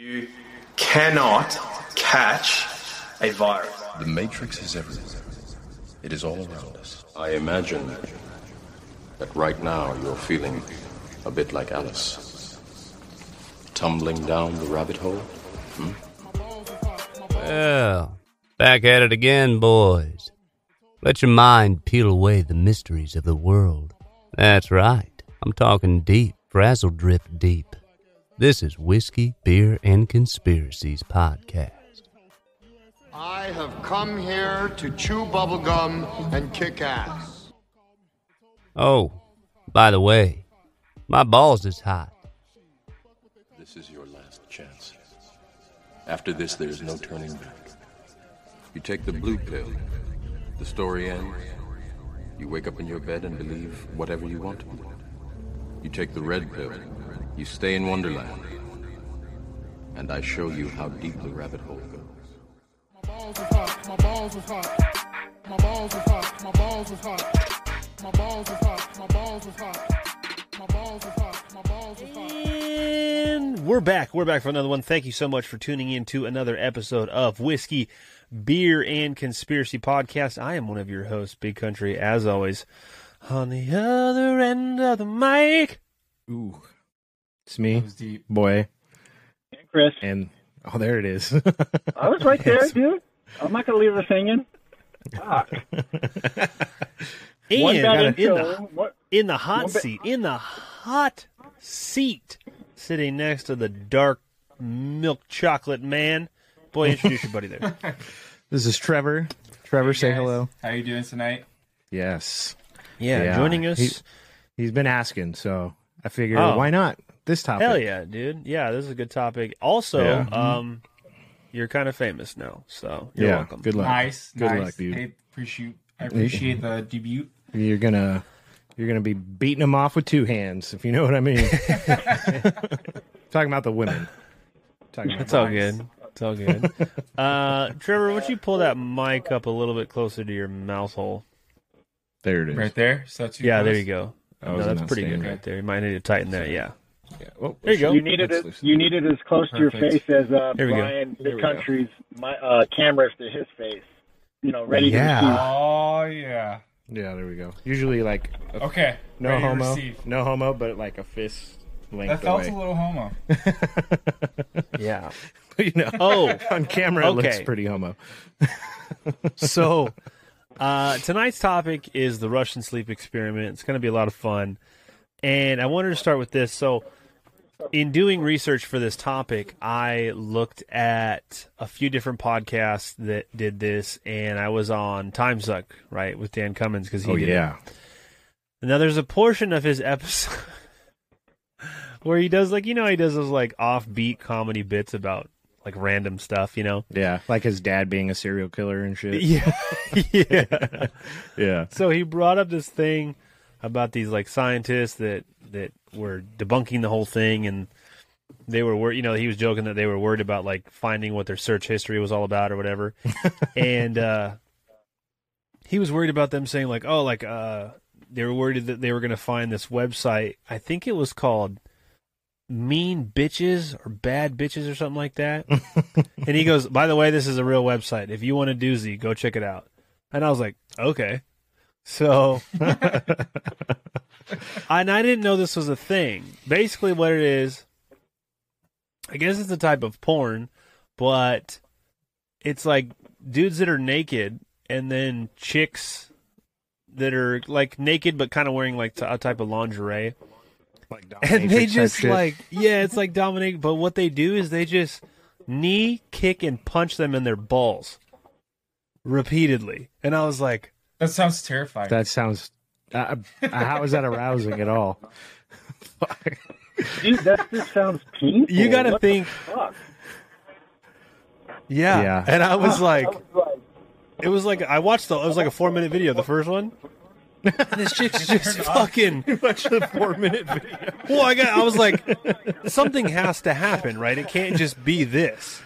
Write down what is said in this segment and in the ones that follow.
You cannot catch a virus. The Matrix is everywhere. It is all around us. I imagine that right now you're feeling a bit like Alice. Tumbling down the rabbit hole? Hmm? Well, back at it again, boys. Let your mind peel away the mysteries of the world. That's right. I'm talking deep, frazzle drift deep. This is Whiskey, Beer, and Conspiracies podcast. I have come here to chew bubblegum and kick ass. Oh, by the way, my balls is hot. This is your last chance. After this, there is no turning back. You take the blue pill, the story ends. You wake up in your bed and believe whatever you want to believe. You take the red pill, you stay in Wonderland, and I show you how deep the rabbit hole goes. balls is hot. My balls is hot. My balls is hot. My balls is hot. My balls is hot. My balls is hot. My balls is hot. My balls is hot. And we're back. We're back for another one. Thank you so much for tuning in to another episode of Whiskey, Beer, and Conspiracy Podcast. I am one of your hosts, Big Country, as always. On the other end of the mic, Ooh, it's me, was deep. boy, And Chris. and oh, there it is. I was right there, Yes. dude. I'm not gonna leave us hanging. Fuck. and One bad in the, What? in the hot ba- seat, in the hot seat, sitting next to the dark milk chocolate man. Boy, introduce your buddy there. this is Trevor. Trevor, say Guys, hello. How you doing tonight? Yes, Yeah, Yeah. joining us. He- he's been asking, so I figured Oh. why not this topic? Hell yeah, dude. Yeah, this is a good topic. Also, Yeah. um, you're kind of famous now, so you're yeah. welcome. Good luck. Nice, Good nice. luck, dude. Hey, appreciate I appreciate the debut. You're gonna you're gonna be beating them off with two hands, if you know what I mean. Talking about the women. Talking about It's all good. It's all good. uh, Trevor, why don't you pull that mic up a little bit closer to your mouth hole? there it is. Right there. So that's Yeah, there you go. No, that's pretty good there. right there. You might need to tighten that. Yeah. Yeah. Oh, There you go. You needed it. loosen You needed as close to your face as uh, Here we go. Brian Here Big we. Country's my uh, cameras to his face. You know, ready Yeah. to receive. Oh yeah. Yeah, there we go. Usually like a Okay. no homo, receive. no homo, but like a fist length That felt away. a little homo. Yeah. you know, Oh, on camera it looks pretty homo. so uh, tonight's topic is the Russian sleep experiment. It's going to be a lot of fun, and I wanted to start with this. So, in doing research for this topic, I looked at a few different podcasts that did this, and I was on Time Suck right with Dan Cummins because he Oh did yeah, it. Now, there's a portion of his episode where he does like you know he does those like offbeat comedy bits about like random stuff, you know. yeah, like his dad being a serial killer and shit. Yeah, yeah. Yeah, So he brought up this thing about these like scientists that that were debunking the whole thing, and they were wor- you know he was joking that they were worried about like finding what their search history was all about or whatever, and uh, he was worried about them saying like oh like uh they were worried that they were going to find this website. I think it was called mean bitches or bad bitches or something like that. and he goes, by the way, this is a real website. If you want a doozy, go check it out. And I was like, okay. So, and I didn't know this was a thing. Basically, what it is, I guess it's a type of porn, but it's like dudes that are naked and then chicks that are like naked but kind of wearing like t- a type of lingerie like and they just like yeah it's like dominate but what they do is they just knee kick and punch them in their balls repeatedly and i was like That sounds terrifying. that sounds. Uh, uh, how is that arousing at all? Dude, that just sounds painful. you gotta think fuck? yeah. Yeah. and i was like it was like i watched the it was like a four minute video the first one this chick's just fucking Watch the four minute video. well i got i was like something has to happen right it can't just be this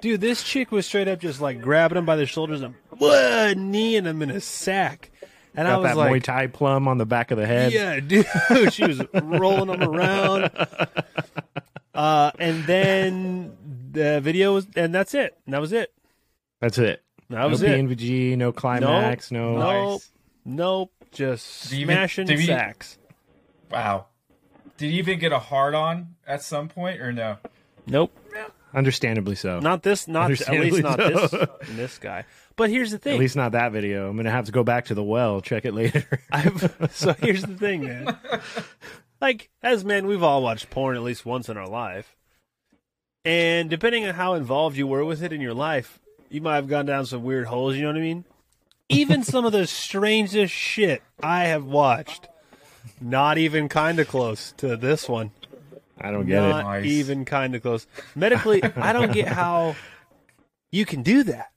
dude this chick was straight up just like grabbing him by the shoulders and what kneeing him in a sack and i Got was that like Muay Thai plum on the back of the head. Yeah, dude. she was rolling them around. Uh, and then the video was, and that's it. And that was it. That's it. That was no it. PNVG, no climax, no. Nope. Nope. Just Did you even- smashing did you- sacks. Wow. Did you even get a hard on at some point or no? Nope. Understandably so. Not this. Not at least not Understandably this. so. This guy. But here's the thing. At least not that video. I'm gonna have to go back to the well, check it later. I've, so here's the thing, man. Like, as men, we've all watched porn at least once in our life. And depending on how involved you were with it in your life, you might have gone down some weird holes, you know what I mean? Even some of the strangest shit I have watched, not even kind of close to this one. I don't get not it. Nice. even kind of close. Medically, I don't get how you can do that.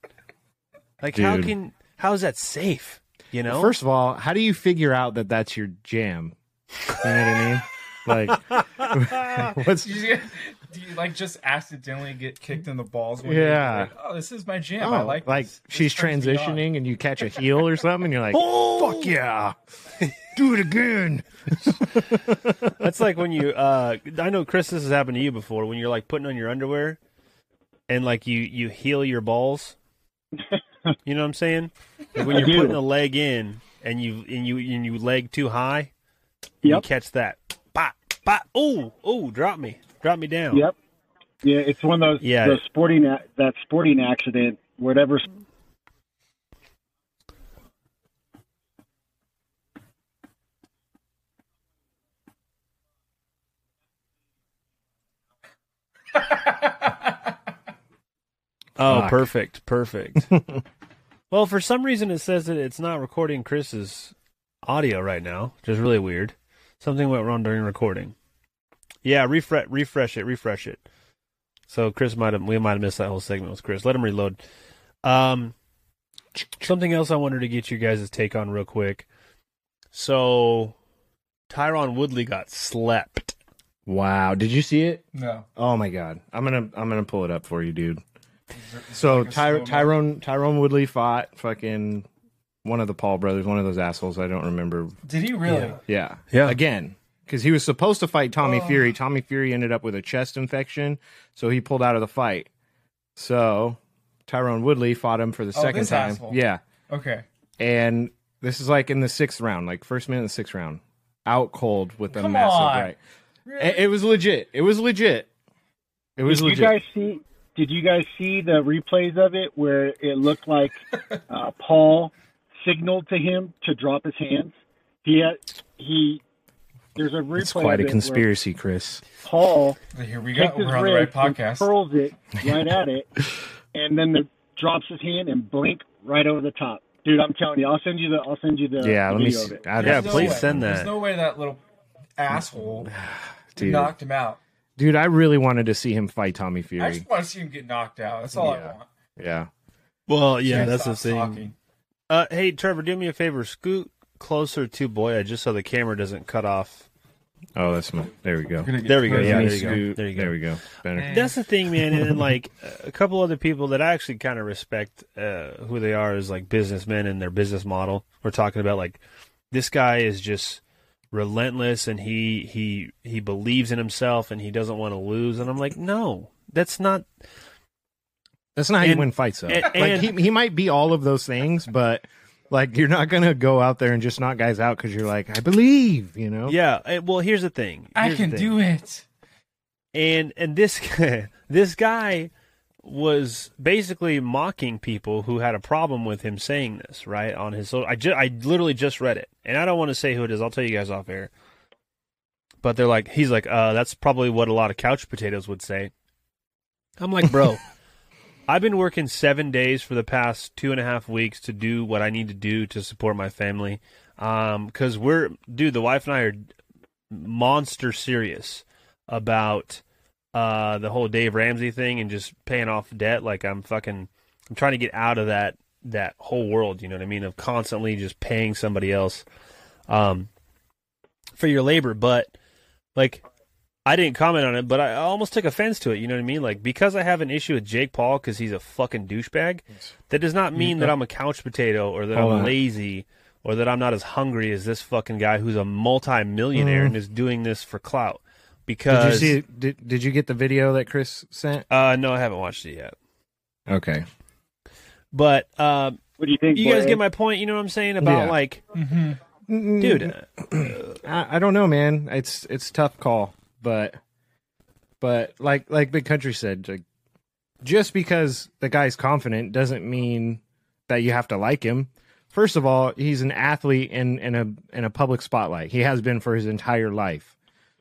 Like, how can, how is that safe? You know? First of all, how do you figure out that that's your jam? You know what I mean? Like, what's Do you, do you like just accidentally get kicked in the balls? When Yeah. You're like, oh, this is my jam. oh, I like. like this. This she's turns me on." transitioning and you catch a heel or something, and you're like, Oh! "Fuck yeah, do it again." That's like when you uh I know Chris this has happened to you before when you're like putting on your underwear and like you you heel your balls. You know what I'm saying? Like when I you're do. putting a leg in and you and you and you leg too high, you catch that. Bop, bop. Oh, oh, drop me. Drop me down. Yep. Yeah, it's one of those Yeah. those sporting that sporting accident, whatever. Oh, Fuck. perfect. Perfect. well, for some reason it says that it's not recording Chris's audio right now, which is really weird. Something went wrong during recording. Yeah, refresh refresh it, refresh it. So Chris might have we might have missed that whole segment with Chris. Let him reload. Um something else I wanted to get you guys' take on real quick. So Tyron Woodley got slept. Wow, did you see it? No. Oh my god, I'm gonna I'm gonna pull it up for you, dude. So like Ty- Tyron Tyron Woodley fought fucking one of the Paul brothers, one of those assholes. I don't remember. Did he really? Yeah, Yeah. Again, because he was supposed to fight Tommy Oh. Fury. Tommy Fury ended up with a chest infection, so he pulled out of the fight. So Tyron Woodley fought him for the Oh, second this time. asshole. Yeah, Okay. and this is like in the sixth round, like first minute of the sixth round, out cold with a Come massive on. right. It, it was legit. It was legit. It was Did legit. you guys see? Did you guys see the replays of it where it looked like uh, Paul signaled to him to drop his hands? He had he. There's a replay. it's quite a conspiracy, Chris. Paul Here we go. takes We're on the right podcast. curls it right at it, and then the, drops his hand and blink right over the top. Dude, I'm telling you, I'll send you the I'll send you the Yeah, the let me see. of it. I- Yeah, no please way. send that. There's no way that little asshole Dude. knocked him out. Dude, I really wanted to see him fight Tommy Fury. I just want to see him get knocked out. That's all I want. Yeah. Well, yeah, that's the thing. Uh, hey, Trevor, do me a favor. Scoot closer to Boya just so the camera doesn't cut off. Oh, that's my. There we go. We're gonna get There we go. Yeah, there you go. There you go. There we go. Better. That's the thing, man. And like a couple other people that I actually kind of respect uh, who they are as like businessmen and their business model. We're talking about like this guy is just relentless and he he he believes in himself and he doesn't want to lose. And I'm like, no, that's not. That's not how you And- win fights, though. and- like and- he he might be all of those things, but like you're not gonna go out there and just knock guys out because you're like, I believe, you know. Yeah. eh, Well, here's the thing. I Here's the can thing. do it. and and this this guy was basically mocking people who had a problem with him saying this right on his I ju- I literally just read it. And I don't want to say who it is. I'll tell you guys off air. But they're like he's like uh that's probably what a lot of couch potatoes would say. I'm like bro I've been working seven days for the past two and a half weeks to do what I need to do to support my family. Um because we're dude the wife and I are monster serious about uh the whole Dave Ramsey thing and just paying off debt like I'm fucking I'm trying to get out of that that whole world, you know what I mean, of constantly just paying somebody else um for your labor, but like I didn't comment on it, but I almost took offense to it, you know what I mean? Like because I have an issue with Jake Paul cuz he's a fucking douchebag, that does not mean that I'm a couch potato or that I'm lazy or that I'm not as hungry as this fucking guy who's a multi-millionaire Mhm. and is doing this for clout. Because Did you see? Did, did you get the video that Chris sent? Uh, no, I haven't watched it yet. Okay. But um, What do you think? you guys get my point. You know what I'm saying about Yeah. like, Mm, dude. I, I don't know, man. It's it's a tough call, but but like like Big Country said, like, just because the guy's confident doesn't mean that you have to like him. First of all, he's an athlete in in a in a public spotlight. He has been for his entire life.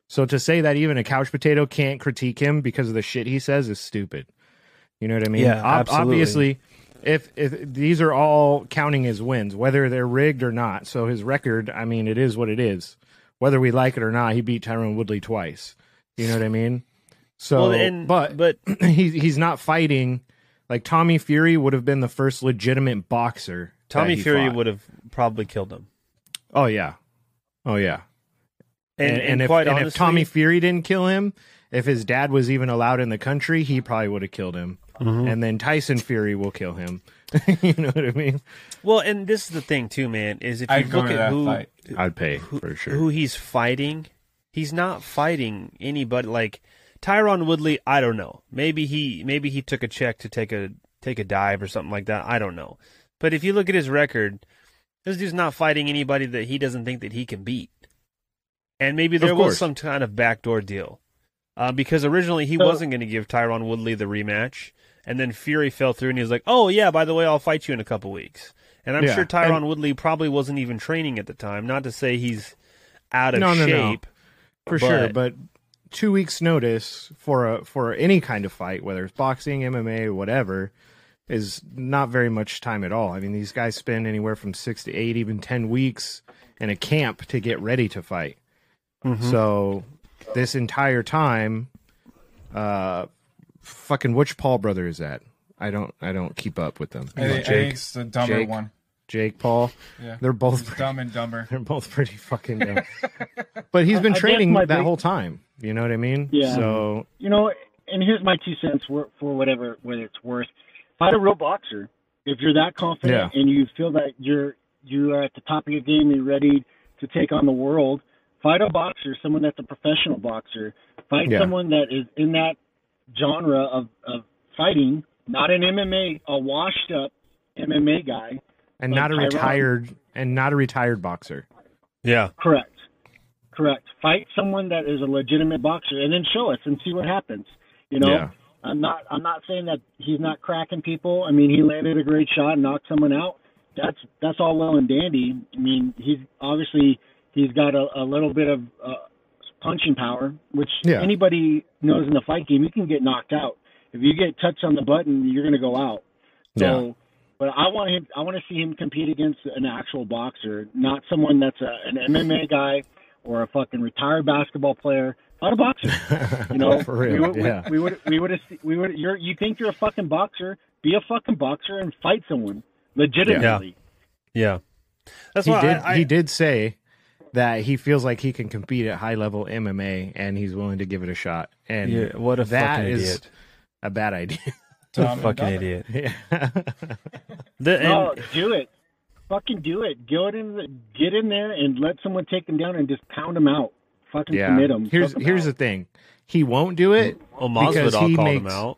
So to say that even a couch potato can't critique him because of the shit he says is stupid. You know what I mean? Yeah, absolutely. Obviously, if if these are all counting as wins, whether they're rigged or not. So his record, I mean, it is what it is. Whether we like it or not, he beat Tyron Woodley twice. You know what I mean? So, Well, and- but but he's he's not fighting like Tommy Fury would have been the first legitimate boxer. Tommy Fury fought. would have probably killed him. Oh yeah, oh yeah. And, And, and, and if, quite and honestly, if Tommy Fury didn't kill him, if his dad was even allowed in the country, he probably would have killed him. Mm-hmm. And then Tyson Fury will kill him. you know what I mean? well, and this is the thing too, man. Is if you I'd look at who fight. I'd pay for sure. who he's fighting, he's not fighting anybody like Tyron Woodley. I don't know. Maybe he maybe he took a check to take a take a dive or something like that. I don't know. But if you look at his record, this dude's not fighting anybody that he doesn't think that he can beat. And maybe there was some kind of backdoor deal. Uh, because originally he So- wasn't going to give Tyron Woodley the rematch, and then Fury fell through, and he was like, "Oh yeah, by the way, I'll fight you in a couple weeks." And I'm Yeah, sure Tyron and- Woodley probably wasn't even training at the time. Not to say he's out of No, no, no. shape, for sure. but- But two weeks notice for a for any kind of fight, whether it's boxing, MMA, whatever, is not very much time at all. I mean, these guys spend anywhere from six to eight, even ten weeks in a camp to get ready to fight. Mm-hmm. So this entire time, uh, fucking which Paul brother is that? I don't I don't keep up with them. I think, I think it's the dumber Jake? one. Jake Paul. Yeah. They're both He's dumb and dumber. they're both pretty fucking dumb. but he's been I training my that big- whole time. You know what I mean? Yeah. So you know, and here's my two cents for, for whatever whether it's worth. Fight a real boxer. If you're that confident Yeah. and you feel that you're you are at the top of your game, and you're ready to take on the world. Fight a boxer, someone that's a professional boxer. Fight Yeah. someone that is in that genre of, of fighting, not an MMA, a washed up MMA guy. and Like not a Tyron. retired and not a retired boxer. yeah, Correct. Correct. Fight someone that is a legitimate boxer and then show us and see what happens. You know, Yeah. I'm not I'm not saying that he's not cracking people. I mean, he landed a great shot and knocked someone out. That's that's all well and dandy. I mean, he's obviously he's got a, a little bit of uh, punching power, which Yeah. anybody knows in the fight game. You can get knocked out if you get touched on the button. You're going to go out. So, Yeah. but I want him. I want to see him compete against an actual boxer, not someone that's a, an MMA guy or a fucking retired basketball player. Not a boxer. You know, For real, we would, yeah. we, we would, we would, we would. You're, you think you're a fucking boxer? Be a fucking boxer and fight someone legitimately. yeah. yeah. That's He why did I, I, he did say that he feels like he can compete at high level MMA and he's willing to give it a shot. And Yeah, what a that fucking is idiot. a bad idea. Dumb and fucking idiot. yeah. The, No, and, do it. Fucking do it. Go in, the, get in there and let someone take them down and just pound them out. Fucking yeah. commit them. Here's here's the thing. He won't do it well, because Masvidal he called him makes- out.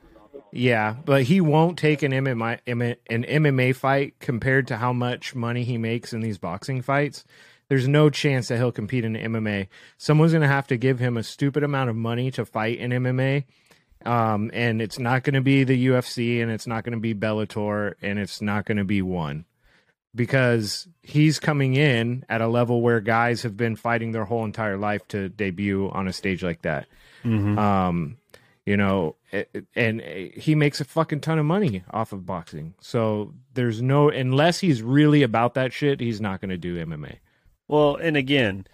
Yeah, but he won't take an MMA an MMA fight compared to how much money he makes in these boxing fights. There's no chance that he'll compete in MMA. Someone's going to have to give him a stupid amount of money to fight in MMA. Um, and it's not going to be the UFC and it's not going to be Bellator and it's not going to be one because he's coming in at a level where guys have been fighting their whole entire life to debut on a stage like that. Um, you know, and uh, he makes a fucking ton of money off of boxing. So there's no, unless he's really about that shit, he's not going to do MMA. Well, and again,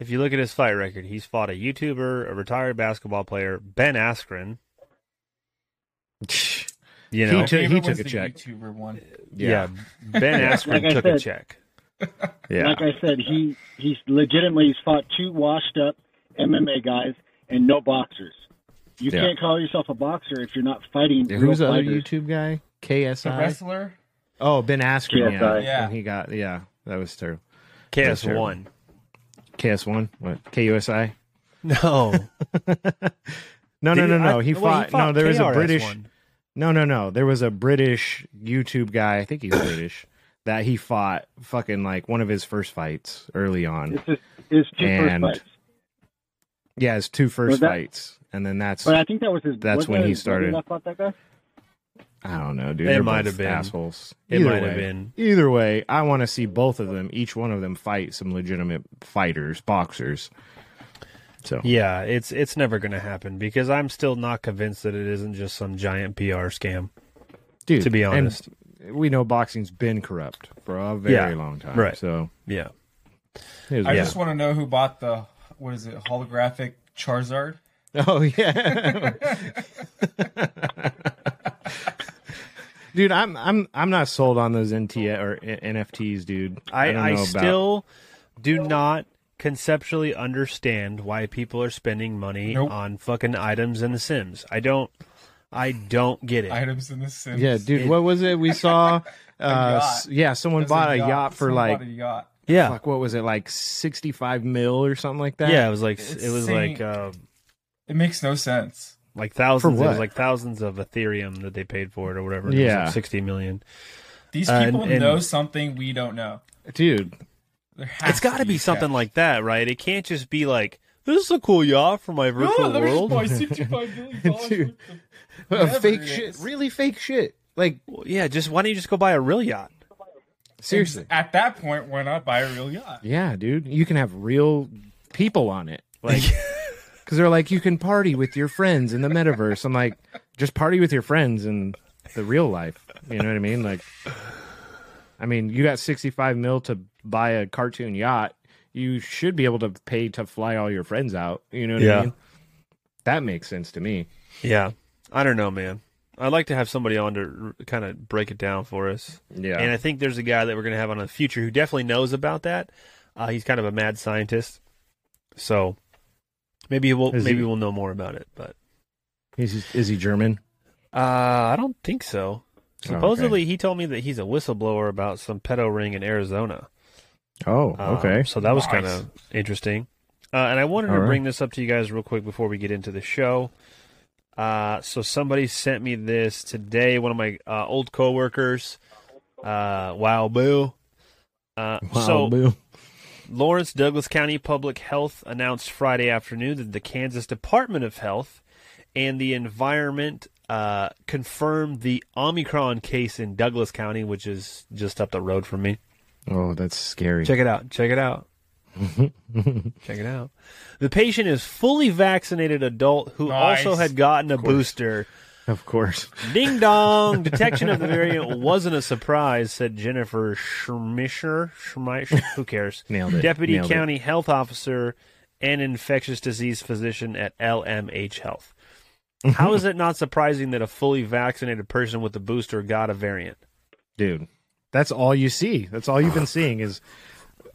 if you look at his fight record, he's fought a YouTuber, a retired basketball player, Ben Askren. You know, He took- Favorite took a check. YouTuber one. yeah. Ben Askren Like I took a said. check. Yeah. Like I said, he he's legitimately he's fought two washed up MMA guys and no boxers. You Yeah. can't call yourself a boxer if you're not fighting. Yeah, real Who's the other. YouTube guy? The KSI. wrestler. Oh, Ben Askren. Yeah. KSI. Yeah. He got. Yeah, that was true. KS1. KS one. What? KUSI. No. No, no, no, he- no. I- He well, fought. he fought no, there was a British. No, no, no. There was a British YouTube guy. I think he's British. That he fought fucking like one of his first fights early on. It's his, his two And- first fights. Yeah, his two first that- fights, and then that's But I think that was his. that's when that he started. That fought that guy. I don't know, dude. It might have been. assholes. It might have been. Either way, I want to see both of them, each one of them, fight some legitimate fighters, boxers. So Yeah, it's it's never going to happen because I'm still not convinced that it isn't just some giant PR scam. dude, to be and honest. we know boxing's been corrupt for a very Yeah, long time. right. So Yeah. it is I what just want to know who bought the what is it holographic Charizard? Oh yeah. dude, I'm I'm I'm not sold on those NT or NFTs, dude. I, don't I, still do not conceptually understand why people are spending money Nope. on fucking items in The Sims. I don't. I don't get it. Items in the Sims. Yeah, dude, what was it we saw? Uh, yacht. yeah, someone bought a yacht, for Someone like a yacht. yeah, fuck, what was it like sixty five mil or something like that? yeah. It was like It's it was insane. like uh, It makes no sense. Like thousands. It was like thousands of Ethereum that they paid for it or whatever. and It was Yeah. like sixty million. These Uh, people and- and- know something we don't know. dude. It's got to be something like that, right? It can't just be like this is a cool yacht for my virtual No, let me just world. buy $65 billion Dude. worth of Uh, whatever fake shit, really fake shit. Like Well, yeah, just why don't you just go buy a real yacht? seriously, At that point, why not buy a real yacht? yeah, dude, you can have real people on it, like because they're like you can party with your friends in the metaverse. I'm like, just party with your friends in the real life. You know what I mean? Like, I mean, you got 65 mil to buy a cartoon yacht. You should be able to pay to fly all your friends out. You know what Yeah. I mean? That makes sense to me. Yeah, I don't know, man. I'd like to have somebody on to kind of break it down for us. Yeah. And I think there's a guy that we're going to have on in the future who definitely knows about that. Uh, he's kind of a mad scientist, so maybe we'll Is maybe he- we'll know more about it. But Is he, is he German? uh, I don't think so. Oh, okay. Supposedly, he told me that he's a whistleblower about some pedo ring in Arizona. Oh, Um, okay. so that was Nice. kind of interesting. Uh, and I wanted All to right. bring this up to you guys real quick before we get into the show. Uh, so somebody sent me this today. One of my uh, old coworkers, uh, Wow Boo. Uh, Wow, so boo. Lawrence Douglas County Public Health announced Friday afternoon that the Kansas Department of Health and the Environment uh, confirmed the Omicron case in Douglas County, which is just up the road from me. Oh, that's scary. Check it out. Check it out. Check it out. The patient is fully vaccinated adult who Nice. also had gotten a booster. Of course. Ding dong! Detection of the variant wasn't a surprise, said Jennifer Schmischer. Schmischer who cares? Nailed it. Deputy Nailed it. County Health Officer and infectious disease physician at LMH Health. How is it not surprising that a fully vaccinated person with the booster got a variant? Dude, that's all you see. That's all you've been seeing is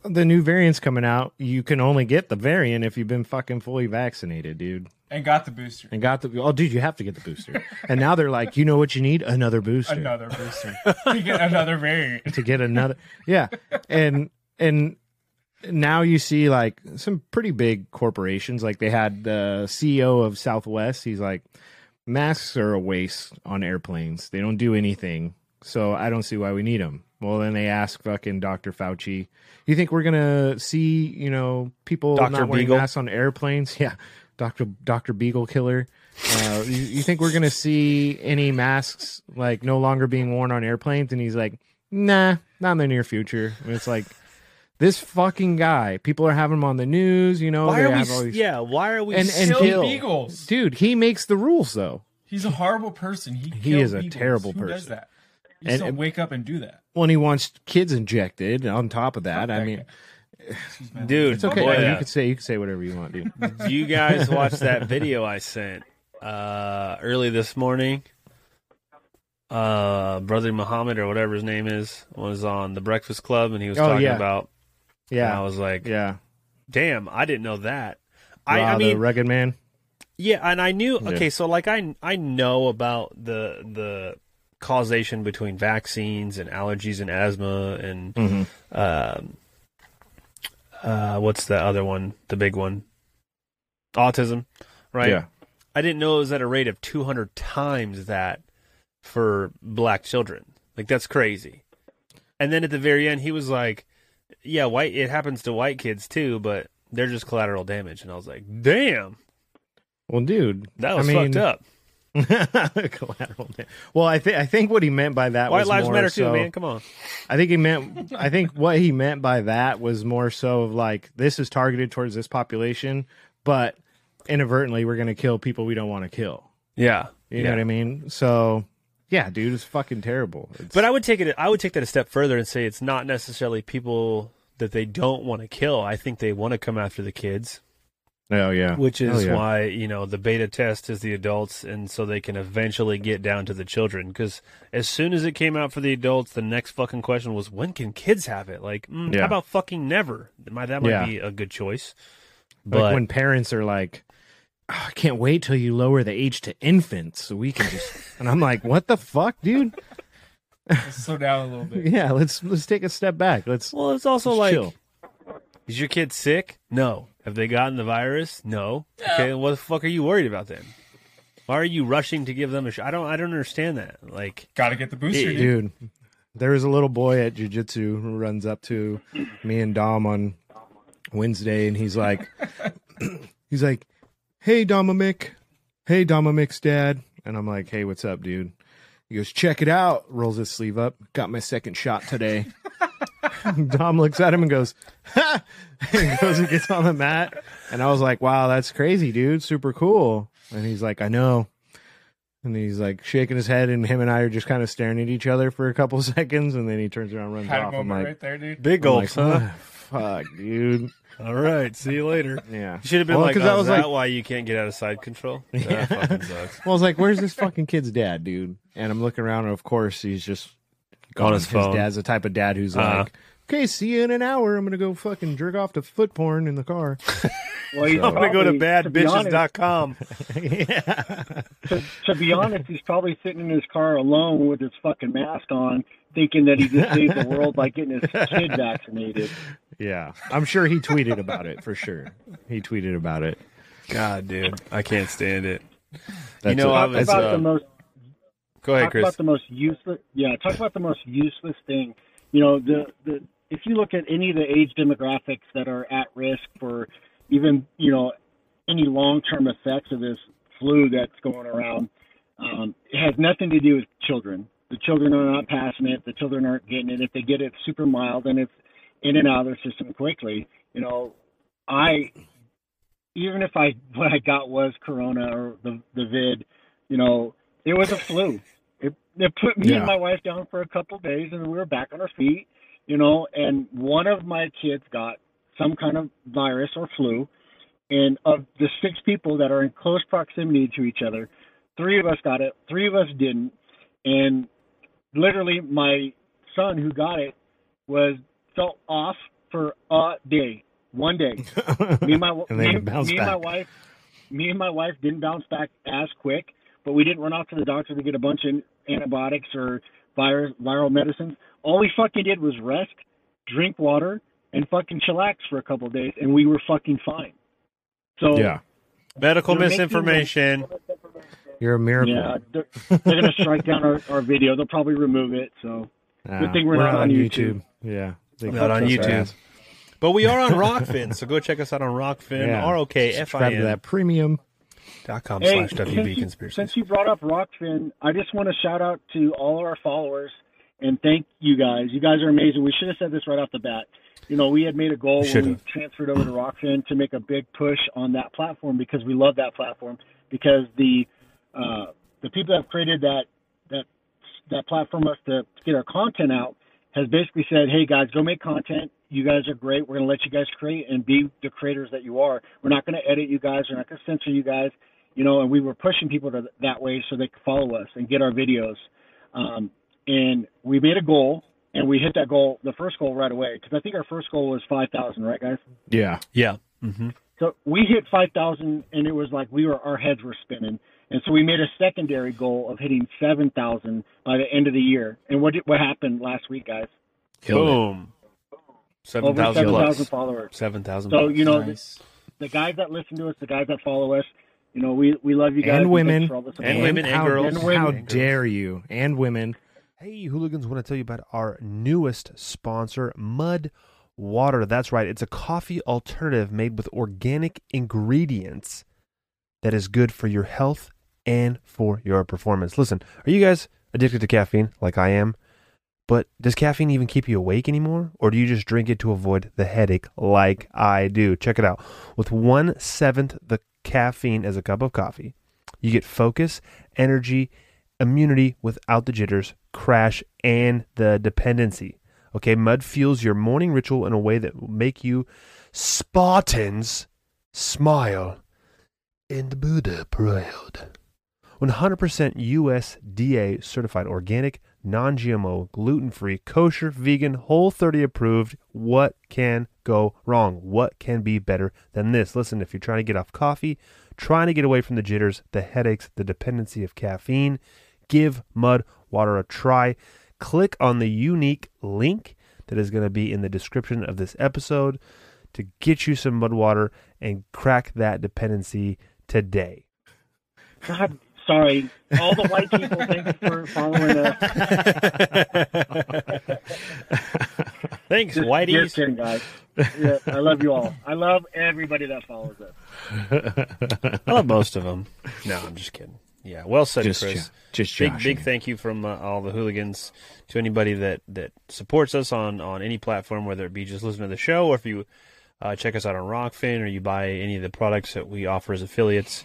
the new variants coming out. You can only get the variant if you've been fucking fully vaccinated, dude. And got the booster. And got the oh, dude, you have to get the booster. and now they're like, you know what you need? Another booster Another booster. you get another variant. to get another. Yeah, and and now you see like some pretty big corporations. Like they had the CEO of Southwest. He's like, masks are a waste on airplanes. They don't do anything. So I don't see why we need them. Well, then they ask fucking Dr. Fauci, you think we're gonna see, you know, people Dr. not wearing Beagle? masks on airplanes? Yeah, Dr. Dr. Beagle Killer. Uh, you, you think we're gonna see any masks like no longer being worn on airplanes? And he's like, nah, not in the near future. And it's like this fucking guy. People are having him on the news. You know, Why are we? these- Yeah, why are we? and and Kill kill. beagles. dude. He makes the rules though. He's a horrible person. He, He killed is a beagles. terrible Who does person. that? You And- just don't wake up and do that. When he wants kids injected, on top of that, I mean, Excuse me. Dude, it's okay. boy, you yeah. could say you could say whatever you want, dude. You guys watch that video I sent uh, early this morning? Uh, Brother Muhammad or whatever his name is was on the Breakfast Club, and he was Oh, talking yeah. about. and I was like, yeah. "Damn, I didn't know that." I, Ra, I mean, the rugged man. yeah, and I knew. Yeah. Okay, so like I I know about the the causation between vaccines and allergies and asthma and Mhm. um, uh, what's the other one? The big one. autism, right? Yeah. I didn't know it was at a rate of 200 times that for black children. Like that's crazy. And then at the very end, he was like, "Yeah, white. It happens to white kids too, but they're just collateral damage." And I was like, "Damn, Well, dude, that was I mean, fucked up." collateral. damage. Well, I think I think what he meant by that White was lives more matter too, man. Come on. I think he meant. I think what he meant by that was more so of like this is targeted towards this population, but inadvertently we're going to kill people we don't want to kill. Yeah, You know what I mean? So, yeah, dude, it's fucking terrible. It's, But I would take it. I would take that a step further and say it's not necessarily people that they don't want to kill. I think they want to come after the kids. Oh yeah, which is Oh, yeah. why you know the beta test is the adults and so they can eventually get down to the children because as soon as it came out for the adults the next fucking question was when can kids have it like mm, Yeah. how about fucking never might that might Yeah. be a good choice like but when parents are like, "Oh, I can't wait till you lower the age to infants so we can just. and I'm like, what the fuck, dude? Slow down a little bit. Yeah, let's let's take a step back. Let's. well it's also let's like chill. is your kid sick no have they gotten the virus no okay what the fuck are you worried about then why are you rushing to give them a shot i don't i don't understand that like Got to get the booster, It- dude. dude. There was a little boy at jujitsu who runs up to me and Dom on Wednesday, and he's like, he's like, "Hey, Dominic, hey, Dominic, dad," and I'm like, "Hey, what's up, dude?" He goes, "Check it out." Rolls his sleeve up. Got my second shot today. Dom looks at him and goes, ha! and goes and gets on the mat. And I was like, "Wow, that's crazy, dude. Super cool." And he's like, "I know." And he's like shaking his head, and him and I are just kind of staring at each other for a couple seconds, and then he turns around, and runs Had off. I'm like, right there, dude. big I'm gulps like, huh "Ah, Fuck, dude. all right see you later Yeah. You should have been Well, like, 'cause oh, I is was that like- why you can't get out of side control? That fucking sucks. Well, I was like, "Where's this fucking kid's dad, dude?" And I'm looking around, and of course, he's just On his phone. dad's the type of dad who's Uh-huh. like, "Okay, see you in an hour. I'm gonna go fucking jerk off to foot porn in the car." Well, he's I'm gonna go to probably- to be honest- badbitches.com. to, to be honest, he's probably sitting in his car alone with his fucking mask on, thinking that he just saved the world by getting his kid vaccinated. yeah, I'm sure he tweeted about it for sure. He tweeted about it. God, dude, I can't stand it. That's know, a- I Talk was, about uh, the most. Go ahead, talk Chris. about the most useless. Yeah, talk about the most useless thing. You know, the the if you look at any of the age demographics that are at risk for even you know any long term effects of this flu that's going around, um, it has nothing to do with children. The children are not passing it. The children aren't getting it. If they get it, it's super mild and it's in and out of their system quickly. You know, I even if I what I got was corona or the the vid, you know, it was a flu. It it put me Yeah. and my wife down for a couple of days, and we were back on our feet. You know, and one of my kids got some kind of virus or flu, and of the six people that are in close proximity to each other, three of us got it, three of us didn't, and literally my son who got it was felt off for a day, one day. Me and my me, me and my wife, me and my wife didn't bounce back as quick, but we didn't run off to the doctor to get a bunch of antibiotics or virus viral medicines. All we fucking did was rest, drink water, and fucking chillax for a couple of days, and we were fucking fine. So yeah, Medical You're misinformation. you're a miracle. yeah, they're, they're gonna strike down our, our video. They'll probably remove it. So Ah, Good thing we're not on YouTube. Yeah, They Not on YouTube. ass. But we are on Rokfin, so go check us out on Rokfin. Yeah. R O K F I Subscribe to that premium. Hey, slash since WB you, conspiracy. since you brought up Rokfin, I just want to shout out to all of our followers and thank you guys. You guys are amazing. We should have said this right off the bat. You know, we had made a goal We when we transferred over to Rokfin to make a big push on that platform because we love that platform because the uh, the people that have created that that that platform us to, to get our content out has basically said, "Hey guys, go make content. You guys are great. We're going to let you guys create and be the creators that you are. We're not going to edit you guys. We're not going to censor you guys. You know." And we were pushing people to that way so they could follow us and get our videos. Um, and we made a goal, and we hit that goal, the first goal right away, because I think our first goal was five thousand, right, guys? Yeah, yeah. Mm-hmm. So we hit 5,000 and it was like we were, our heads were spinning. And so we made a secondary goal of hitting 7,000 by the end of the year. And what did, what happened last week, guys? Killed. Boom. Seven Over thousand 7,000 plus. followers. Seven thousand. So, you know, Nice. the guys that listen to us, the guys that follow us. You know, we we love you guys. and women for all the support. And women and how, girls. And women. How dare you? And women. Hey, hooligans, want to tell you about our newest sponsor, Mud Water. That's right, it's a coffee alternative made with organic ingredients that is good for your health and for your performance. Listen, are you guys addicted to caffeine like I am? But does caffeine even keep you awake anymore? Or do you just drink it to avoid the headache like I do? Check it out. With one seventh the caffeine as a cup of coffee, you get focus, energy, immunity without the jitters, crash, and the dependency. Okay, mud fuels your morning ritual in a way that will make you Spartans smile and Buddha proud. 100% USDA certified organic, non GMO, gluten free, kosher, vegan, whole 30 approved. What can go wrong? What can be better than this? Listen, if you're trying to get off coffee, trying to get away from the jitters, the headaches, the dependency of caffeine, give Mud Water a try. Click on the unique link that is going to be in the description of this episode to get you some Mud Water and crack that dependency today. God, sorry. All the white people, thanks for following us. Thanks, Just, Whitey. Just kidding, guys. Yeah, I love you all. I love everybody that follows us. I love most of them. No, I'm just kidding. Yeah, well said, Just Chris. jo- just big, joshing. big thank you from uh, all the hooligans to anybody that that supports us on on any platform, whether it be just listening to the show or if you uh, check us out on Rokfin or you buy any of the products that we offer as affiliates.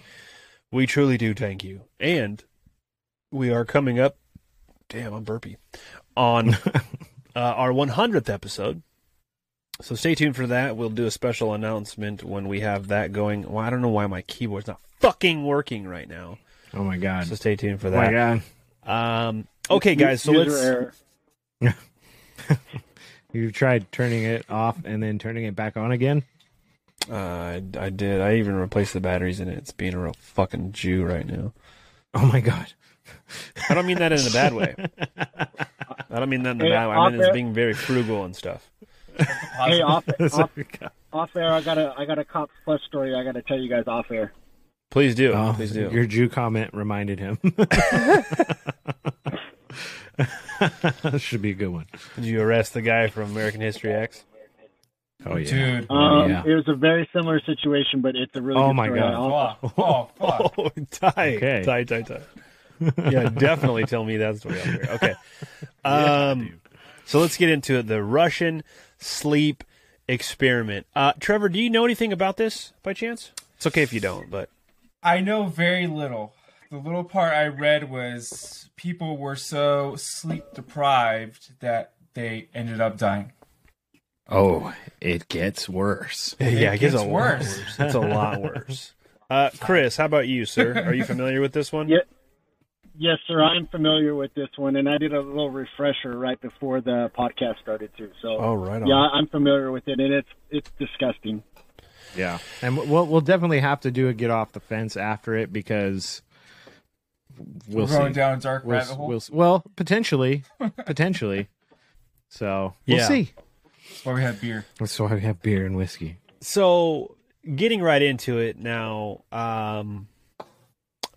We truly do thank you, and we are coming up. Damn, I'm burpy on uh, our 100th episode. So stay tuned for that. We'll do a special announcement when we have that going. Well, I don't know why my keyboard's not fucking working right now. Oh my god. So stay tuned for Oh my that. god. Um, okay, guys. So let's. error. You tried turning it off and then turning it back on again? Uh, I, I did. I even replaced the batteries in it. It's being a real fucking Jew right now. Oh my god. I don't mean that in a bad way. I don't mean that in a Hey, bad way. I mean it's being very frugal and stuff. Hey, off, off, off air, I got a I got a cops plus story. I got to tell you guys off air. Please do. Oh, Please do. Your Jew comment reminded him. This should be a good one. Did you arrest the guy from American History X? Oh yeah. Dude. Um, yeah. It was a very similar situation, but it's a really Oh good my story. God. I'll- Oh, fuck. Oh, tight, Okay. tight, tight, tight. Yeah, definitely tell me that story out here. Okay. Um, so let's get into it. The Russian sleep experiment. Uh, Trevor, do you know anything about this by chance? It's okay if you don't, but I know very little. The little part I read was people were so sleep deprived that they ended up dying. Oh, it gets worse. yeah, it gets gets worse. lot worse. It's a lot worse. Uh, Chris, how about you, sir? Are you familiar with this one? Yeah. Yes, sir. I'm familiar with this one, and I did a little refresher right before the podcast started too. So, Oh, right on. yeah, I'm familiar with it, and it's it's disgusting. Yeah, and we'll we'll definitely have to do a get off the fence after it because we'll We're going see. down a dark We'll, rabbit hole. we'll, well, potentially, potentially. So we'll Yeah. see. That's why we have beer. That's why we have beer and whiskey. So, getting right into it now. Um,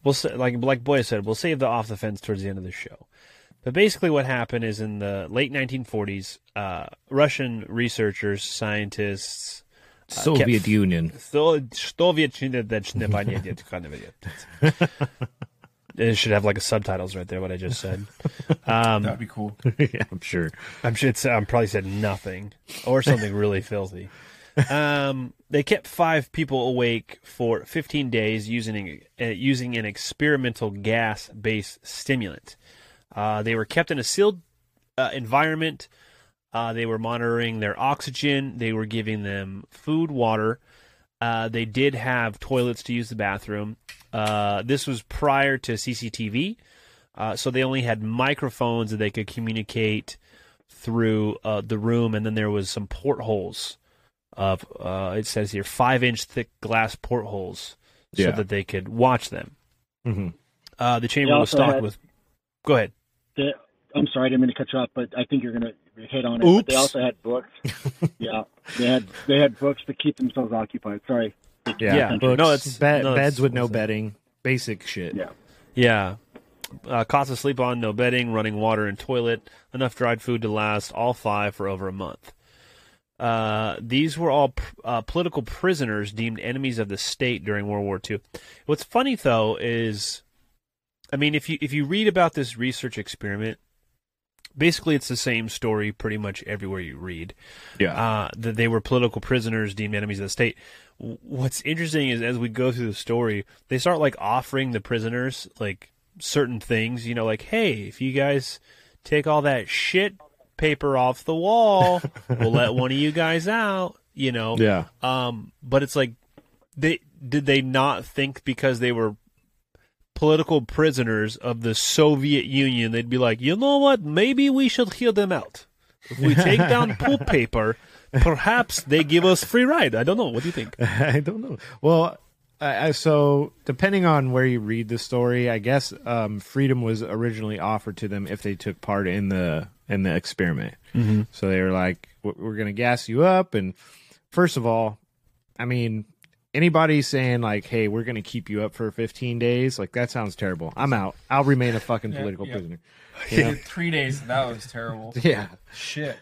we'll say, like like Boy said, we'll save the off the fence towards the end of the show. But basically, what happened is in the late 1940s, uh, Russian researchers, scientists, Soviet kept- Union. So, Soviet Union, that's never yet- yet kind of it. It should have like a subtitles right there. What I just said. Um, That'd be cool. yeah, I'm sure. I'm sure it's, I'm probably said nothing or something really filthy. Um, they kept five people awake for 15 days using uh, using an experimental gas-based stimulant. Uh, they were kept in a sealed uh, environment. Uh, they were monitoring their oxygen. They were giving them food, water. Uh, they did have toilets to use the bathroom. Uh, this was prior to CCTV, uh, so they only had microphones that they could communicate through uh, the room, and then there was some portholes of uh, it says here five inch thick glass portholes so Yeah. that they could watch them. hmm Uh, the chamber was stocked had- with. Go ahead. They, I'm sorry, I didn't mean to cut you off, but I think you're going to hit on it. Oops. But they also had books. yeah, they had they had books to keep themselves occupied. Sorry. Yeah, Yeah. books, No, it's- bed, no, beds it's- with no bedding, basic shit. Yeah. Yeah. Uh, cots to sleep on, no bedding, running water and toilet, enough dried food to last all five for over a month. Uh, these were all pr- uh, political prisoners deemed enemies of the state during World War II. What's funny though is, I mean, if you if you read about this research experiment, basically it's the same story pretty much everywhere you read. Yeah. uh, that they were political prisoners deemed enemies of the state. What's interesting is as we go through the story, they start like offering the prisoners like certain things. You know, like hey, if you guys take all that shit paper off the wall, we'll let one of you guys out. You know. Yeah. Um, but it's like they did they not think because they were political prisoners of the Soviet Union, they'd be like, you know what? Maybe we should hear them out. If we take down poop paper, perhaps they give us free ride. I don't know. What do you think? I don't know. Well, I, I, so depending on where you read the story, I guess um, freedom was originally offered to them if they took part in the in the experiment. Mhm. So they were like, "We're- "We're going to gas you up." And first of all, I mean, anybody saying like, "Hey, we're going to keep you up for 15 days," like that sounds terrible. I'm out. I'll remain a fucking Yeah, political yeah. prisoner. You know? Three days. That was terrible. Yeah. Shit.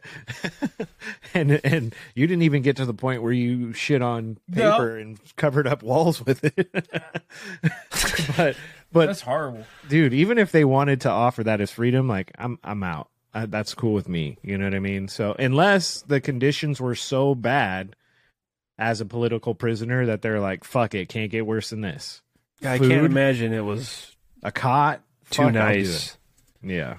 and and you didn't even get to the point where you shit on No. paper and covered up walls with it. but but That's horrible. dude. Even if they wanted to offer that as freedom, like I'm I'm out. Uh, that's cool with me. You know what I mean? So unless the conditions were so bad as a political prisoner that they're like, fuck it, can't get worse than this. I Food, can't imagine it was a cot. too Fuck, nice. Yeah.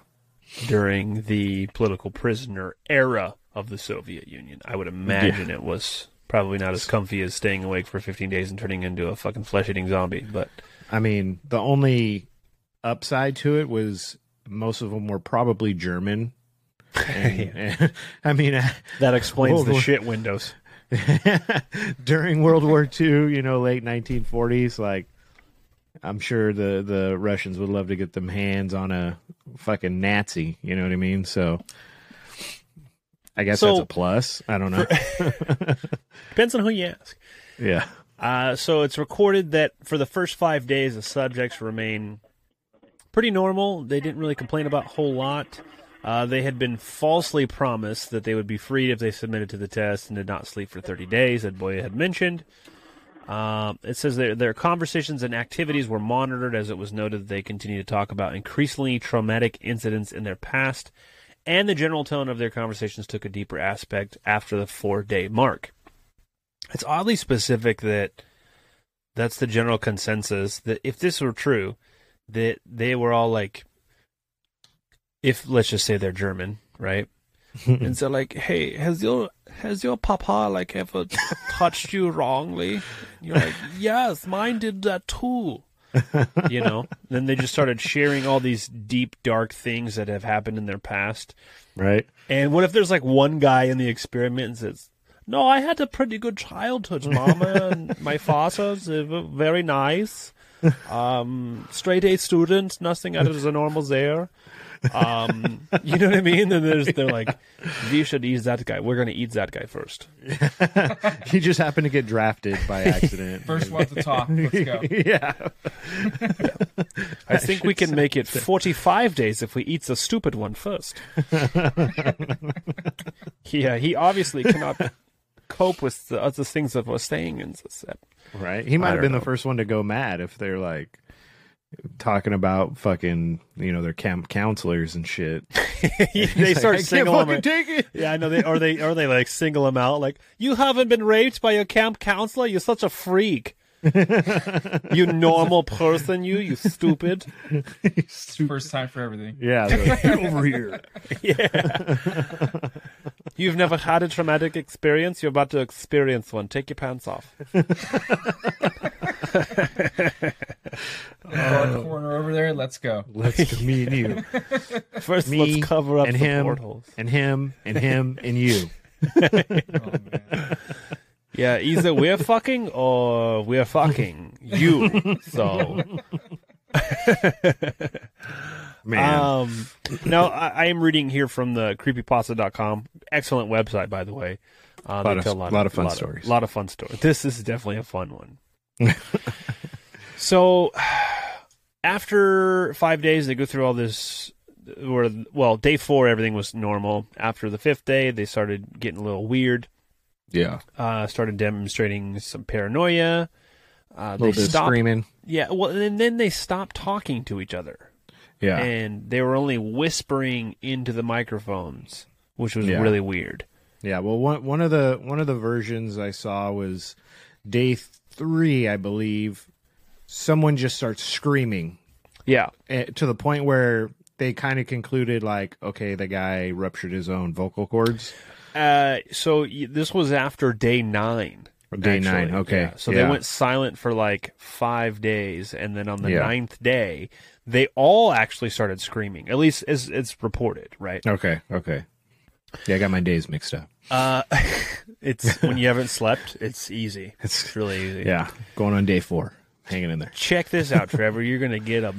during the political prisoner era of the Soviet Union. I would imagine it was probably not as comfy as staying awake for 15 days and turning into a fucking flesh eating zombie. But I mean, the only upside to it was most of them were probably German. And- and- I mean, that explains World the shit windows. during World War II, you know, late 1940s, like I'm sure the the Russians would love to get them hands on a fucking Nazi. You know what I mean? So I guess So- that's a plus. I don't know. Depends on who you ask. yeah. Uh, so it's recorded that for the first five days, the subjects remain pretty normal. They didn't really complain about a whole lot. Uh, they had been falsely promised that they would be freed if they submitted to the test and did not sleep for 30 days, that Boya had mentioned. Um, it says their, their conversations and activities were monitored as it was noted that they continue to talk about increasingly traumatic incidents in their past, and the general tone of their conversations took a deeper aspect after the four day mark. It's oddly specific that that's the general consensus that if this were true, that they were all like, if let's just say they're German, right? and so like, hey, has your has your papa like ever touched you wrongly? You're like, yes, mine did that too. you know. Then they just started sharing all these deep, dark things that have happened in their past. Right. And what if there's like one guy in the experiment and says, "No, I had a pretty good childhood, Mama, and my father's they were very nice, um, straight A student, nothing out of the normal there." Um, you know what I mean? And there's they're like, you should eat that guy. We're gonna eat that guy first. he just happened to get drafted by accident. First one to talk. Let's go. yeah. I think we can make it 45 days if we eat the stupid one first. yeah, he obviously cannot cope with the other things that we're saying in the set. Right. He might have been know. the first one to go mad if they're like talking about fucking, you know, their camp counselors and shit. they like, start "I can't singling fucking him. take it." Yeah, I know they or they or they like single them out like you haven't been raped by your camp counselor. You're such a freak. you normal person, you you stupid. First time for everything. Yeah. like, over here. Yeah. You've never had a traumatic experience. You're about to experience one. Take your pants off. Dark corner over there. Let's go. Let's go, me and you. First, Me let's cover up and the him portholes. and him and him and you. Oh, yeah, either we're fucking or we're fucking you. So Man. Um, no, I, I am reading here from the creepypasta.com. Excellent website, by the way. Uh, Lot of- tell lot of fun lot stories. A lot of fun stories. This, this is definitely a fun one. so, after five days, they go through all this. Where well, day four, everything was normal. After the fifth day, they started getting a little weird. yeah. Uh, started demonstrating some paranoia. Uh, A they little bit stopped, screaming. Yeah, well, and then they stopped talking to each other Yeah. and they were only whispering into the microphones, which was Yeah. really weird. Yeah, well, one one of the one of the versions I saw was day three, I believe. Someone just starts screaming Yeah, eh, to the point where they kind of concluded, like, okay, the guy ruptured his own vocal cords. uh, so this was after day nine. Day nine, okay, Yeah. So yeah. they went silent for like five days, and then on the Yeah. ninth day, they all actually started screaming. At least as it's reported, right? Okay, okay. Yeah, I got my days mixed up. Uh, it's when you haven't slept, it's easy. It's really easy. Yeah, going on day four, hanging in there. check this out, Trevor. You're gonna get a,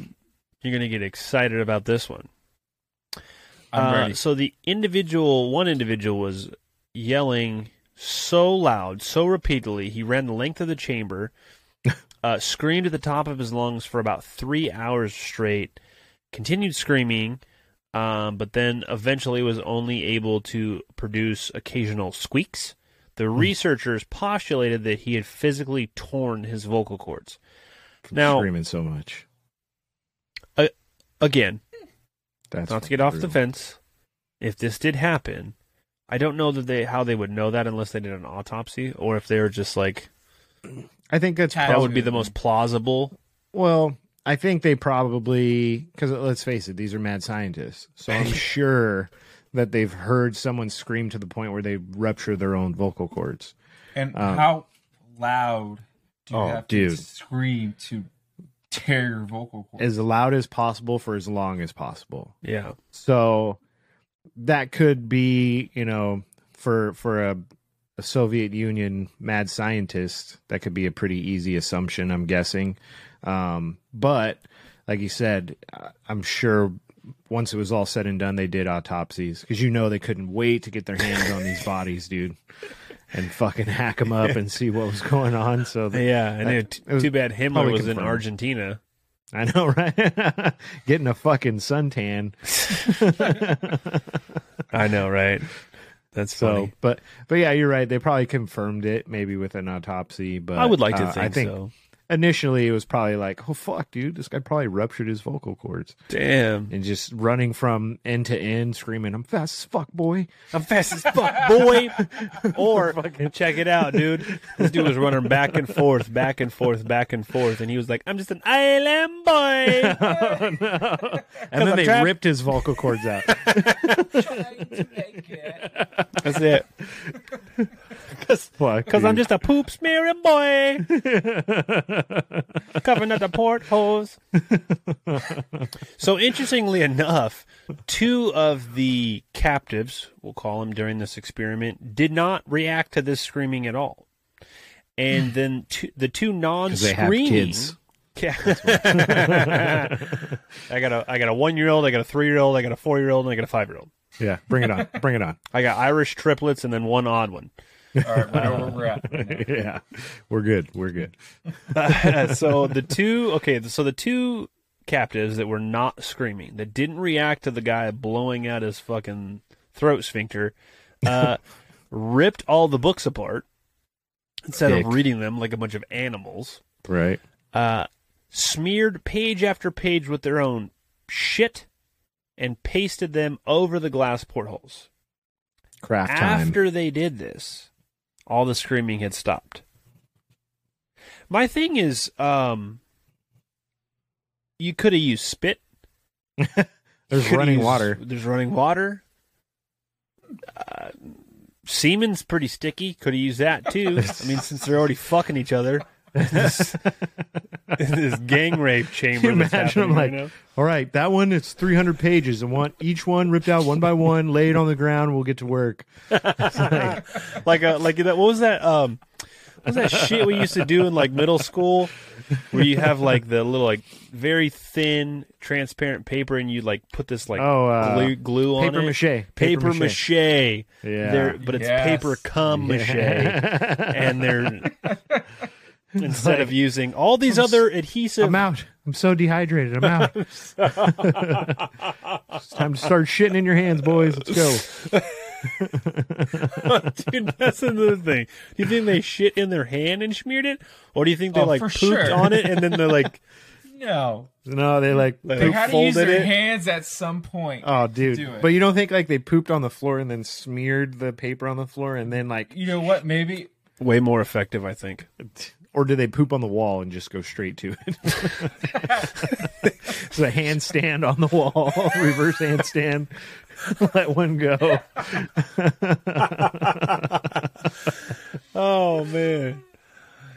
you're gonna get excited about this one. I'm Uh. So the individual, one individual was yelling so loud, so repeatedly, he ran the length of the chamber, uh, screamed at the top of his lungs for about three hours straight, continued screaming, um, but then eventually was only able to produce occasional squeaks. The researchers postulated that he had physically torn his vocal cords. Now, Screaming so much. again, That's not to get off the fence. If this did happen, I don't know that they how they would know that unless they did an autopsy or if they were just like I think that's that would be the most plausible. Well, I think they probably because let's face it, these are mad scientists. So I'm sure that they've heard someone scream to the point where they rupture their own vocal cords. And Um, how loud do you oh, have dude. to scream to tear your vocal cords? As loud as possible for as long as possible. Yeah. So that could be, you know, for for a, a Soviet Union mad scientist, that could be a pretty easy assumption, I'm guessing. Um, but like you said, I'm sure once it was all said and done, they did autopsies because you know they couldn't wait to get their hands on these bodies, dude, and fucking hack them up and see what was going on. So that- Yeah, and that- it, it was too bad Himmler was in. Argentina. I know, right? Getting a fucking suntan. I know, right? That's So, funny. but but yeah, you're right. They probably confirmed it, maybe with an autopsy. But I would like to uh, think, I think so. Initially it was probably like, oh fuck, dude, this guy probably ruptured his vocal cords. Damn. And just running from end to end, screaming, "I'm fast as fuck, boy! I'm fast as fuck, boy. or fucking check it out, dude. This dude was running back and forth, back and forth, back and forth, and he was like, "I'm just an island boy." oh, no. And then I'm they trapped- ripped his vocal cords out. That's it. Fuck, Because I'm just a poop smearing boy, covering up the portholes. so interestingly enough, two of the captives, we'll call them during this experiment, did not react to this screaming at all. And then two, the two non-screaming kids. Yeah. I got a I got a one year old, I got a three year old, I got a four year old, and I got a five year old. Yeah, bring it on, bring it on. I got Irish triplets and then one odd one. All right, we know where we're at. yeah, we're good. We're good. so the two okay, so the two captives that were not screaming, that didn't react to the guy blowing out his fucking throat sphincter, uh, ripped all the books apart instead Dick. of reading them like a bunch of animals. Right. Uh, smeared page after page with their own shit and pasted them over the glass portholes. Craft time. After they did this, all the screaming had stopped. My thing is, um, you could have used spit. There's running used- water. There's running water. Uh, semen's pretty sticky. Could have used that too. I mean, since they're already fucking each other. This, this gang rape chamber. Can you that's imagine? I'm like, right all right, that one it's 300 pages. I want each one ripped out one by one, laid on the ground. We'll get to work. like a like that. What was that? Um, what was that shit we used to do in like middle school, where you have like the little like very thin transparent paper, and you like put this like Oh, uh, glue, glue on paper it. mache. paper, Paper mache. mache. Yeah. They're- but it's Yes. paper cum mache, Yeah. and they're instead like, of using all these I'm other adhesive. I'm out. I'm so dehydrated. I'm out. it's time to start shitting in your hands, boys. Let's go. Dude, that's another thing. Do you think they shit in their hand and smeared it, or do you think they Oh, like for pooped sure. on it and then they're like, No. No, they like Like, They poop had to use folded their it? hands at some point. Oh, dude! do it. But you don't think like they pooped on the floor and then smeared the paper on the floor and then like, you know what? Maybe way more effective? I think. Or do they poop on the wall and just go straight to it? it's a handstand on the wall, reverse handstand. Let one go. Oh man,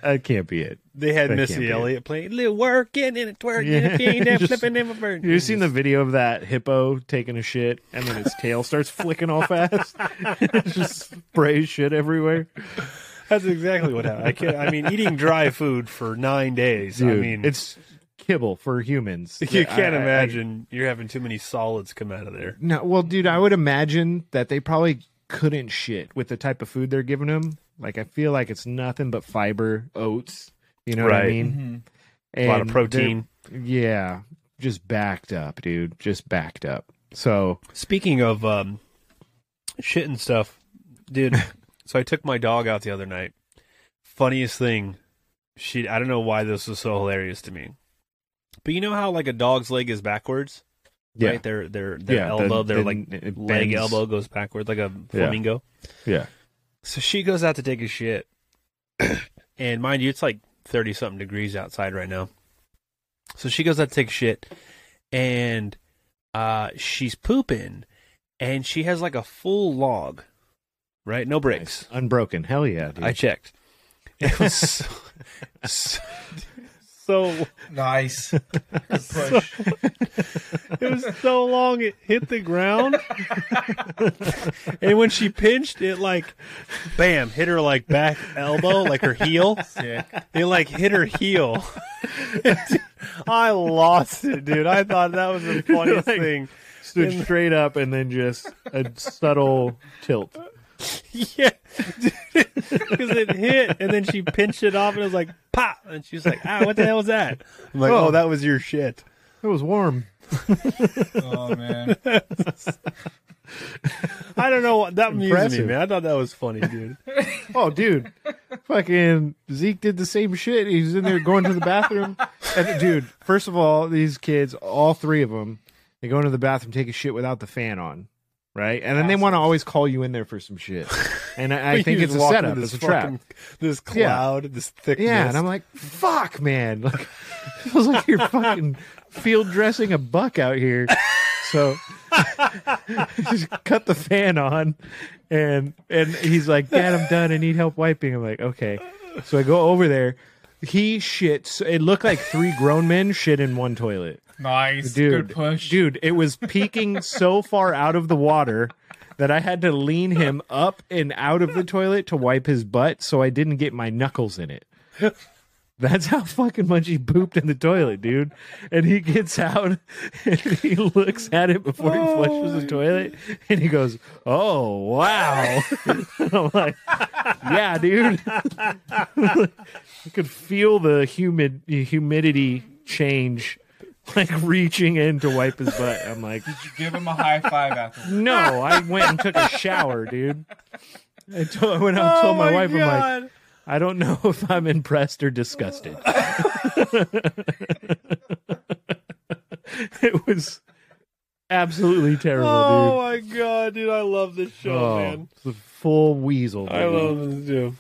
That can't be it. they had That Missy. Elliott playing "Little Working and it twerking, Yeah. and Just- flipping in my bird." You seen the video of that hippo taking a shit and then its tail starts flicking all fast? it just sprays shit everywhere. That's exactly what happened. I, can't, I mean, eating dry food for nine days. Dude, I mean, it's kibble for humans. you can't I- I- imagine you're having too many solids come out of there. No, well, dude, I would imagine that they probably couldn't shit with the type of food they're giving them. Like, I feel like it's nothing but fiber, oats. You know what I Right. mean? A lot of protein. Yeah, just backed up, dude. Just backed up. So, Speaking of um, shit and stuff, dude. so I took my dog out the other night. Funniest thing, she. I don't know why this was so hilarious to me, but you know how like a dog's leg is backwards, yeah, right? Their their their Yeah, the- elbow, their like leg elbow goes backwards like a Yeah. flamingo. yeah. So she goes out to take a shit, and mind you, it's like thirty something degrees outside right now. So she goes out to take a shit, and uh, she's pooping, and she has like a full log, right? No breaks. Unbroken. Hell yeah, dude. I checked. It was so, so, so nice. Good push. it was so long it hit the ground, and when she pinched it, like, bam, hit her like back elbow, like her heel. Sick. It like hit her heel. I lost it, dude. I thought that was the funniest Like, thing. Stood straight up and then just a subtle tilt. Yeah, because it hit, and then she pinched it off, and it was like pop, and she's like, "Ah, what the hell was that?" I'm like, "Oh, Oh. that was your shit." It was warm. Oh man. I don't know what that amused me, man. I thought that was funny, dude. Oh, dude. Fucking Zeke did the same shit. He was in there going to the bathroom. And, dude, first of all, these kids, all three of them, they go into the bathroom, take a shit without the fan on. Right? And then they want to always call you in there for some shit. And I, I think it's a setup. into It's a this trap. fucking- This Yeah. cloud, this thick. Yeah, mist. and I'm like, fuck, man. Like, it feels like you're fucking field dressing a buck out here. So just cut the fan on, and and he's like, Dad, I'm done. I need help wiping. I'm like, okay. So I go over there. He shits. It looked like three grown men shit in one toilet. Nice. Dude, Good push. dude, it was peeking so far out of the water that I had to lean him up and out of the toilet to wipe his butt so I didn't get my knuckles in it. That's how fucking much he pooped in the toilet, dude. And he gets out and he looks at it before he flushes the toilet and he goes, Oh, wow. I'm like, Yeah, dude. I could feel the humid humidity change, like reaching in to wipe his butt. I'm like, Did you Give him a high five after. No, I went and took a shower, dude. I, told, I went out and Oh told my, my wife, I'm like, I don't know if I'm impressed or disgusted. it was absolutely terrible, oh my god, dude! I love this show, Oh, man. the full weasel. I dude. love this too.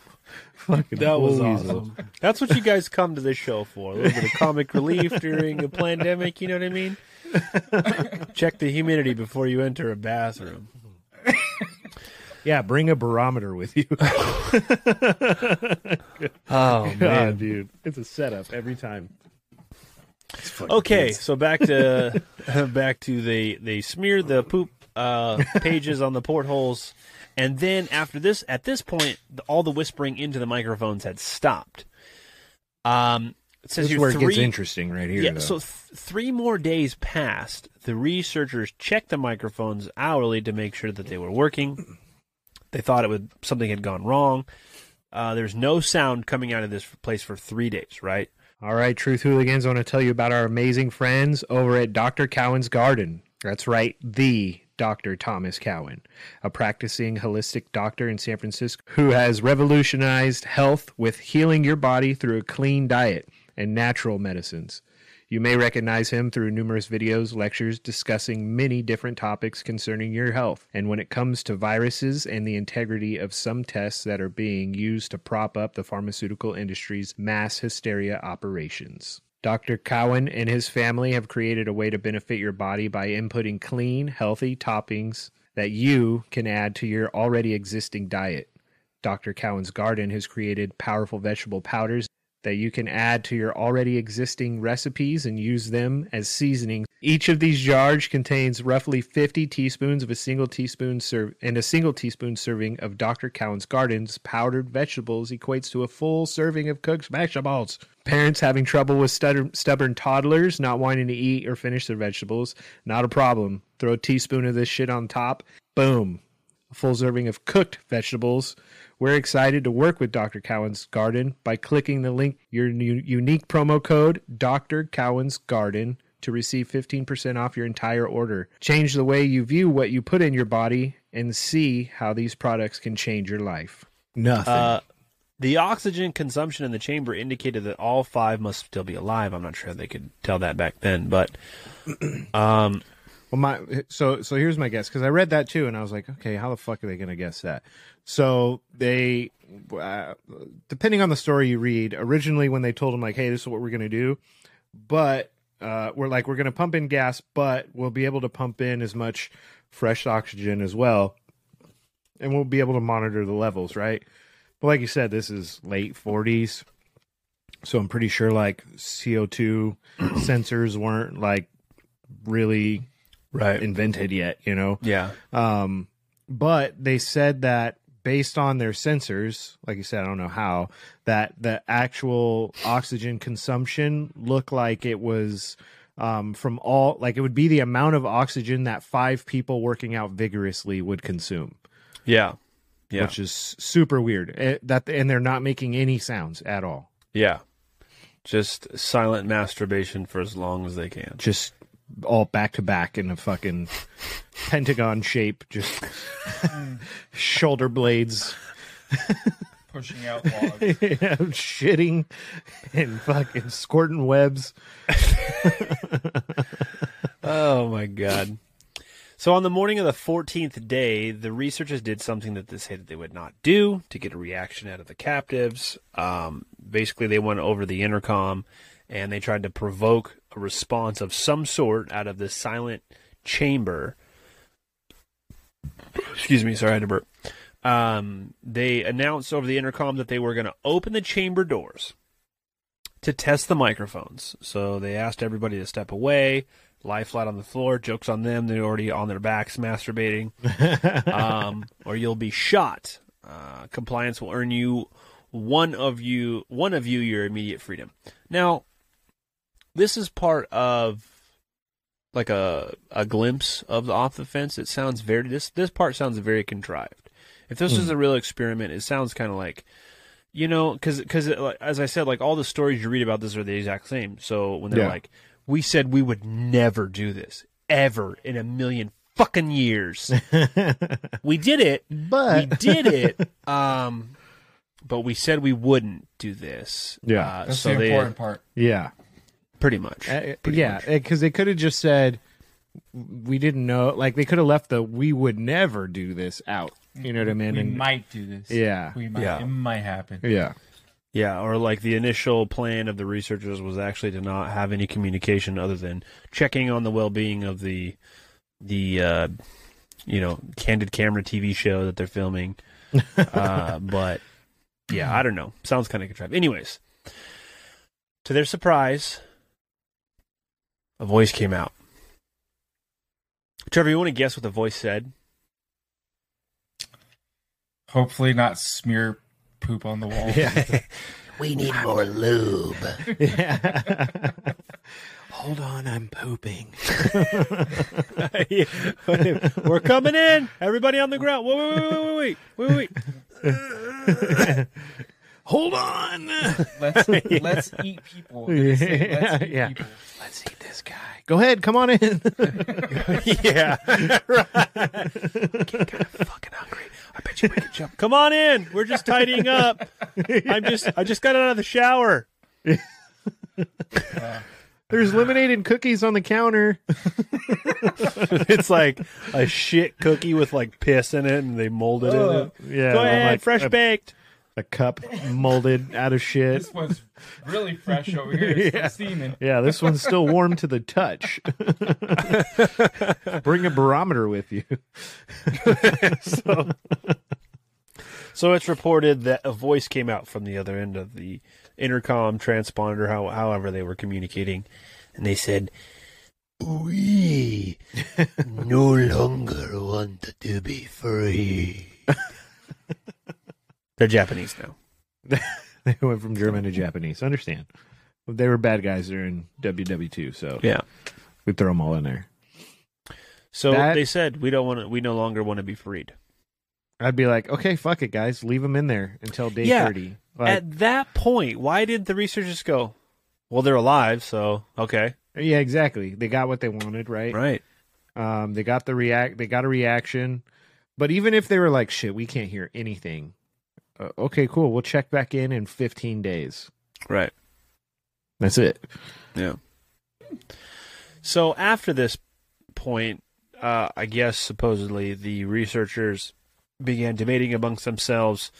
Fucking That was weasel. awesome. That's what you guys come to this show for. A little bit of comic relief during a pandemic, you know what I mean? Check the humidity before you enter a bathroom. Yeah, bring a barometer with you. Oh God, dude, it's a setup every time. Okay, so back to back to they they smeared the poop uh, pages on the portholes, and then after this, at this point, the, all the whispering into the microphones had stopped. Um, it says This is here where it gets interesting right here. Yeah, though. so th- three more days passed. The researchers checked the microphones hourly to make sure that they were working. They thought it would something had gone wrong. Uh, there's no sound coming out of this place for three days. Right? All right, Truth Hooligans, I want to tell you about our amazing friends over at Dr. Cowan's Garden. That's right, the Dr. Thomas Cowan, a practicing holistic doctor in San Francisco who has revolutionized health with healing your body through a clean diet and natural medicines. You may recognize him through numerous videos, lectures discussing many different topics concerning your health. And when it comes to viruses and the integrity of some tests that are being used to prop up the pharmaceutical industry's mass hysteria operations. Dr. Cowan and his family have created a way to benefit your body by inputting clean, healthy toppings that you can add to your already existing diet. Dr. Cowan's Garden has created powerful vegetable powders that you can add to your already existing recipes and use them as seasoning. Each of these jars contains roughly 50 teaspoons of a single teaspoon serve and a single teaspoon serving of Dr. Cowan's Garden's powdered vegetables equates to a full serving of cooked vegetables. Parents having trouble with stutter, stubborn toddlers not wanting to eat or finish their vegetables, not a problem. Throw a teaspoon of this shit on top. Boom. A full serving of cooked vegetables. We're excited to work with Dr. Cowan's Garden by clicking the link, your new, unique promo code, Dr. Cowan's Garden, to receive 15% off your entire order. Change the way you view what you put in your body and see how these products can change your life. Nothing. Uh, the oxygen consumption in the chamber indicated that all five must still be alive. I'm not sure they could tell that back then, but um, Well, my so so here's my guess because I read that too, and I was like, okay, how the fuck are they going to guess that? So they, uh, depending on the story you read, originally when they told them like, hey, this is what we're going to do, but uh, we're like, we're going to pump in gas, but we'll be able to pump in as much fresh oxygen as well, and we'll be able to monitor the levels, right? But like you said, this is late 40s, so I'm pretty sure like CO2 sensors weren't like really right invented yet, you know. Yeah. Um but they said that based on their sensors, like you said, I don't know how, that the actual oxygen consumption looked like it was um, from all like it would be the amount of oxygen that five people working out vigorously would consume. Yeah. Yeah. Which is super weird. Eh, that and they're not making any sounds at all. yeah, just silent masturbation for as long as they can. Just all back to back in a fucking pentagon shape, just shoulder blades. Pushing out logs. yeah, shitting and fucking squirting webs. Oh my god. So on the morning of the 14th day, the researchers did something that they said they would not do to get a reaction out of the captives. Um, basically, they went over the intercom and they tried to provoke a response of some sort out of this silent chamber. Excuse me, sorry, I had to burp. Um, they announced over the intercom that they were going to open the chamber doors to test the microphones. So they asked everybody to step away, lie flat on the floor. Jokes on them; they're already on their backs masturbating, um, or you'll be shot. Uh, compliance will earn you one of you one of you your immediate freedom. Now, this is part of like a a glimpse of the off the fence. It sounds very this this part sounds very contrived. If this was Hmm. a real experiment, it sounds kind of like you know, because because as I said, like all the stories you read about this are the exact same. So when they're Yeah. like, "We said we would never do this ever in a million fucking years," we did it, but we did it. Um, but we said we wouldn't do this. Yeah. uh, That's so the they, important part. Yeah. pretty much. Uh, Pretty yeah, because they could have just said we didn't know. Like they could have left the "we would never do this" out. You know what I mean? We And- might do this. Yeah. We might. Yeah. It might happen. Yeah. Yeah, or like the initial plan of the researchers was actually to not have any communication other than checking on the well-being of the the uh, you know candid camera TV show that they're filming. uh, but yeah, I don't know. Sounds kind of contrived. Anyways, to their surprise, a voice came out. Trevor, you want to guess what the voice said? Hopefully, not smear poop on the wall. Yeah. We need more lube. Hold on, I'm pooping. We're coming in. Everybody on the ground. Wait, wait, wait, wait, wait, wait, wait. Hold on. Let's let's eat people. Say, let's eat Yeah. people. Let's eat this guy. Go ahead, come on in. yeah. Right. I'm getting kind of fucking hungry. I bet you we could jump. Come on in. We're just tidying up. I'm just I just got out of the shower. There's lemonade and cookies on the counter. it's like a shit cookie with like piss in it and they molded in it. Yeah, Go ahead, like fresh a- baked. A cup molded out of shit. This one's really fresh over here. It's still steaming. Yeah, this one's still warm to the touch. Bring a barometer with you. so, so it's reported that a voice came out from the other end of the intercom transponder, how, however they were communicating, and they said, We no longer want to be free. They're Japanese now. they went from German to Japanese. Understand? They were bad guys during WW2, so Yeah. we throw them all in there. So That- they said we don't want to. We no longer want to be freed. I'd be like, okay, fuck it, guys, leave them in there until day Yeah. thirty. Like, At that point, why did the researchers go? Well, they're alive, so okay, yeah, exactly. They got what they wanted, right? right. Um, they got the react. They got a reaction. But even if they were like, shit, we can't hear anything. Uh, okay, cool. We'll check back in in 15 days. Right. That's it. Yeah. So after this point, uh, I guess supposedly the researchers began debating amongst themselves.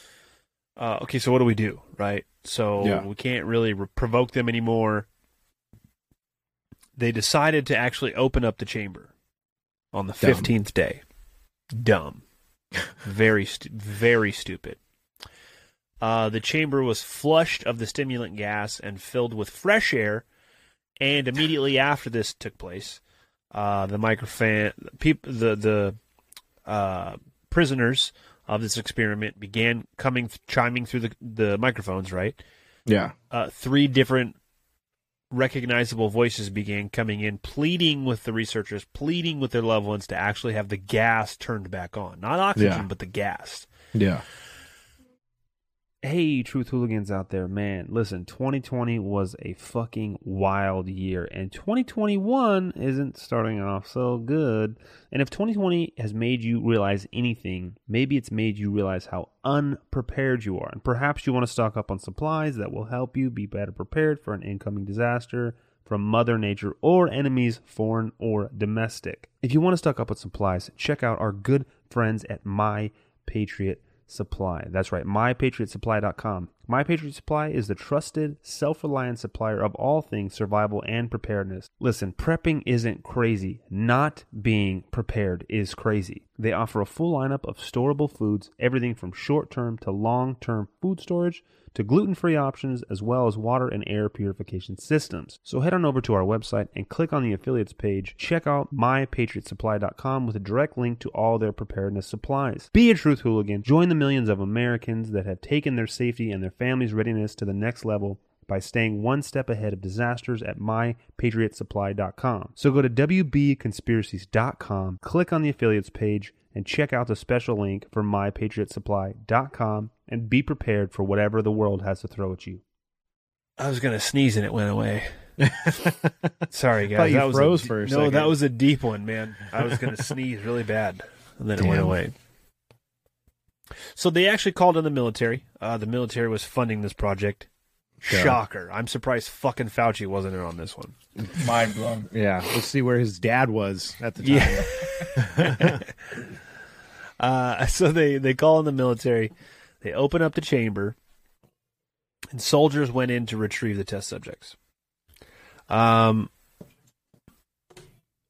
Uh, okay, so what do we do, right? So Yeah. we can't really re- provoke them anymore. They decided to actually open up the chamber on the Dumb. fifteenth day. Dumb, very stu- very stupid. Uh, the chamber was flushed of the stimulant gas and filled with fresh air. And immediately after this took place, uh, the microfan, peop, the the uh, prisoners of this experiment began coming, chiming through the the microphones. Right, Yeah. uh, three different recognizable voices began coming in, pleading with the researchers, pleading with their loved ones to actually have the gas turned back on, not oxygen, Yeah. but the gas. Yeah. Hey, truth hooligans out there, man. Listen, 2020 was a fucking wild year, and 2021 isn't starting off so good. And if 2020 has made you realize anything, maybe it's made you realize how unprepared you are. And perhaps you want to stock up on supplies that will help you be better prepared for an incoming disaster from Mother Nature or enemies, foreign or domestic. If you want to stock up with supplies, check out our good friends at My Patriot Supply. That's right, mypatriotsupply.com. My Patriot Supply is the trusted, self reliant supplier of all things survival and preparedness. Listen, prepping isn't crazy. Not being prepared is crazy. They offer a full lineup of storable foods, everything from short term to long term food storage to gluten free options, as well as water and air purification systems. So head on over to our website and click on the affiliates page. Check out mypatriotsupply.com with a direct link to all their preparedness supplies. Be a truth hooligan. Join the millions of Americans that have taken their safety and their families' readiness to the next level by staying one step ahead of disasters at mypatriotsupply.com. So go to WBconspiracies.com, click on the affiliates page, and check out the special link for mypatriotsupply.com and be prepared for whatever the world has to throw at you. I was gonna sneeze and it went away. Sorry, guys. Thought you that was froze a, for a no. second. That was a deep one, man. I was gonna sneeze really bad, and then it went away. So they actually called in the military. Uh, the military was funding this project. Yeah. Shocker! I'm surprised fucking Fauci wasn't in on this one. Mind blown. Yeah. Let's see where his dad was at the time. Yeah. uh, so they they call in the military. They open up the chamber, and soldiers went in to retrieve the test subjects. Um,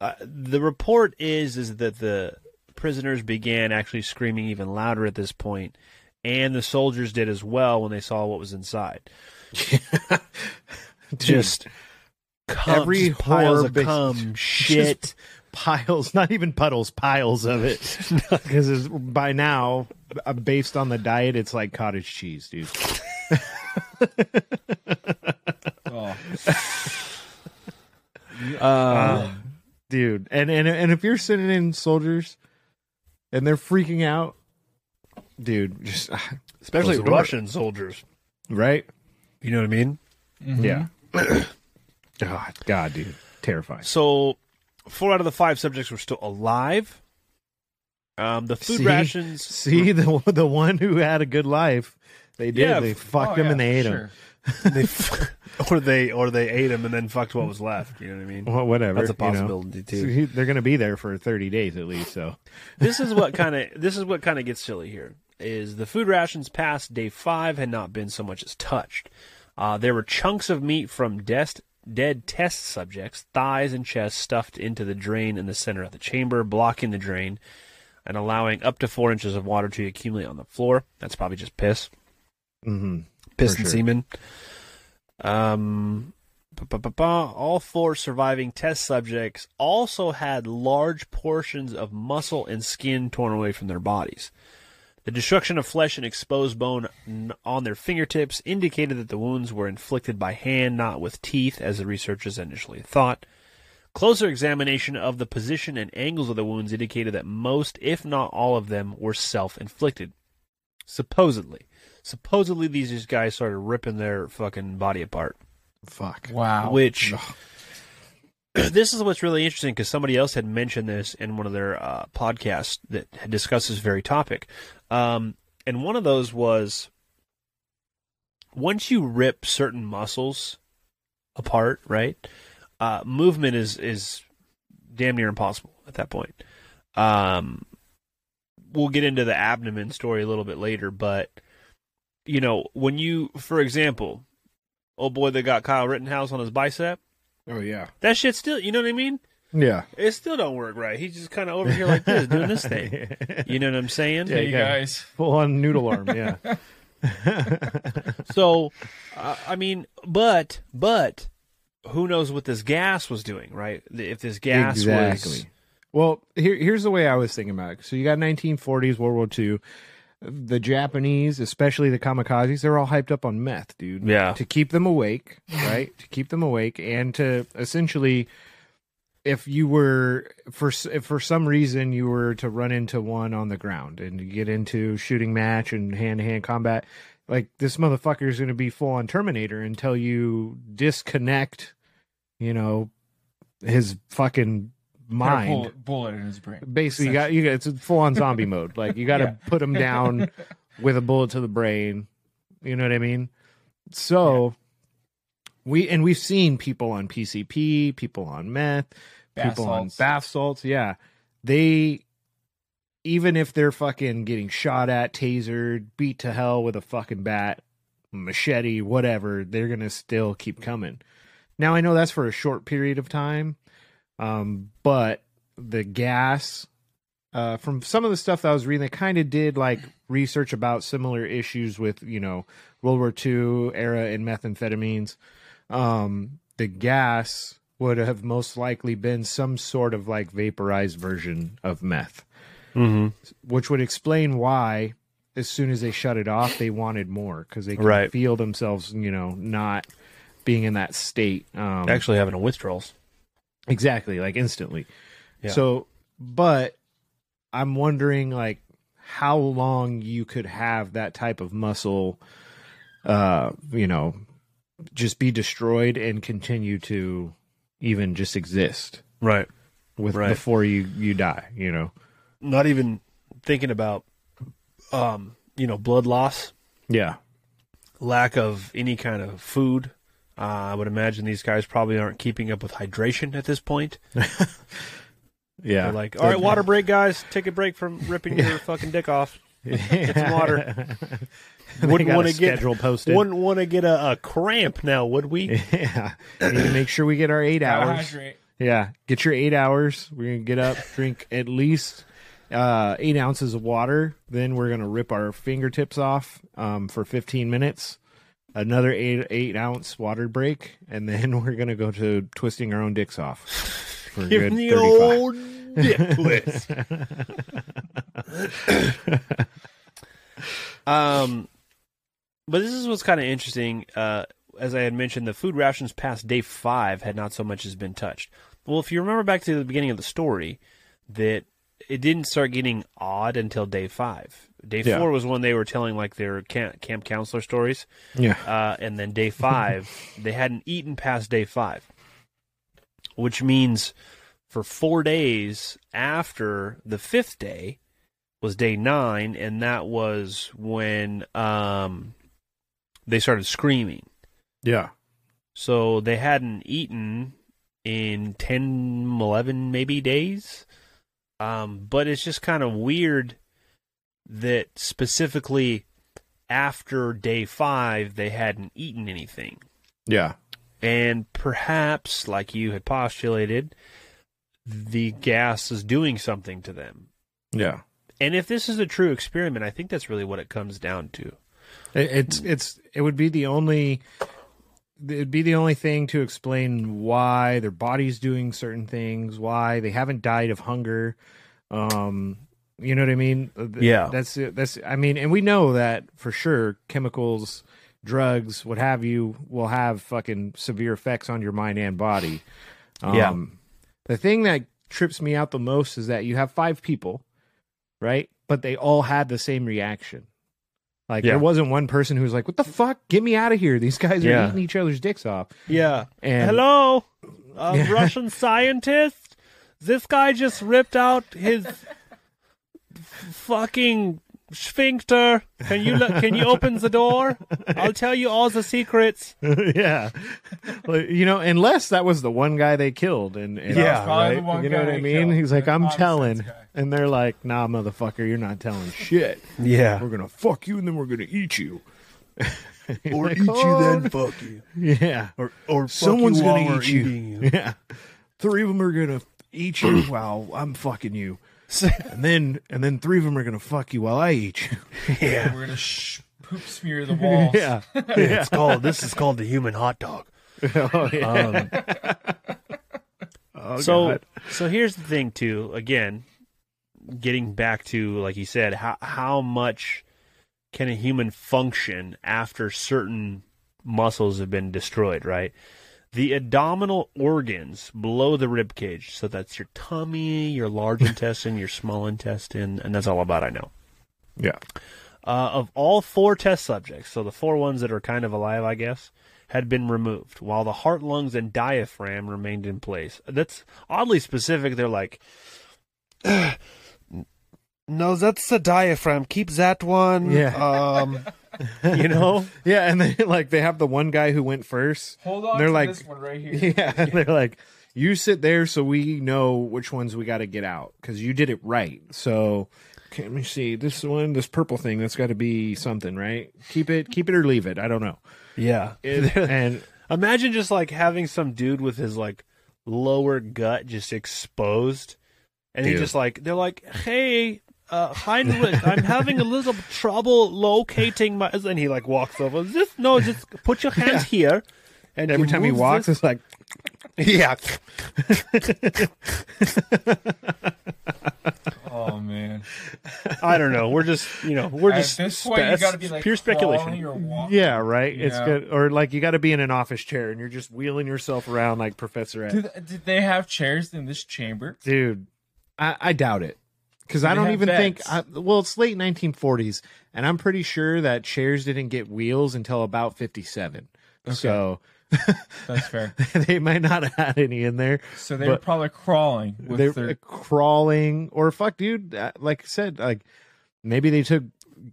uh, the report is is that the prisoners began actually screaming even louder at this point, and the soldiers did as well when they saw what was inside. just cum, Every just piles horror of bas- cum, shit, piles, not even puddles, piles of it. Because by now, uh, based on the diet, it's like cottage cheese, dude. Oh. Uh, dude, and, and and if you're sitting in soldiers and they're freaking out, dude, just Especially close door. Russian soldiers. right? You know what I mean? Yeah. oh, God, dude, terrifying. So, four out of the five subjects were still alive. Um, the food See? rations. See the the one who had a good life, they did. Yeah, they f- fucked oh, him yeah, and they ate sure. him. they, f- or they or they ate him and then fucked what was left. You know what I mean? Well, whatever. That's a you know. possibility So too. he- they're going to be there for thirty days at least. So this is what kind of this is what kind of gets silly here. Is the food rations past day five had not been so much as touched. Uh, there were chunks of meat from des- dead test subjects, thighs and chest stuffed into the drain in the center of the chamber, blocking the drain and allowing up to four inches of water to accumulate on the floor. That's probably just piss. Mhm. And sure. semen. Um, all four surviving test subjects also had large portions of muscle and skin torn away from their bodies. The destruction of flesh and exposed bone on their fingertips indicated that the wounds were inflicted by hand, not with teeth, as the researchers initially thought. Closer examination of the position and angles of the wounds indicated that most, if not all of them, were self inflicted. Supposedly. Supposedly, these guys started ripping their fucking body apart. fuck. Wow. Which. this is what's really interesting because somebody else had mentioned this in one of their uh, podcasts that had discussed this very topic. Um, and one of those was once you rip certain muscles apart, right? Uh, movement is is damn near impossible at that point. Um, we'll get into the abdomen story a little bit later, but you know, when you, for example, oh boy they got Kyle Rittenhouse on his bicep, Oh yeah. that shit still, you know what I mean? Yeah. It still don't work right. He's just kind of over here like this, doing this thing. You know what I'm saying? Yeah, Hey guys. Full on noodle arm. Yeah. So, uh, I mean, but but who knows what this gas was doing, right? If this gas exactly. was Well, here, here's the way I was thinking about it. So you got 1940s, World War II. The Japanese, especially the kamikazes, they're all hyped up on meth, dude. Yeah. To keep them awake, right? to keep them awake, and to essentially, if you were for if for some reason you were to run into one on the ground and get into shooting match and hand to hand combat, like this motherfucker is going to be full on Terminator until you disconnect, you know, his fucking Mind. bullet, in his brain. Basically, you got you got it's full on zombie mode. Like you got to Yeah. put him down with a bullet to the brain. You know what I mean? So we and we've seen people on PCP, people on meth, Bath people on bath salts. Yeah, they even if they're fucking getting shot at, tasered, beat to hell with a fucking bat, machete, whatever, they're gonna still keep coming. Now I know that's for a short period of time, um, but the gas uh, from some of the stuff that I was reading, they kind of did like research about similar issues with you know World War II era and methamphetamines. Um, the gas would have most likely been some sort of like vaporized version of meth, which would explain why as soon as they shut it off, they wanted more because they could Right. feel themselves, you know, not being in that state. Um, actually having a withdrawals. Exactly, like instantly. Yeah. So, but I'm wondering like how long you could have that type of muscle uh, you know, just be destroyed and continue to even just exist Right. with Right. before you you die, you know. Not even thinking about, um, you know, blood loss, Yeah. lack of any kind of food. Uh, I would imagine these guys probably aren't keeping up with hydration at this point. Yeah. They're like, all right, water break, guys. Take a break from ripping your fucking dick off. Get some water. Wouldn't want to get schedule posted. Wouldn't want to get a, a cramp now, would we? yeah. Need to make sure we get our 8 hours. hydrate. Yeah, get your eight hours. We're gonna get up, drink at least uh, eight ounces of water. Then we're gonna rip our fingertips off um, for 15 minutes. Another eight eight ounce water break, and then we're gonna go to twisting our own dicks off. for Give me 35. old dip twist. um, but this is what's kind of interesting. Uh, as I had mentioned, the food rations past day five had not so much as been touched. Well, if you remember back to the beginning of the story, that it didn't start getting odd until day five. Day Yeah. four was when they were telling like their camp, camp counselor stories. Yeah. Uh, and then day five, they hadn't eaten past day five, which means for four days after the fifth day was day nine, and that was when um, they started screaming. Yeah. So they hadn't eaten in 10, 11 maybe days. Um, but it's just kind of weird that specifically after day five, they hadn't eaten anything. Yeah. And perhaps, like you had postulated, the gas is doing something to them. Yeah. And if this is a true experiment, I think that's really what it comes down to. It, it's it's it would be the only it'd be the only thing to explain why their body's doing certain things, why they haven't died of hunger. Um, you know what I mean? Uh, Yeah. That's. That's I mean, and we know that for sure. Chemicals, drugs, what have you, will have fucking severe effects on your mind and body. Um, Yeah. The thing that trips me out the most is that you have five people, right? But they all had the same reaction. Like Yeah. there wasn't one person who was like, "What the fuck? Get me out of here! These guys are Yeah. eating each other's dicks off." Yeah. And Hello, a Yeah. Russian scientist. This guy just ripped out his fucking sphincter. Can you let, can you open the door? I'll tell you all the secrets. yeah, Well, you know, unless that was the one guy they killed, and, and Yeah, That probably right? the one you know guy what I mean? killed, He's like, "I'm telling," guy. and they're like, "Nah, motherfucker, you're not telling shit. Yeah. We're gonna fuck you, and then we're gonna eat you." Or Like, eat you, "Oh, then fuck you. Yeah. Or or fuck Someone's you gonna eat you. you. Yeah. Three of them are gonna eat you while I'm fucking you, and then and then three of them are gonna fuck you while I eat you. Yeah. We're gonna sh- poop smear the walls. yeah. It's called this is called the human hot dog. oh, yeah. Um, Oh, so God. so here's the thing too. Again, getting back to like you said, how how much can a human function after certain muscles have been destroyed? Right. The abdominal organs below the rib cage, so that's your tummy, your large intestine, your small intestine, and that's all about I know. yeah. Uh, of all four test subjects, so the four ones that are kind of alive, I guess, had been removed, while the heart, lungs, and diaphragm remained in place. That's oddly specific. They're like, no, that's the diaphragm. Keep that one. Yeah. Um, you know? Yeah, and they like they have the one guy who went first. Hold on They're to like, this one right here. Yeah, they're like, you sit there so we know which ones we got to get out because you did it right. So, okay, let me see this one, this purple thing. That's got to be something, right? Keep it, keep it or leave it. I don't know. Yeah. and Imagine just like having some dude with his like lower gut just exposed, and he just like they're like, "Hey, uh, Heinrich, I'm having a little trouble locating my," and he like walks over. Just no, just put your hands here. And every time he walks, this- it's like, yeah, Oh man. I don't know. We're just you know we're At just this point, you gotta be like pure speculation. or walking. yeah, right. It's good. Or like you got to be in an office chair and you're just wheeling yourself around like Professor X. Did, did they have chairs in this chamber? dude i, I doubt it because i don't even think? I, well it's late 1940s and i'm pretty sure that chairs didn't get wheels until about 57 so That's fair. they might not have had any in there So they were probably crawling with they're their. crawling or fuck dude uh, like i said like maybe they took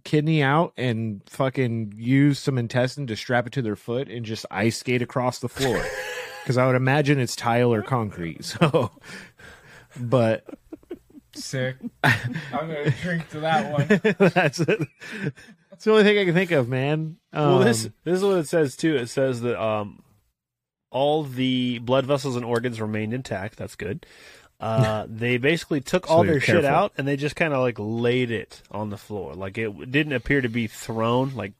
kidney out and fucking used some intestine to strap it to their foot and just ice skate across the floor because i would imagine it's tile or concrete so but Sick. I'm gonna drink to that one. that's it. That's the only thing I can think of, man. well, this Um, this is what it says too. It says that um, all the blood vessels and organs remained intact. That's good. Uh, they basically took So all you're their shit out and they just kind of like laid it on the floor. Like it didn't appear to be thrown. Like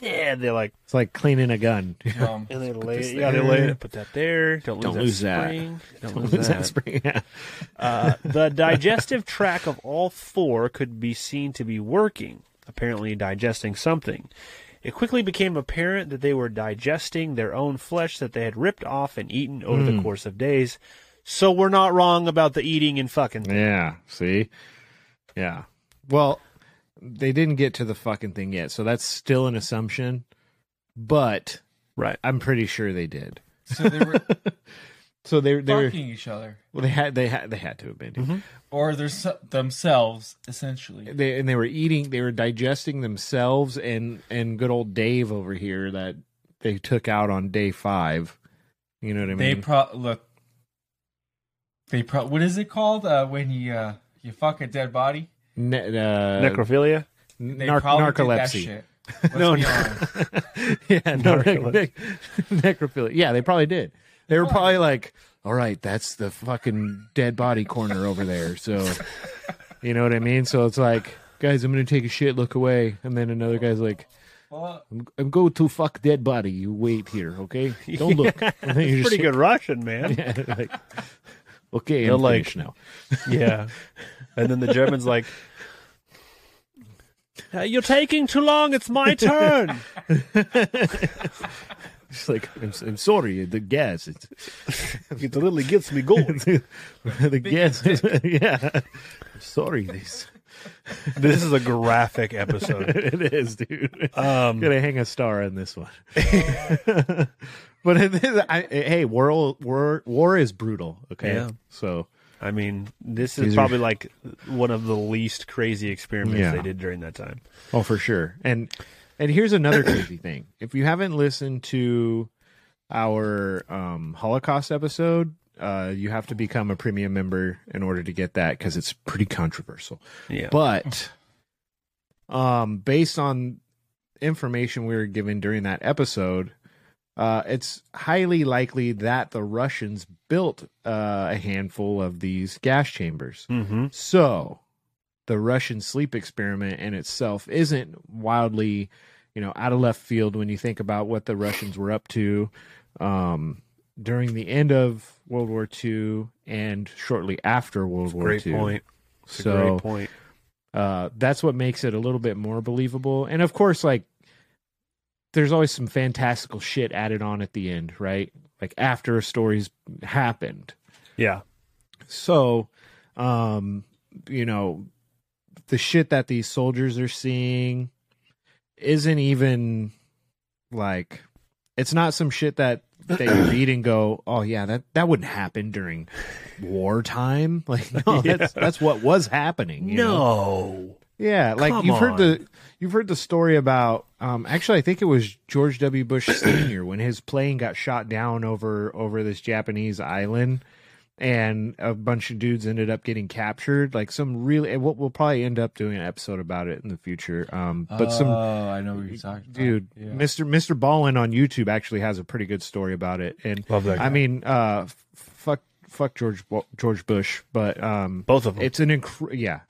yeah, they're like, It's like cleaning a gun. Um, and they lay, this yeah, they lay it, put that there. Don't, Don't lose lose that that. spring. Don't, Don't lose, lose that. that spring. Yeah. Uh, the digestive tract of all four could be seen to be working, apparently digesting something. It quickly became apparent that they were digesting their own flesh that they had ripped off and eaten over the Mm. course of days. So we're not wrong about the eating and fucking. thing. Yeah. See. Yeah. Well, they didn't get to the fucking thing yet, so that's still an assumption. But right, I'm pretty sure they did. So they were So they they were fucking each other, well they had they had they had to have been. Mm-hmm. or their themselves essentially. They and they were eating, they were digesting themselves and and good old Dave over here that they took out on day five. You know what I mean? They mean? pro look. They pro. What is it called uh, when you uh, you fuck a dead body? Ne- uh, Necrophilia? They Nar- probably did that narcolepsy. no, no. yeah, no, Narcolepsy. nec- necrophilia. Yeah, they probably did. They were probably like, "All right, that's the fucking dead body corner over there." So, you know what I mean? So it's like, guys, I'm gonna take a shit. Look away, and then another guy's like. Well, I'm, I'm going to fuck dead body. You wait here, okay? Don't look. Yeah, And then you it's just- pretty good Russian, man. Yeah, like, okay, They're I'm like- now. yeah. And then the German's like, "Uh, "You're taking too long. It's my turn." It's like, I'm, I'm sorry, the gas. It's, it literally gets me going. the gas. yeah. I'm sorry. This. This is a graphic episode. it is, dude. Um, Gonna hang a star on this one. but it is, I, hey, war, war, war is brutal. Okay, Yeah. so I mean, this These is are- probably like one of the least crazy experiments Yeah. they did during that time. Oh, for sure. And and here's another crazy thing. If you haven't listened to our um, Holocaust episode, uh, you have to become a premium member in order to get that because it's pretty controversial. Yeah. But um, based on information we were given during that episode, uh, it's highly likely that the Russians built uh, a handful of these gas chambers. Mm-hmm. So the Russian sleep experiment in itself isn't wildly, you know, out of left field when you think about what the Russians were up to um, during the end of World War II and shortly after World War Great II. point. So great point. Uh, that's what makes it a little bit more believable. And of course, like there's always some fantastical shit added on at the end, right? Like after a story's happened. Yeah. So, um, you know, the shit that these soldiers are seeing isn't even like it's not some shit that that you read and go, "Oh yeah, that that wouldn't happen during wartime." Like, no, Yeah. that's that's what was happening. you know? No. Yeah, like Come you've heard the you've heard the story about um actually I think it was George W. Bush Sr. when his plane got shot down over over this Japanese island and a bunch of dudes ended up getting captured like some really and we'll, we'll probably end up doing an episode about it in the future um but some Oh, I know what you're talking about. dude Yeah. Mr. Mr. Ballen on YouTube actually has a pretty good story about it and Love that I mean uh fuck fuck George George Bush but um Both of them. it's an incre- yeah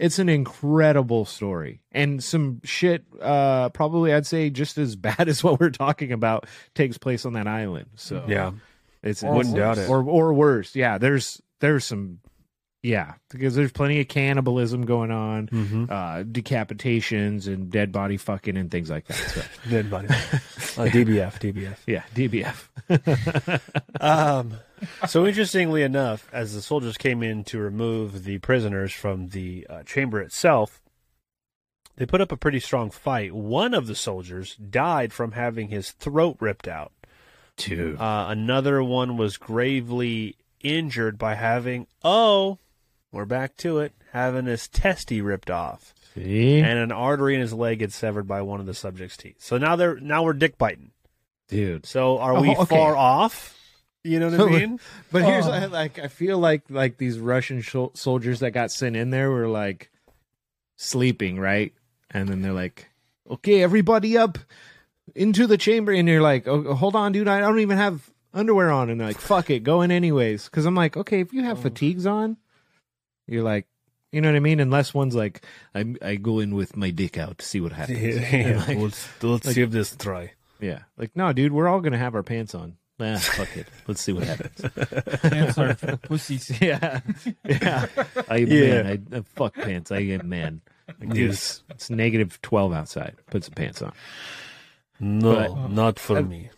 it's an incredible story and some shit uh probably i'd say just as bad as what we're talking about takes place on that island so Yeah. it's Or Wouldn't doubt it. or or worse yeah there's there's some yeah because there's plenty of cannibalism going on Mhm. uh decapitations and dead body fucking and things like that so Dead body. Uh, DBF. DBF. yeah dbf Um, so interestingly enough, as the soldiers came in to remove the prisoners from the uh, chamber itself, they put up a pretty strong fight. One of the soldiers died from having his throat ripped out. Two. Uh, another one was gravely injured by having oh, we're back to it, having his testy ripped off, See? and an artery in his leg gets severed by one of the subject's teeth. So now they're now we're dick biting. dude So are Oh, we okay. far off? You know what I mean? But here's Oh. Like I feel like like these Russian shol- soldiers that got sent in there were like sleeping, right? And then they're like, "Okay, everybody up into the chamber." And you're like, "Oh, hold on, dude, I don't even have underwear on." And they're like, "Fuck it, go in anyways." Because I'm like, okay, if you have Oh. fatigues on, you're like, You know what I mean? Unless one's like, I I go in with my dick out to see what happens. Yeah, And like- let's let's like- give this a try. Yeah, like no, dude, we're all gonna have our pants on. Nah, fuck it. Let's see what happens. Pants are for pussies. Yeah, yeah. I am Yeah. man. I, I fuck pants. I am man. Like, dude, Yes. it's, it's negative twelve outside. Put some pants on. No, But- not for Uh, me.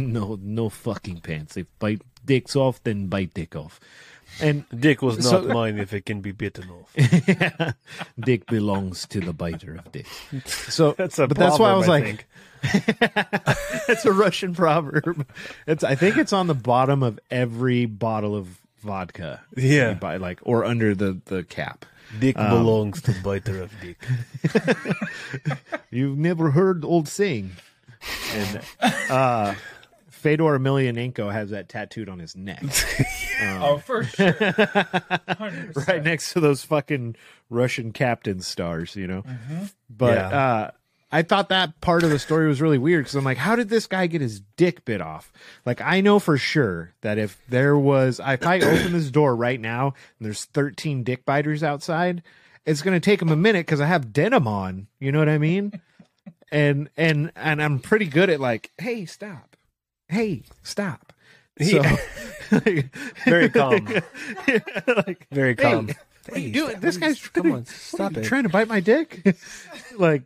no, no fucking pants. If bite dicks off, then bite dick off. And Dick was so- not mine if it can be bitten off. Yeah. dick belongs to the biter of dick. So That's a but that's why I was proverb, I like, it's a Russian proverb. It's I think it's on the bottom of every bottle of vodka. Yeah. buy, like or under the the cap. Dick Um, belongs to biter of dick. You've never heard old saying. And uh Fedor Emelianenko has that tattooed on his neck. Um, Oh, for sure. 100%. right next to those fucking Russian captain stars, you know. Mhm. But Yeah. uh, I thought that part of the story was really weird because I'm like, how did this guy get his dick bit off? Like, I know for sure that if there was, if I open this door right now and there's 13 dick biters outside, it's going to take him a minute because I have denim on. You know what I mean? And and and I'm pretty good at like, hey, stop, hey, stop. So, Very calm. like, Very hey, calm. What are you doing? This guy's come trying, on, stop you it. Trying to bite my dick? like,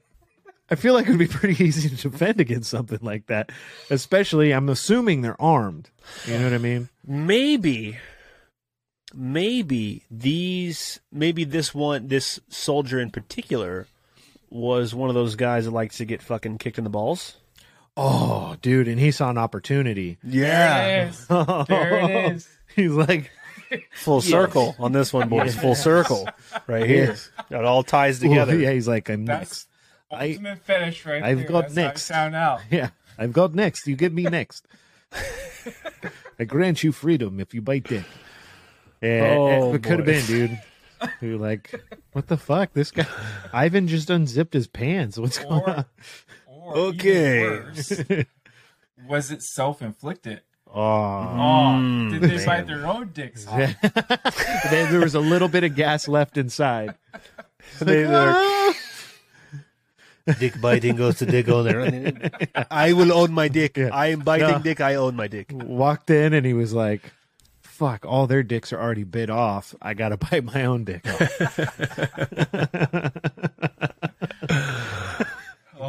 I feel like it would be pretty easy to defend against something like that. Especially, I'm assuming they're armed. You know what I mean? maybe maybe these maybe this one this soldier in particular was one of those guys that likes to get fucking kicked in the balls Oh, dude, and he saw an opportunity. There it is. There it is. He's like, full circle on this one boys full circle right here Yes. it all ties together yeah, he's like, I'm That's next. I, ultimate fetish right I've there. got That's how I next. Found out. yeah, I've got next. You get me next. I grant you freedom if you bite dick. Yeah, Oh, it could have been, dude. You're like, what the fuck? This guy, Ivan just unzipped his pants. What's going on? Or Okay. even worse, was it self-inflicted? Oh, Oh, did they man. bite their own dicks off? there was a little bit of gas left inside. They- they're- Ah! Dick biting goes to dick owner. i will own my dick Yeah. i am biting No. dick i own my dick Walked in and he was like, "Fuck! All their dicks are already bit off. I gotta bite my own dick off."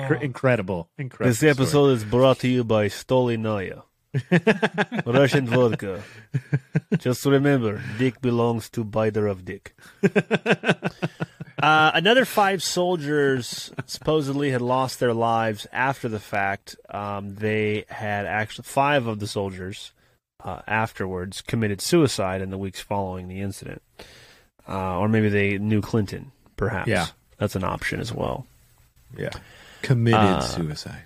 Incre- incredible, incredible. this episode is brought to you by Stolichnaya. Russian vodka. Just remember, dick belongs to biter of dick. Uh, another five soldiers supposedly had lost their lives after the fact. Um, they had actually five of the soldiers uh, afterwards committed suicide in the weeks following the incident, uh, or maybe they knew Clinton. Perhaps, Yeah. that's an option as well. Yeah, committed Uh, suicide.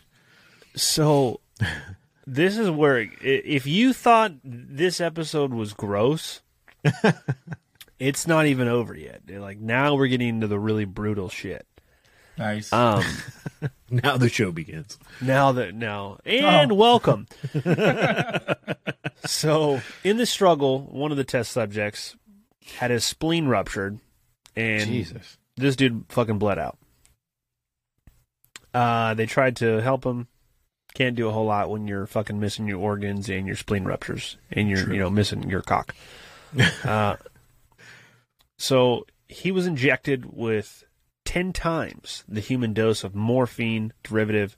So this is where if you thought this episode was gross, it's not even over yet. Like now we're getting into the really brutal shit. Nice. Um Now the show begins. now that now and welcome. so in the struggle, one of the test subjects had his spleen ruptured and Jesus. this dude fucking bled out. Uh, they tried to help him. Can't do a whole lot when you're fucking missing your organs and your spleen ruptures and you're True. you know missing your cock. uh, so he was injected with ten times the human dose of morphine derivative.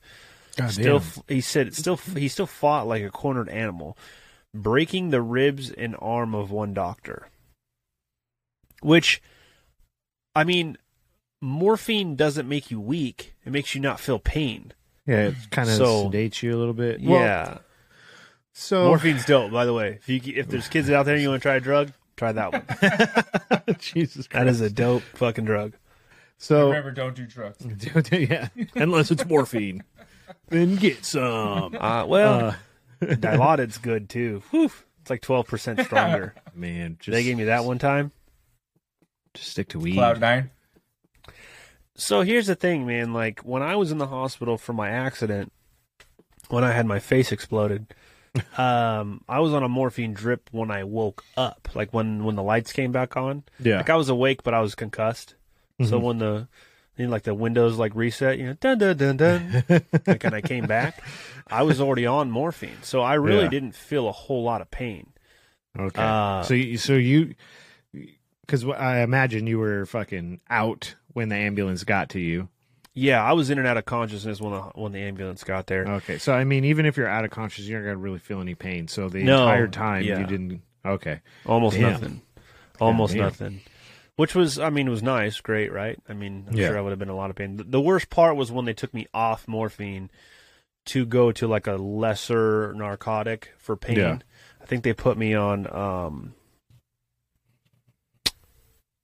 God still, damn. he said it still he still fought like a cornered animal, breaking the ribs and arm of one doctor. Which, I mean, morphine doesn't make you weak; it makes you not feel pain. Yeah, it kind of So- sedates you a little bit. Well, yeah, So morphine's dope. By the way, if you if there's kids out there and you want to try a drug, try that one. Jesus, Christ. That is a dope fucking drug. so Remember, don't do drugs. yeah, unless it's morphine, then get some. Uh, well, Uh, Dilaudid's good too. Whew. It's like twelve percent stronger. man, just they gave me that one time. just stick to weed. Cloud nine. So here's the thing, man. Like when I was in the hospital for my accident, when I had my face exploded, um, I was on a morphine drip when I woke up, like when when the lights came back on. Yeah. like I was awake, but I was concussed. So Mhm. when the you know, like the windows like reset, you know, dun dun dun dun, like, and I came back, I was already on morphine, so I really Yeah. didn't feel a whole lot of pain. Okay. Uh, so you, so you, because I imagine you were fucking out when the ambulance got to you. Yeah, I was in and out of consciousness when the when the ambulance got there. Okay. So I mean, even if you're out of consciousness, you're not gonna really feel any pain. So the No, entire time yeah. you didn't. Okay. Almost Damn. nothing. Almost damn. nothing. Which was, I mean, it was nice, great, right? I mean, I'm Yeah. sure I would have been in a lot of pain. The, the worst part was when they took me off morphine to go to like a lesser narcotic for pain. Yeah. I think they put me on um,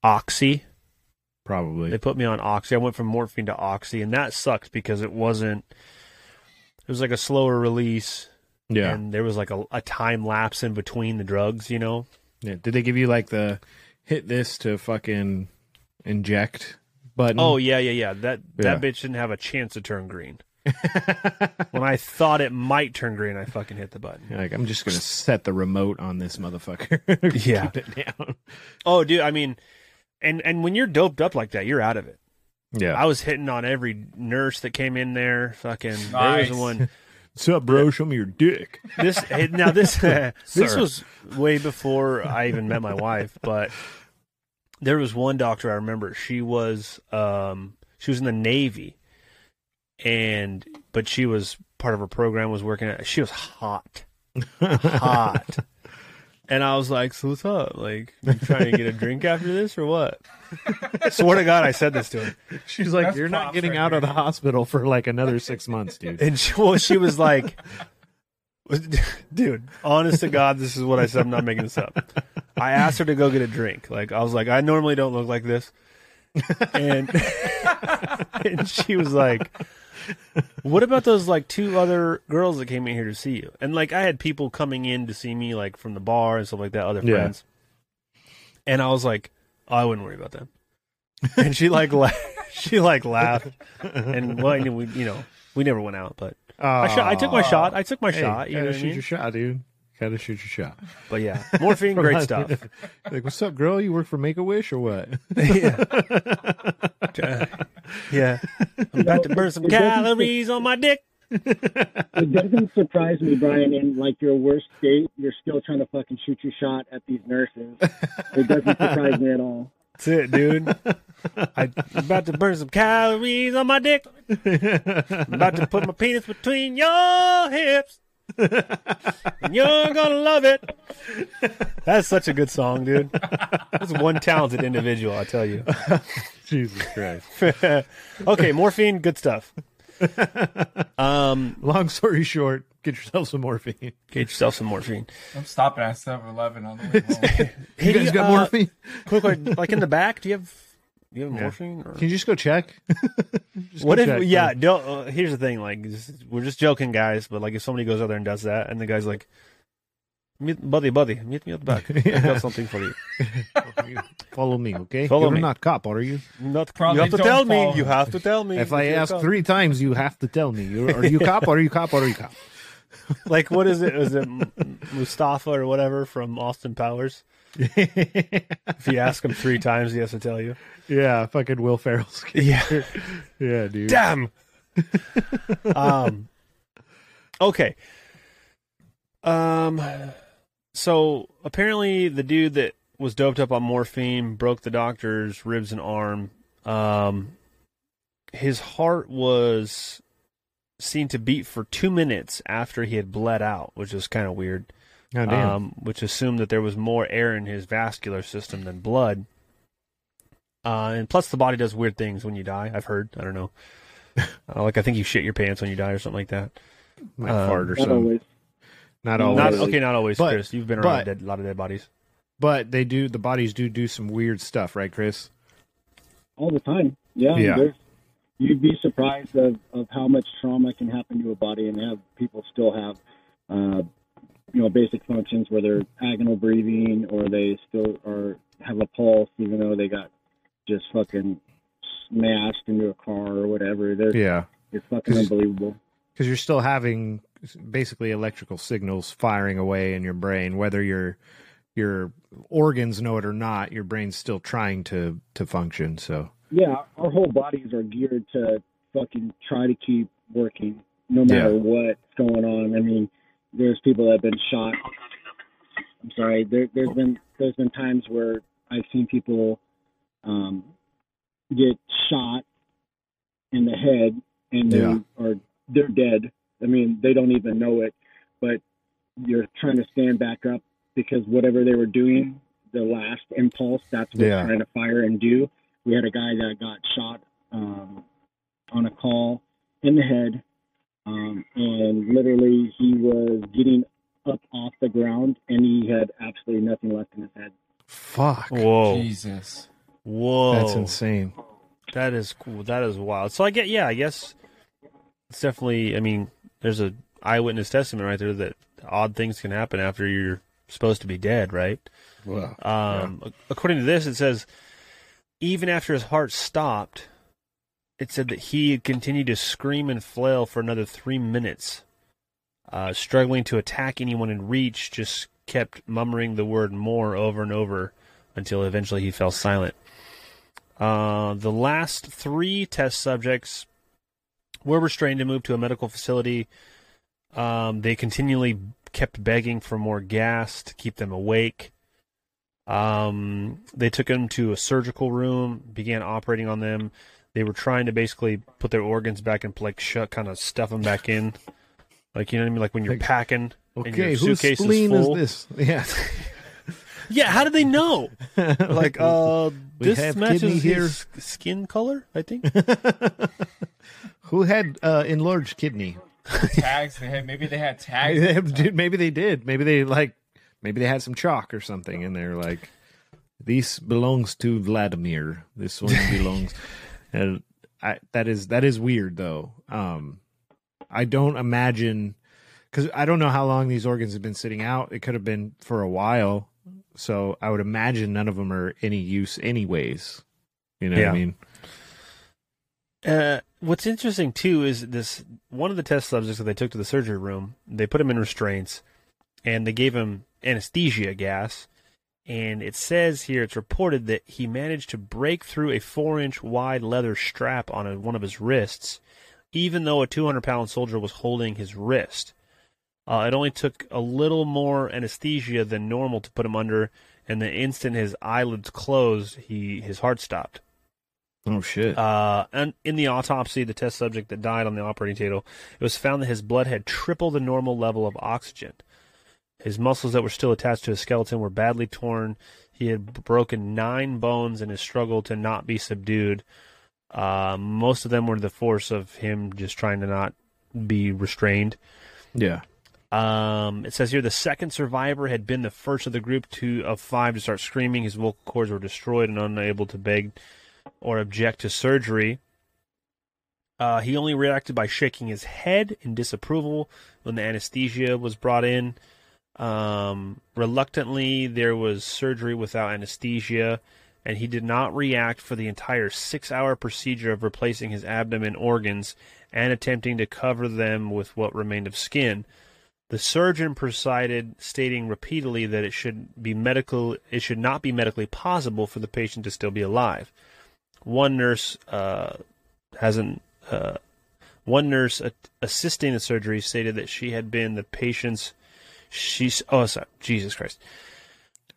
Oxy. Probably. They put me on Oxy. I went from morphine to Oxy, and that sucked because it wasn't. It was like a slower release. Yeah. And there was like a, a time lapse in between the drugs, you know? Yeah. Did they give you like the hit this to fucking inject button? Oh yeah, yeah, yeah. That Yeah. that bitch didn't have a chance to turn green. when I thought it might turn green, I fucking hit the button. You're like I'm just gonna set the remote on this motherfucker. Yeah. Keep it down. Oh, dude, I mean, and and when you're doped up like that, you're out of it. Yeah. I was hitting on every nurse that came in there. Fucking, there Nice. was one. What's up, bro? Show me your dick. This hey, now this this was way before I even met my wife, but there was one doctor I remember. She was um she was in the Navy, and but she was part of her program was working. At, she was hot, hot, and I was like, "So what's up? Like, you trying to get a drink after this or what?" Swear to God, I said this to her. She's like, That's you're not props getting right out of the hospital for like another six months, dude. And she, well, she was like, dude, honest to God, this is what I said. I'm not making this up. I asked her to go get a drink. Like, I was like, I normally don't look like this. And, and she was like, what about those like two other girls that came in here to see you? And like, I had people coming in to see me like from the bar and stuff like that, other Yeah. friends. And I was like, oh, I wouldn't worry about them. And she like, la- she like laughed. And well, I knew we, you know, we never went out, but I, shot, I took my shot. I took my Hey, shot. You know gotta I shoot mean? your shot, dude. Gotta shoot your shot. But yeah, morphine, great stuff. like, what's up, girl? You work for Make a Wish or what? yeah. Yeah. I'm about to burn some calories on my dick. It doesn't surprise me, Brian. In like your worst state, you're still trying to fucking shoot your shot at these nurses. It doesn't surprise me at all. That's it, dude. I'm about to burn some calories on my dick. I'm about to put my penis between your hips. And you're gonna love it. That's such a good song, dude. That's one talented individual, I tell you. Jesus Christ. okay, morphine, good stuff. Um, Long story short, get yourself some morphine. get yourself some morphine. I'm stopping at 7-Eleven on the way home. You guys got uh, morphine? Quick, quick, like in the back, do you have do you have Yeah. morphine? Or? Can you just go check? Just What go if? check. Yeah, don't, uh, here's the thing. Like, this is- we're just joking, guys. But like, if somebody goes out there and does that, and the guy's like, meet, "Buddy, buddy, meet me at the back. I've got something for you." Follow me, okay? Follow You're me. not cop, are you? Not, Probably you have to don't tell me. You have to tell me. If I ask cop. three times, you have to tell me. You're, are you cop? Or are you cop? Or are you cop? like, what is it? Is it Mustafa or whatever from Austin Powers? If you ask him three times, he has to tell you. yeah, fucking Will Ferrell's. Yeah. yeah, dude. Damn. um. Okay. Um. So apparently, the dude that was doped up on morphine broke the doctor's ribs and arm. Um. His heart was seen to beat for two minutes after he had bled out, which is kind of weird. Oh, damn. Um, which assumed that there was more air in his vascular system than blood. Uh, and plus, the body does weird things when you die. I've heard. I don't know. Uh, like I think you shit your pants when you die or something like that. Might um, fart or Not something. always. Not Not always. Not okay, not always, But- Chris. You've been but- around dead, a lot of dead bodies. But they do. The bodies do do some weird stuff, right, Chris? all the time. Yeah, Yeah. You'd be surprised of, of how much trauma can happen to a body, and have people still have, uh, you know, basic functions where they're agonal breathing, or they still are have a pulse, even though they got just fucking smashed into a car or whatever. They're, Yeah, it's fucking unbelievable. because you're still having basically electrical signals firing away in your brain, whether your your organs know it or not. Your brain's still trying to to function. So Yeah, our whole bodies are geared to fucking try to keep working no matter Yeah. what's going on. I mean, there's people that have been shot. I'm sorry. There, there's been there's been times where I've seen people um, get shot in the head and they Yeah. are they're dead. I mean, they don't even know it, but you're trying to stand back up because whatever they were doing, the last impulse, that's what Yeah. they're trying to fire and do. We had a guy that got shot um, on a call in the head, um, and literally he was getting up off the ground and he had absolutely nothing left in his head. fuck. Whoa. Jesus. Whoa. That's insane. That is cool. That is wild. So I get, yeah, I guess it's definitely. I mean, there's a eyewitness testament right there that odd things can happen after you're supposed to be dead, right? Wow. Um, ac- according to this, it says even after his heart stopped, it said that he continued to scream and flail for another three minutes, uh, struggling to attack anyone in reach. Just kept murmuring the word "more" over and over until eventually he fell silent. Uh, the last three test subjects were restrained and moved to a medical facility. Um, they continually kept begging for more gas to keep them awake. Um, they took him to a surgical room, began operating on them. They were trying to basically put their organs back in, like shut, kind of stuff them back in, like you know what I mean, like when you're Like, packing. and Okay, your whose suitcase spleen is, is, this? Yeah. Yeah, how did they know? like, uh, this matches kidney his skin color, I think. Who had uh, enlarged kidney? Tags. They had maybe they had tags. Dude, maybe they did. Maybe they like. Maybe they had some chalk or something, and they're like, "This belongs to Vladimir. This one belongs." And I, that is that is weird, though. Um, I don't imagine because I don't know how long these organs have been sitting out. It could have been for a while, so I would imagine none of them are any use, anyways. You know what I mean? Uh, what's interesting too is this one of the test subjects that they took to the surgery room. They put him in restraints, and they gave him anesthesia gas. And it says here, it's reported that he managed to break through a four-inch wide leather strap on a, one of his wrists, even though a 200-pound soldier was holding his wrist. Uh, it only took a little more anesthesia than normal to put him under, and the instant his eyelids closed, he his heart stopped. Oh shit! Uh, and in the autopsy, the test subject that died on the operating table, it was found that his blood had triple the normal level of oxygen. His muscles that were still attached to his skeleton were badly torn. He had broken nine bones in his struggle to not be subdued. Uh, most of them were the force of him just trying to not be restrained. Yeah. Um, it says here the second survivor had been the first of the group to of five to start screaming. His vocal cords were destroyed and unable to beg or object to surgery. Uh, he only reacted by shaking his head in disapproval when the anesthesia was brought in. Um, reluctantly, there was surgery without anesthesia, and he did not react for the entire six hour procedure of replacing his abdomen organs and attempting to cover them with what remained of skin. The surgeon presided, stating repeatedly that it should be medical, it should not be medically possible for the patient to still be alive. One nurse uh, hasn't. Uh, one nurse assisting the surgery stated that she had been the patient's. She's oh sorry, Jesus Christ.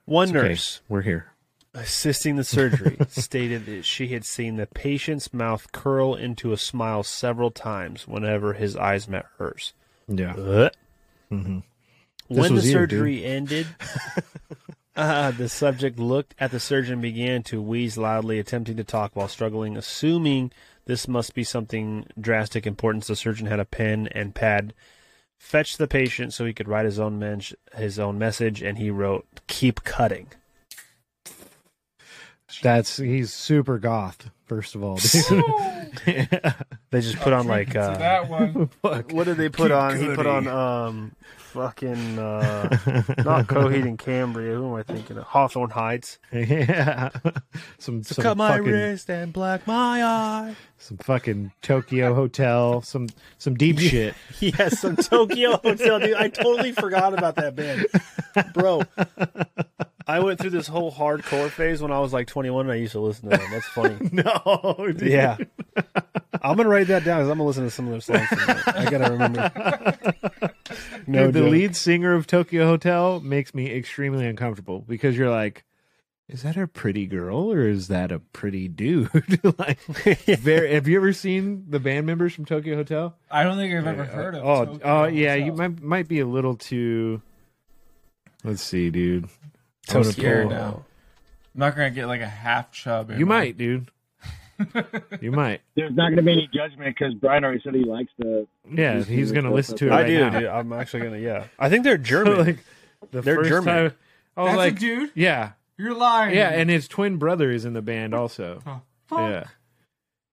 One It's okay. nurse We're here. assisting the surgery stated that she had seen the patient's mouth curl into a smile several times whenever his eyes met hers. Yeah. Uh, Mm-hmm. when the surgery ended, uh, the subject looked at the surgeon and began to wheeze loudly, attempting to talk while struggling. Assuming this must be something drastic importance, the surgeon had a pen and pad fetched the patient so he could write his own men- his own message, and he wrote, "Keep cutting." That's he's super goth. First of all, They just put on like uh, that one. what did they put Keep on? He put on um fucking uh, not Coheed and Cambria. Who am I thinking of? Hawthorne Heights. yeah, some, So some cut my fucking, wrist and black my eye. some fucking Tokio Hotel, some some deep shit. Yes, some Tokio Hotel, dude. I totally forgot about that band, bro. I went through this whole hardcore phase when I was like 21, and I used to listen to them. That's funny. no, dude. Yeah, I'm gonna write that down because I'm gonna listen to some of their songs. tonight. I gotta remember. No Dude, the joke. lead singer of Tokio Hotel makes me extremely uncomfortable because you're like, is that a pretty girl or is that a pretty dude? like, very, have you ever seen the band members from Tokio Hotel? I don't think I've ever uh, heard of. Oh, Tokio oh, yeah, Hotel. you might might be a little too. Let's see, dude. I'm I'm scared pull- now. I'm not gonna get like a half chub. in You my- might, dude. you might. There's not going to be any judgment because Brian already said he likes the. Yeah, he's gonna listen to it. I do, now. dude. I'm actually gonna. Yeah, I think they're German. like, the They're first German. time- I was That's a like, dude? yeah, You're lying. yeah, and his twin brother is in the band also. fuck. Yeah.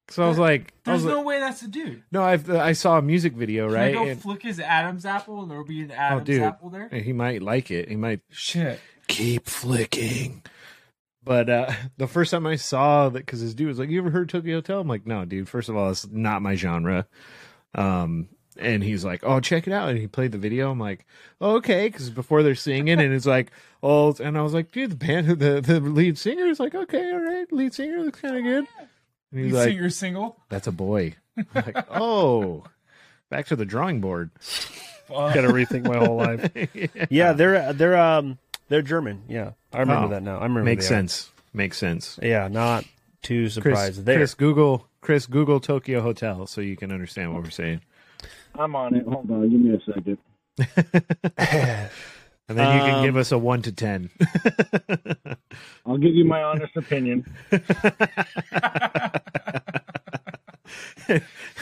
So I was like, There's was no like, way that's a dude. no, I uh, I saw a music video, Can right? I go And- flick his Adam's apple and there'll be an oh, Adam's dude, apple there? he might like it. He might Shit. Keep flicking. But uh, the first time I saw that, because this dude was like, "You ever heard Tokio Hotel?" I'm like, "No, dude. First of all, it's not my genre." Um, and he's like, "Oh, check it out!" And he played the video. I'm like, oh, "Okay," because before they're singing, and it's like, "Oh," and I was like, "Dude, the band, the the lead singer is like, okay, all right, lead singer looks kind of good." And he's Lead like, singer single. "That's a boy." I'm like, "Oh, back to the drawing board." Gotta rethink my whole life. Yeah, they're they're um they're German. Yeah, I remember Oh, that now. I remember. Makes they are. sense. Makes sense. Yeah, not too Chris, surprised there. Chris, Google Chris Google Tokio Hotel so you can understand what we're saying. I'm on it. Hold on, give me a second. And then you can Um, give us a one to ten. I'll give you my honest opinion.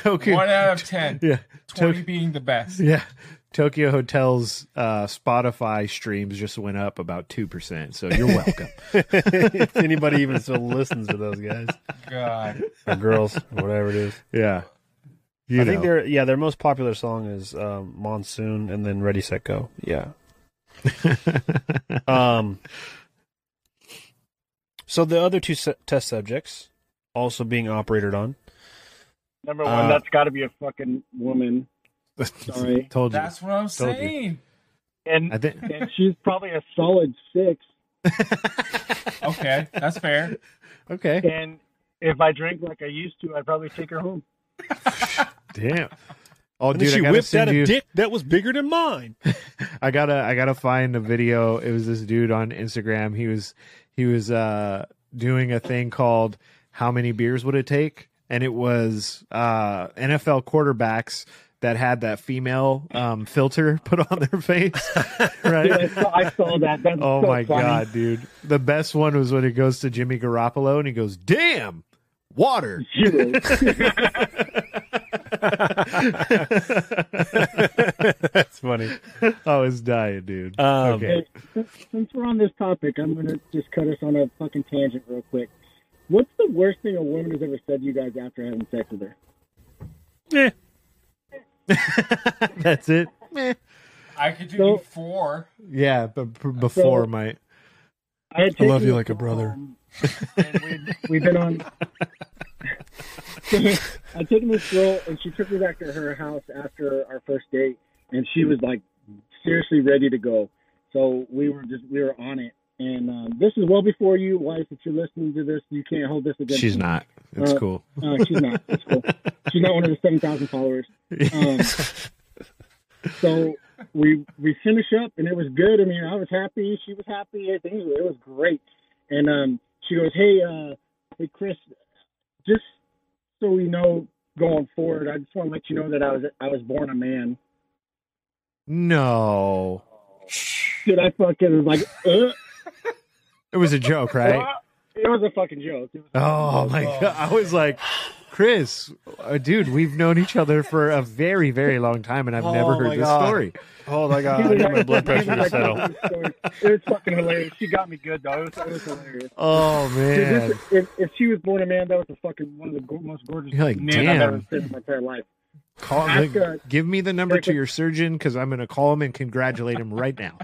okay. One out of ten. Yeah. Twenty Tok- being the best. yeah. Tokio Hotel's uh, Spotify streams just went up about two percent, so you're welcome. if anybody even still listens to those guys God. or girls, whatever it is. yeah. You I know. think their yeah their most popular song is um, Monsoon and then Ready Set Go. Yeah. um. So the other two se- test subjects also being operated on. Number one, Uh, that's got to be a fucking woman, Sorry. Told you. That's what I'm Told you. saying. and I think and she's probably a solid six. Okay, that's fair. okay. And if I drank like I used to, I'd probably take her home. Damn. Oh, And dude, then she I whipped send out you. a dick that was bigger than mine. I gotta I gotta find a video. It was this dude on Instagram. He was he was uh doing a thing called How many beers would it take? And it was uh NFL quarterbacks that had that female um filter put on their face. Dude, I, right? saw, I saw that. That's Oh so my funny. god, dude. The best one was when it goes to Jimmy Garoppolo and he goes, Damn, water. That's funny. I was dying, dude. Um, okay. Since, since we're on this topic, I'm gonna just cut us on a fucking tangent real quick. What's the worst thing a woman has ever said to you guys after having sex with her? Eh. That's it. Meh. I could do So- four. Yeah, but b- before So- my I, had I love taken you like a brother. home, and we've, we've been on. I taken this girl, and she took me back to her house after our first date, and she was like seriously ready to go. So we were just we were on it, and um, this is well before you, wife. If you're listening to this, you can't hold this against. She's me. not. It's Uh, cool. Uh, she's not. It's cool. She's not one of the seven thousand followers. Um, so we we finish up, and it was good. I mean, I was happy. She was happy. I think it was great. And um, she goes, "Hey, uh, hey, Chris, just so we know going forward, I just want to let you know that I was I was born a man." No. Dude, I fucking was like, uh, It was a joke, right? It was a fucking joke. Oh my god! I was like, Chris, uh, dude, we've known each other for a very, very long time, and I've never Oh heard my this God. story. Hold on, I got I need my blood pressure to settle. It was fucking hilarious. She got me good though. It was, it was hilarious. Oh Dude, man, this- if, if she was born a man, that was the fucking one of the go- most gorgeous You're like, men I've damn. ever seen in my entire life. Call Ask, the- uh, give me the number to your surgeon because I'm going to call him and congratulate him right now.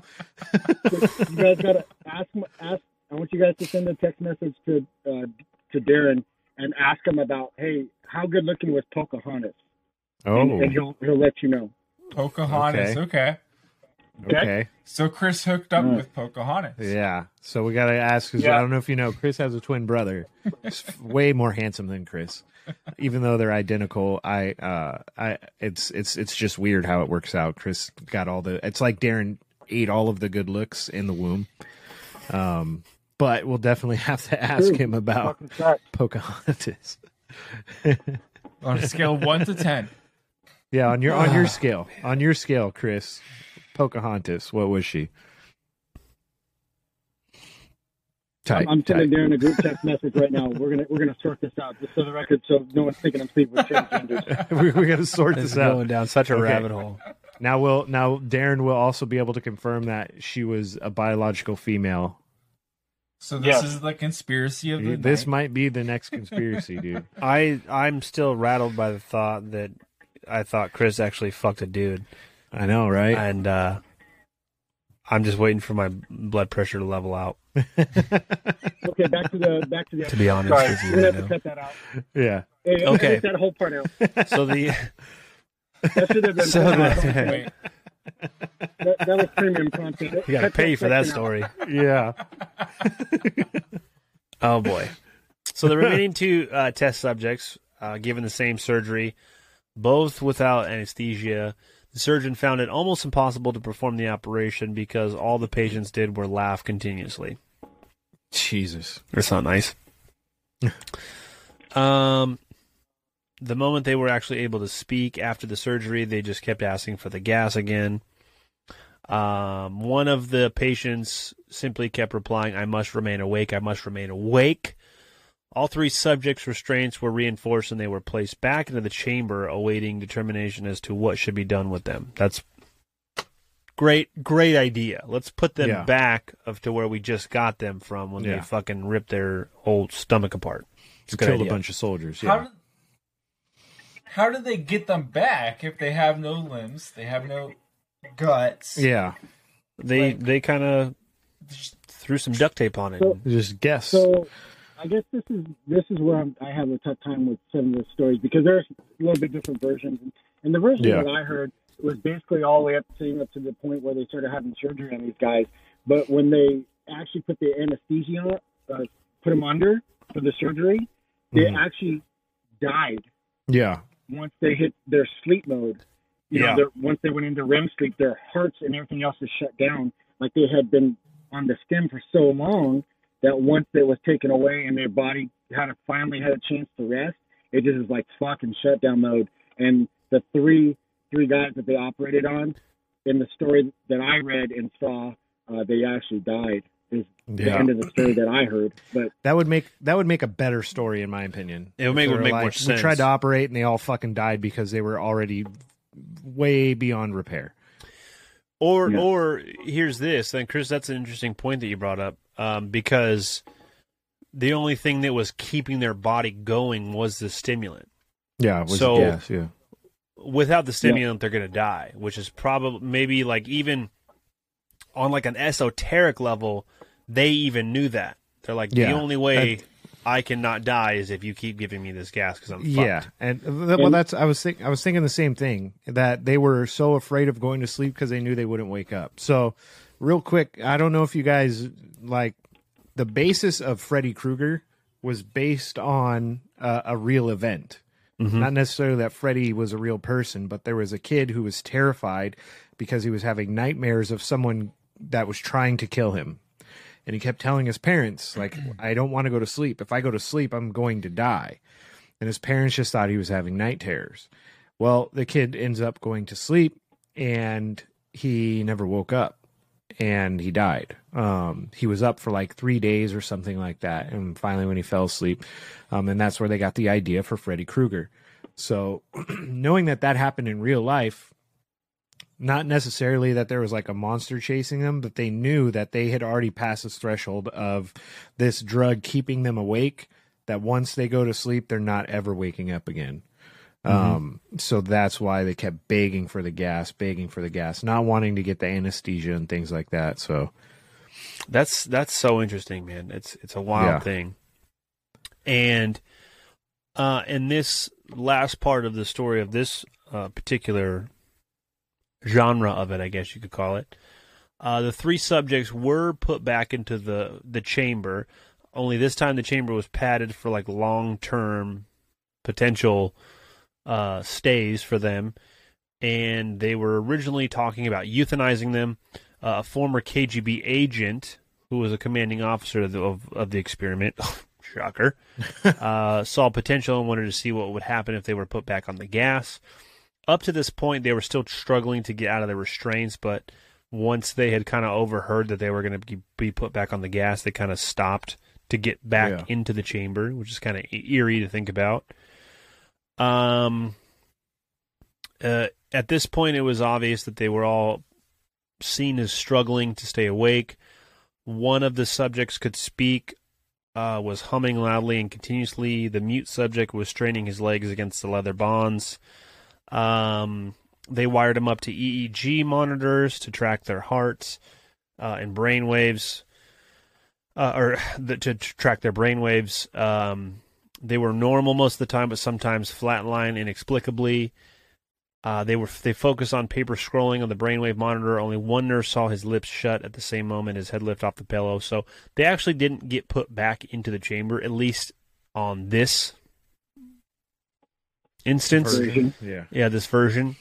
you guys gotta ask. him- Ask. I want you guys to send a text message to uh, to Darren and ask him about, hey, how good looking was Pocahontas? Oh, and, and he'll he'll let you know. Pocahontas. Okay. okay. So Chris hooked up Mm. with Pocahontas. Yeah. So we got to ask because Yeah. I don't know if you know, Chris has a twin brother. He's way more handsome than Chris. Even though they're identical, I, uh, I, it's, it's, it's just weird how it works out. Chris got all the, it's like Darren ate all of the good looks in the womb. Um, but we'll definitely have to ask Dude, him about. Pocahontas. On a scale of one to ten. Yeah, on your on your ah. scale, on your scale, Chris, Pocahontas, what was she? Tight, I'm, I'm sending tight. Darren a group text message right now. We're gonna we're gonna sort this out just for the record, so no one's thinking I'm sleeping with transgenders. we, we got to sort This this is out. going down such a Okay. rabbit hole. Now we'll now Darren will also be able to confirm that she was a biological female. So this Yes. is the conspiracy of the This night. might be the next conspiracy, dude. I I'm still rattled by the thought that I thought Chris actually fucked a dude, I know, right? and uh, I'm just waiting for my blood pressure to level out. Okay, back to the back to the. To be honest Sorry, with you, we're have to cut that out. yeah. Hey, Okay. edit that whole part out. So the That should have been. So the- Wait, that, that was premium content. you got to pay for that story. Yeah. Oh boy. So the remaining two uh, test subjects, uh, given the same surgery, both without anesthesia, the surgeon found it almost impossible to perform the operation because all the patients did were laugh continuously. Jesus. That's not nice. um, the moment they were actually able to speak after the surgery, they just kept asking for the gas again. Um, one of the patients simply kept replying, I must remain awake, I must remain awake. All three subjects' restraints were reinforced and they were placed back into the chamber awaiting determination as to what should be done with them. That's great, great idea. Let's put them Yeah. back of to where we just got them from when Yeah. they fucking ripped their whole stomach apart. It's a good Killed idea. a bunch of soldiers. how Yeah. did how did they get them back if they have no limbs? They have no guts. Yeah. They Like- they kind of threw some duct tape on it. So- Just guess. So, I guess this is this is where I'm, I have a tough time with some of the stories because there's a little bit different versions, and the version Yeah. that I heard was basically all the way up to up to the point where they started having surgery on these guys. But when they actually put the anesthesia, on, uh, put them under for the surgery, they Mhm. actually died yeah. Once they hit their sleep mode. You Yeah. know, once they went into REM sleep, their hearts and everything else is shut down. Like they had been on the stem for so long that once it was taken away and their body had a, finally had a chance to rest, it just is like fucking shutdown mode. And the three three guys that they operated on, in the story that I read and saw, uh, they actually died. Is the Yeah. end of the story that I heard. But That would make that would make a better story in my opinion. It would make- If would they were make more We tried to operate and they all fucking died because they were already way beyond repair. Or Yeah. or here's this, and Chris, that's an interesting point that you brought up, um, because the only thing that was keeping their body going was the stimulant. Yeah, it was So- a guess, yeah. Without the stimulant, they're going to die, which is probably maybe like even on like an esoteric level, they even knew that. They're like Yeah. the only way I cannot die is if you keep giving me this gas because I'm fucked. Yeah, and well, that's I was think I was thinking the same thing that they were so afraid of going to sleep because they knew they wouldn't wake up. So, real quick, I don't know if you guys like the basis of Freddy Krueger was based on uh, a real event. Not necessarily that Freddy was a real person, but there was a kid who was terrified because he was having nightmares of someone that was trying to kill him. And he kept telling his parents, like, I don't want to go to sleep. If I go to sleep, I'm going to die. And his parents just thought he was having night terrors. Well, the kid ends up going to sleep and he never woke up and he died. Um, he was up for like three days or something like that. And finally, when he fell asleep, um, and that's where they got the idea for Freddy Krueger. So, knowing that that happened in real life, not necessarily that there was like a monster chasing them, but they knew that they had already passed this threshold of this drug keeping them awake. That once they go to sleep, they're not ever waking up again. Um, so that's why they kept begging for the gas, begging for the gas, not wanting to get the anesthesia and things like that. So That's that's so interesting, man. It's it's a wild Yeah. thing. And uh in this last part of the story of this uh, particular genre of it, I guess you could call it, uh, the three subjects were put back into the the chamber. Only this time the chamber was padded for like long term potential uh, stays for them, and they were originally talking about euthanizing them. Uh, a former KGB agent who was a commanding officer of the, of, of the experiment, shocker, uh, saw potential and wanted to see what would happen if they were put back on the gas. Up to this point, they were still struggling to get out of the restraints, but once they had kind of overheard that they were going to be put back on the gas, they kind of stopped to get back Yeah. into the chamber, which is kind of eerie to think about. Um, uh, at this point, it was obvious that they were all seen as struggling to stay awake. One of the subjects could speak, uh, was humming loudly and continuously. The mute subject was straining his legs against the leather bonds. Um, they wired him up to EEG monitors to track their hearts uh, and brain waves, uh, or the, to tr- track their brain waves. Um, they were normal most of the time, but sometimes flatline inexplicably. Uh, they were they focused on paper scrolling on the brainwave monitor. Only one nurse saw his lips shut at the same moment his head lift off the pillow. So they actually didn't get put back into the chamber, at least on this instance. Version. Yeah. yeah, this version.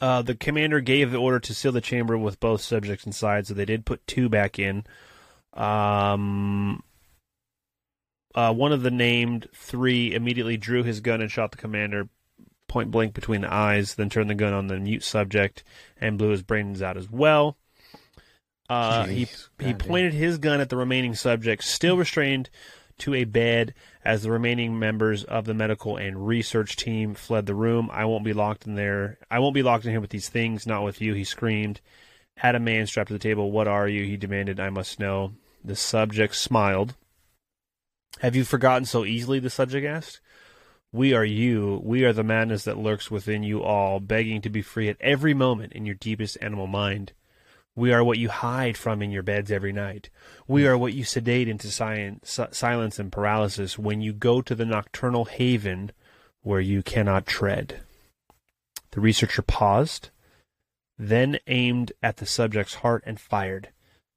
Uh, the commander gave the order to seal the chamber with both subjects inside, so they did put two back in. Um, uh, one of the named three immediately drew his gun and shot the commander point blank between the eyes, then turned the gun on the mute subject and blew his brains out as well. Uh, he Jeez, he goddamn. pointed his gun at the remaining subject, still restrained to a bed as the remaining members of the medical and research team fled the room. I won't be locked in there. I won't be locked in here with these things, not with you, he screamed. Had a man strapped to the table, What are you? He demanded, I must know. The subject smiled. Have you forgotten so easily? The subject asked. We are you. We are the madness that lurks within you all, begging to be free at every moment in your deepest animal mind. We are what you hide from in your beds every night. We are what you sedate into si- si- silence and paralysis when you go to the nocturnal haven where you cannot tread. The researcher paused, then aimed at the subject's heart and fired.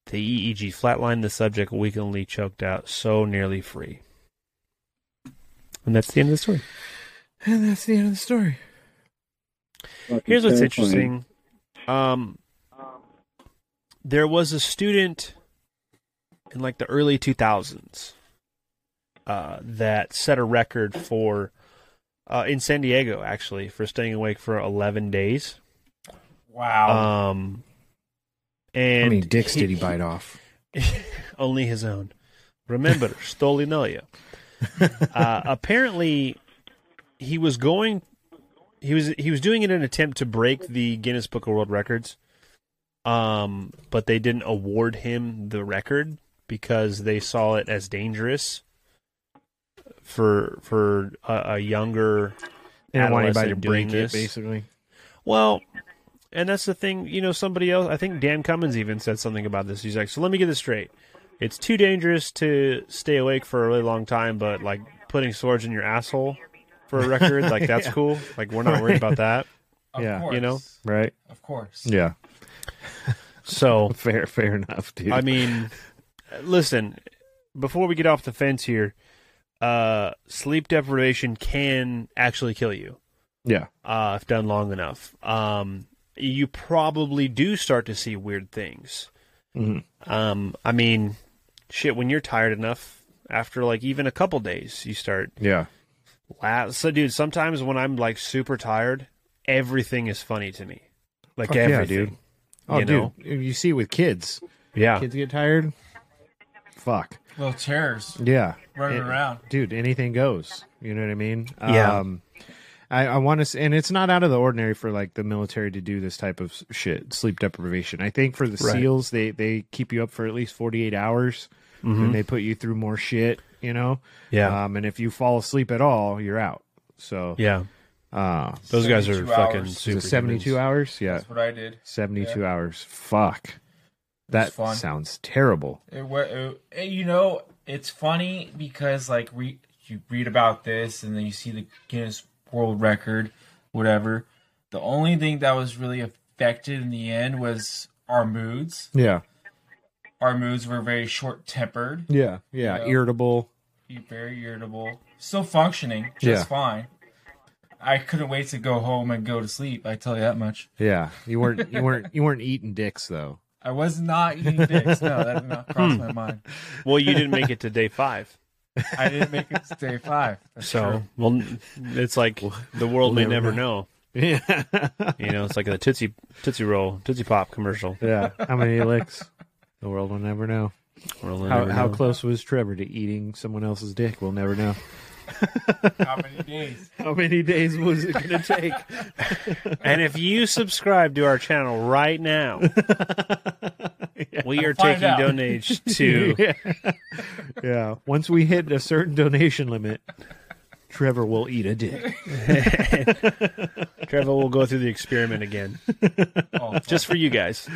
The EEG flatlined the subject, weakeningly choked out, so nearly free. And that's the end of the story. And that's the end of the story. Here's what's interesting. Um, there was a student in like the early 2000s uh, that set a record for uh, in San Diego actually for staying awake for 11 days. Wow. Um, and How many dicks did he bite off? only his own. Remember, Stolichnaya. uh, apparently, he was going. He was he was doing it in an attempt to break the Guinness Book of World Records. Um, but they didn't award him the record because they saw it as dangerous for for a, a younger They didn't want anybody to adolescent doing break it, this. basically. Well, and that's the thing, you know, somebody else, I think Dan Cummins even said something about this. He's like, so let me get this straight. It's too dangerous to stay awake for a really long time, but like putting swords in your asshole for a record, like that's Yeah. cool. Like we're not worried about that. of yeah. course. You know? Right? Of course. Yeah. So, Fair, fair enough, dude. I mean, listen, before we get off the fence here, uh, sleep deprivation can actually kill you. yeah. uh, if done long enough. Um, you probably do start to see weird things. Mhm. Um, I mean, shit, when you're tired enough, after like even a couple days, you start. Yeah. La- so, dude, sometimes when I'm like super tired, everything is funny to me. Like Fuck yeah, everything. dude. Oh, you dude. know? You see it with kids. Yeah. Kids get tired. Fuck. Little chairs Yeah. running It- around. dude anything goes you know what i mean Yeah. um i, I want to say and it's not out of the ordinary for like the military to do this type of shit sleep deprivation i think for the Right. seals they they keep you up for at least 48 hours Mhm. and they put you through more shit you know Yeah. um and if you fall asleep at all you're out So Yeah. Uh, Those guys are 72 fucking hours. super. it seventy-two hours? Yeah, That's what I did. seventy-two Yeah. hours. Fuck, that fun. sounds terrible. It, it, it- you know, it's funny because like re, you read about this and then you see the Guinness World Record, whatever. The only thing that was really affected in the end was our moods. Yeah, Our moods were very short tempered, yeah, yeah. Yeah. Irritable. very irritable. Still functioning just Yeah. fine. I couldn't wait to go home and go to sleep. I tell you that much. Yeah, you weren't you weren't you weren't eating dicks though. I was not eating dicks. No, that did not cross my hmm. mind. Well, you didn't make it to day five. I didn't make it to day five. That's So, true. well, it's like the world may never never know. Yeah, You know, it's like a Tootsie Tootsie Roll, Tootsie Pop commercial. yeah. How many licks? The world will never know. World will How how close was Trevor to eating someone else's dick? We'll never know. How many days? How many days was it gonna take? And if you subscribe to our channel right now, we are taking out. donations to. yeah. yeah. Once we hit a certain donation limit, Trevor will eat a dick. Trevor will go through the experiment again, Oh, just for you guys.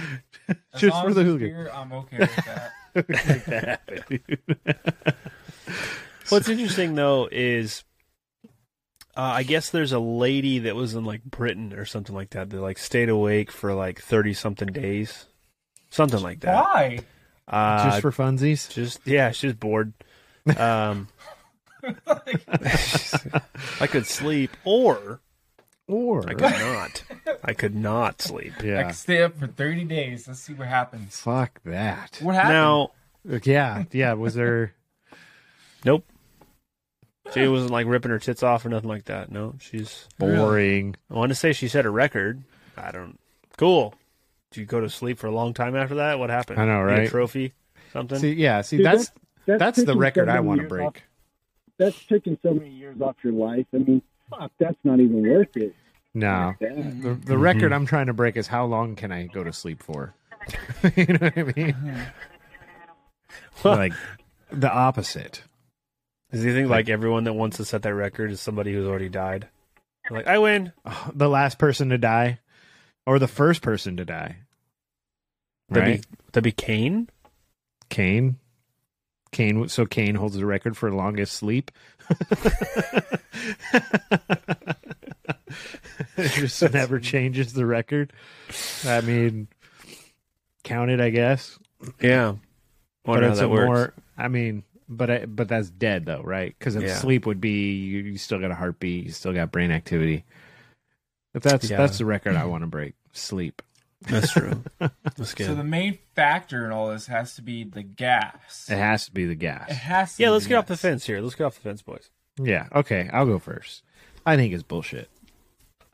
As Just for the hooligan. I'm okay with that. Make that happen. What's interesting though is, uh, I guess there's a lady that was in like Britain or something like that that like stayed awake for like thirty something days, something like that. Why? Uh, Just for funsies? just yeah, she's bored. Um, I could sleep, or Or I could not. I could not sleep. I yeah. can stay up for 30 days. Let's see what happens. Fuck that. What happened? Now, Yeah, yeah. Was there nope. She wasn't like ripping her tits off or nothing like that. No, she's boring? I want to say she set a record. I don't. Cool. Did you go to sleep for a long time after that? What happened? I know, Get a right? trophy, something. See, yeah. See, Dude, that's That's, that's the record so I want to break. off- that's taking so many years off your life. I mean, fuck, that's not even worth it. No, Yeah. the, the mm-hmm. record I'm trying to break is how long can I go to sleep for? you know what I mean? like the opposite. Does he think like everyone that wants to set that record is somebody who's already died? Like I win. The last person to die, or the first person to die. That'd Right? be that'd be Kane. Kane. Kane. So Kane holds the record for longest sleep. it just never changes the record. I mean, count it, I guess. Yeah. But Wonder it's a works. more. I mean, but I, but that's dead though, right? Because if Yeah. sleep would be you, you still got a heartbeat, you still got brain activity. But that's Yeah. that's the record I want to break. Sleep. That's true. That's good. So the main factor in all this has to be the gas. It has to be the gas. It has to yeah, be let's the get off the fence here. Let's get off the fence, boys. Yeah. Okay. I'll go first. I think it's bullshit.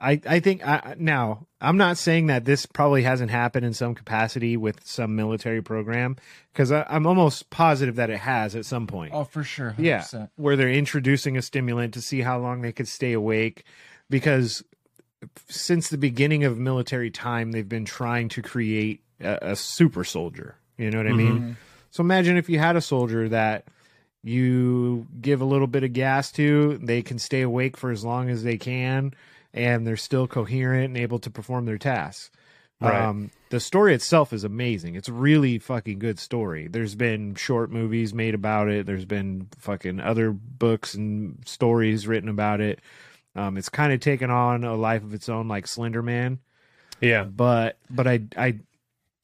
I I think I, now I'm not saying that this probably hasn't happened in some capacity with some military program because I'm almost positive that it has at some point. Oh, for sure. 100%. Yeah, where they're introducing a stimulant to see how long they could stay awake because since the beginning of military time they've been trying to create a, a super soldier. You know what I mean? Mm-hmm. So imagine if you had a soldier that you give a little bit of gas to, they can stay awake for as long as they can and they're still coherent and able to perform their tasks. Right. Um, the story itself is amazing. It's a really fucking good story. There's been short movies made about it. There's been fucking other books and stories written about it. Um, it's kind of taken on a life of its own, like Slender Man. Yeah. But but I I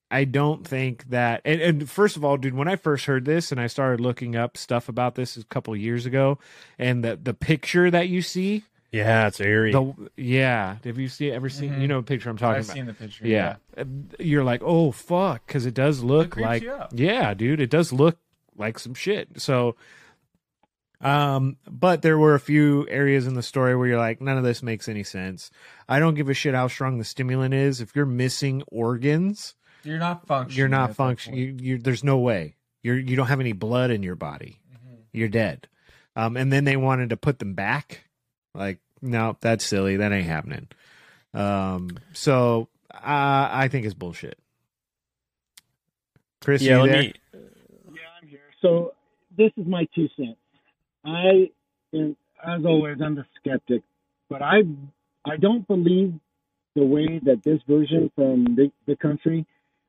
I don't think that. And, and first of all, dude, when I first heard this and I started looking up stuff about this a couple years ago, and the the picture that you see, Yeah, it's airy. the yeah, have you see ever seen? You know, the picture I'm talking about? I've seen the picture. Yeah. Uh, You're like, oh fuck, because it does look creeps like, yeah, dude, it does look like some shit. So, um, but there were a few areas in the story where you're like, none of this makes any sense. I don't give a shit how strong the stimulant is. If you're missing organs, You're not functioning. you're not that functioning. You, you, there's no way. You're you don't have any blood in your body. Mm-hmm. You're dead. Um, and then they wanted to put them back. Like, no, that's silly. That ain't happening. Um, so uh, I think it's bullshit. Chris, yeah, you let there? me. Yeah, I'm here. So this is my two cents. I, am, as always, I'm the skeptic. but I I don't believe the way that this version from the, the country.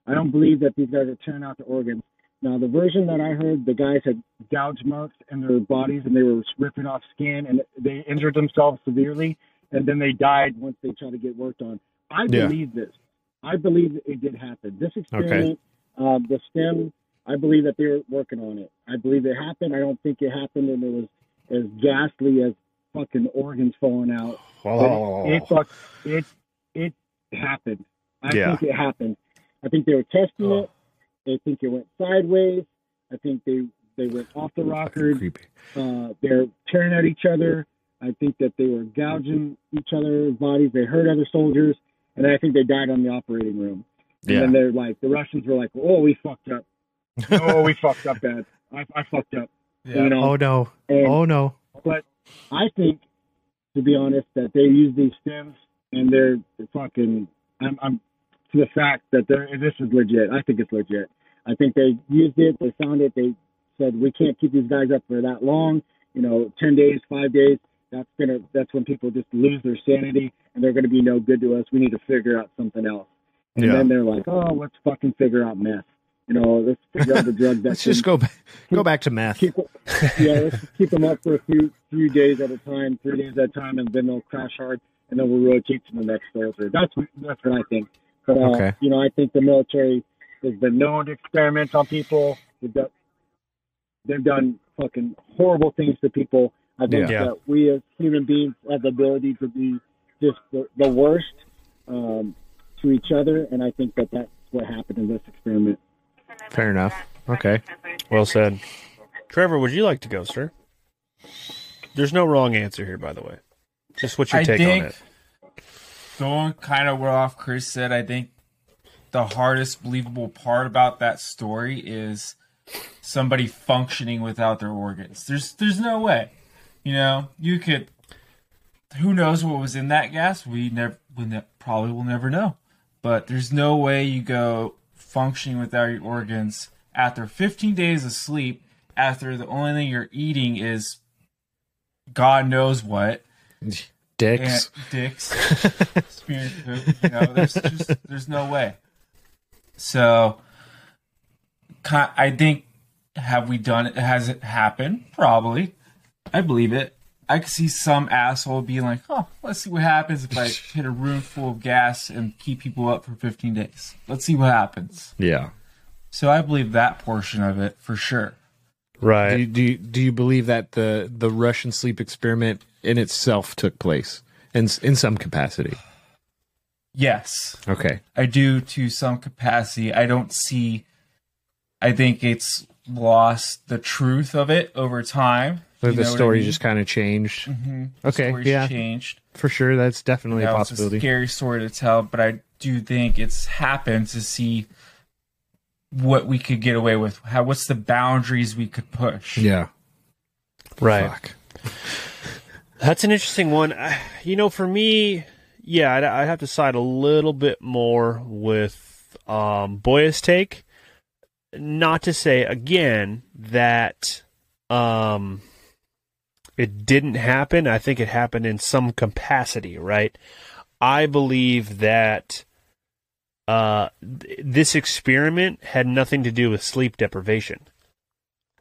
I don't believe that these guys are tearing out the organs. Now, the version that I heard, the guys had gouge marks in their bodies and they were ripping off skin and they injured themselves severely and then they died once they tried to get worked on. I Yeah. believe this. I believe it did happen. This experiment, um, the stem, I believe that they were working on it. I believe it happened. I don't think it happened and it was as ghastly as fucking organs falling out. Oh. It, it, fuck- it, it happened. I Yeah. think it happened. I think they were testing it. I think it went sideways. I think they they went off the rocker. Uh, they're tearing at each other. I think that they were gouging each other's bodies. They hurt other soldiers, and I think they died on the operating room. And Yeah. then they're like, the Russians were like, "Oh, we fucked up. oh, we fucked up, bad. I, I fucked up." You know? Oh no. And- oh no. But I think, to be honest, that they use these stems and they're fucking. I'm, I'm to the fact that they're this is legit. I think it's legit. I think they used it. They found it. They said we can't keep these guys up for that long. You know, ten days, five days. That's gonna. That's when people just lose their sanity and they're gonna be no good to us. We need to figure out something else. And Yeah. then they're like, oh, let's fucking figure out meth. You know, let's figure out the drug that Let's just go back go back to meth. keep yeah, let's just keep them up for a few few days at a time, three days at a time, and then they'll crash hard, and then we'll rotate to the next soldier. That's what- that's what I think. But uh, Okay. you know, I think the military has been known to experiment on people. They've done, they've done fucking horrible things to people. I think Yeah. that we as human beings have the ability to be just the, the worst um, to each other, and I think that that's what happened in this experiment. Fair enough. Okay. Well said. Trevor, would you like to go, sir? There's no wrong answer here, by the way. Just what's your I take think on it? going kind of where off Chris said, I think the hardest believable part about that story is somebody functioning without their organs. There's there's no way. You know, you could who knows what was in that gas? We never we ne- probably will never know. But there's no way you go functioning without your organs after 15 days of sleep after the only thing you're eating is God knows what Dicks. and dicks, poop. You know, there's just there's no way. So, I think have we done it? Has it happened? Probably. I believe it. I could see some asshole being like, "Oh, let's see what happens if I hit a room full of gas and keep people up for 15 days. Let's see what happens." Yeah. So I believe that portion of it for sure. Right. Do you, do you, do you believe that the the Russian sleep experiment in itself took place in in some capacity? Yes. Okay. I do to some capacity. I don't see. I think it's lost the truth of it over time. The, the know what I story mean? just kind of changed. Mhm. Okay. story's Yeah. changed. For sure, that's definitely You a know, it's possibility. scary story to tell, but I do think it's happened to see what we could get away with. How what's the boundaries we could push? yeah. Right. Fuck. That's an interesting one. I- You know, for me, yeah, I'd, I'd have to side a little bit more with um, Boya's take. Not to say again that um, it didn't happen. I think it happened in some capacity, right? I believe that uh, th- this experiment had nothing to do with sleep deprivation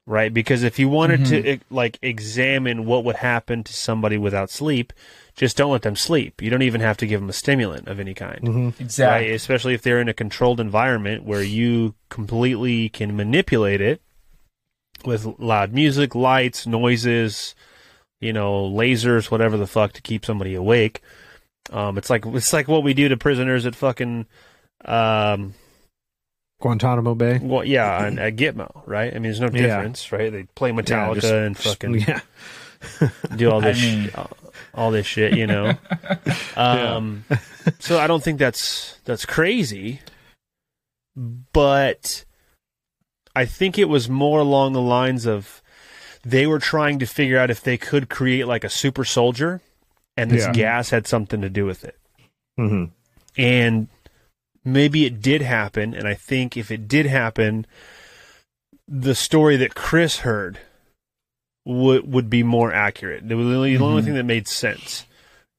right? Because if you wanted to e- like examine what would happen to somebody without sleep, just don't let them sleep. You don't even have to give them a stimulant of any kind. Mhm. Exactly. Right? Especially if they're in a controlled environment where you completely can manipulate it with loud music, lights, noises, you know, lasers, whatever the fuck to keep somebody awake. Um, it's like it's like what we do to prisoners at fucking um, Guantanamo Bay. well, yeah, and at Gitmo, right? I mean, there's no Yeah. difference, right? They play Metallica just- and just- fucking yeah. do all I this, mean- sh- all this shit, you know. um, so I don't think that's that's crazy, but I think it was more along the lines of they were trying to figure out if they could create like a super soldier, and this Yeah. gas had something to do with it hmm and maybe it did happen and i think if it did happen the story that chris heard would would be more accurate the only, the only Mhm. thing that made sense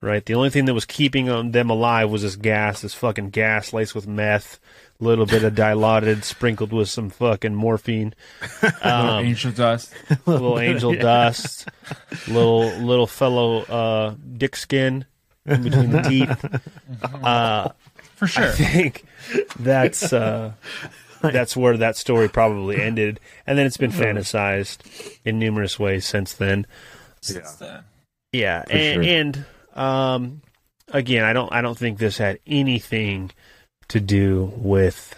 Right. The only thing that was keeping them alive was this gas, this fucking gas laced with meth, a little bit of dilaudid, sprinkled with some fucking morphine, um, angel dust. little angel Yeah. dust, little little fellow uh, dick skin in between the teeth. Uh, For sure. I think that's uh, that's where that story probably ended, and then it's been fantasized in numerous ways since then. Since then. Yeah, For and, sure. and um, again, I don't I don't think this had anything to do with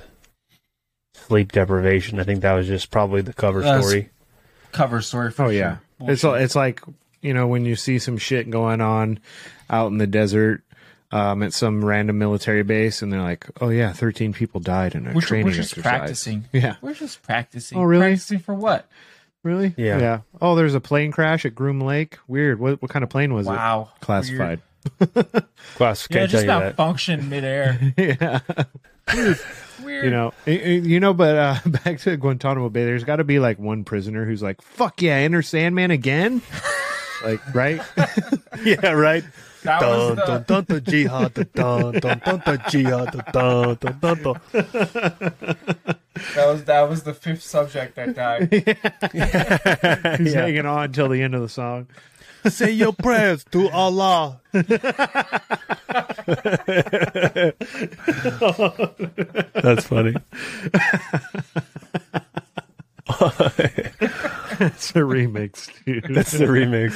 sleep deprivation. I think that was just probably the cover That's story. Cover story for Oh sure. yeah, it's it's like you know when you see some shit going on out in the desert um, at some random military base, and they're like, "Oh yeah, thirteen people died in a We're, training we're just exercise." practicing. Yeah. We're just practicing. Oh, really? Practicing for what? Really? Yeah. Yeah. Oh, there's a plane crash at Groom Lake. Weird. What what kind of plane was Wow. it? Classified. Class Yeah, can't just tell you not that. function midair. yeah. Weird. You know, you know, but uh, back to Guantanamo Bay, there's got to be like one prisoner who's like, "Fuck yeah, Enter Sandman again," like right? yeah, right. That was Dun, the- dun, dun, dun, jihad, dun, dun, dun, dun, dun, jihad, dun, dun, dun, dun, dun. That was that was the fifth subject that died. He's Yeah. hanging on until the end of the song. Say your prayers to Allah. That's funny. It's a remix, dude. That's the remix.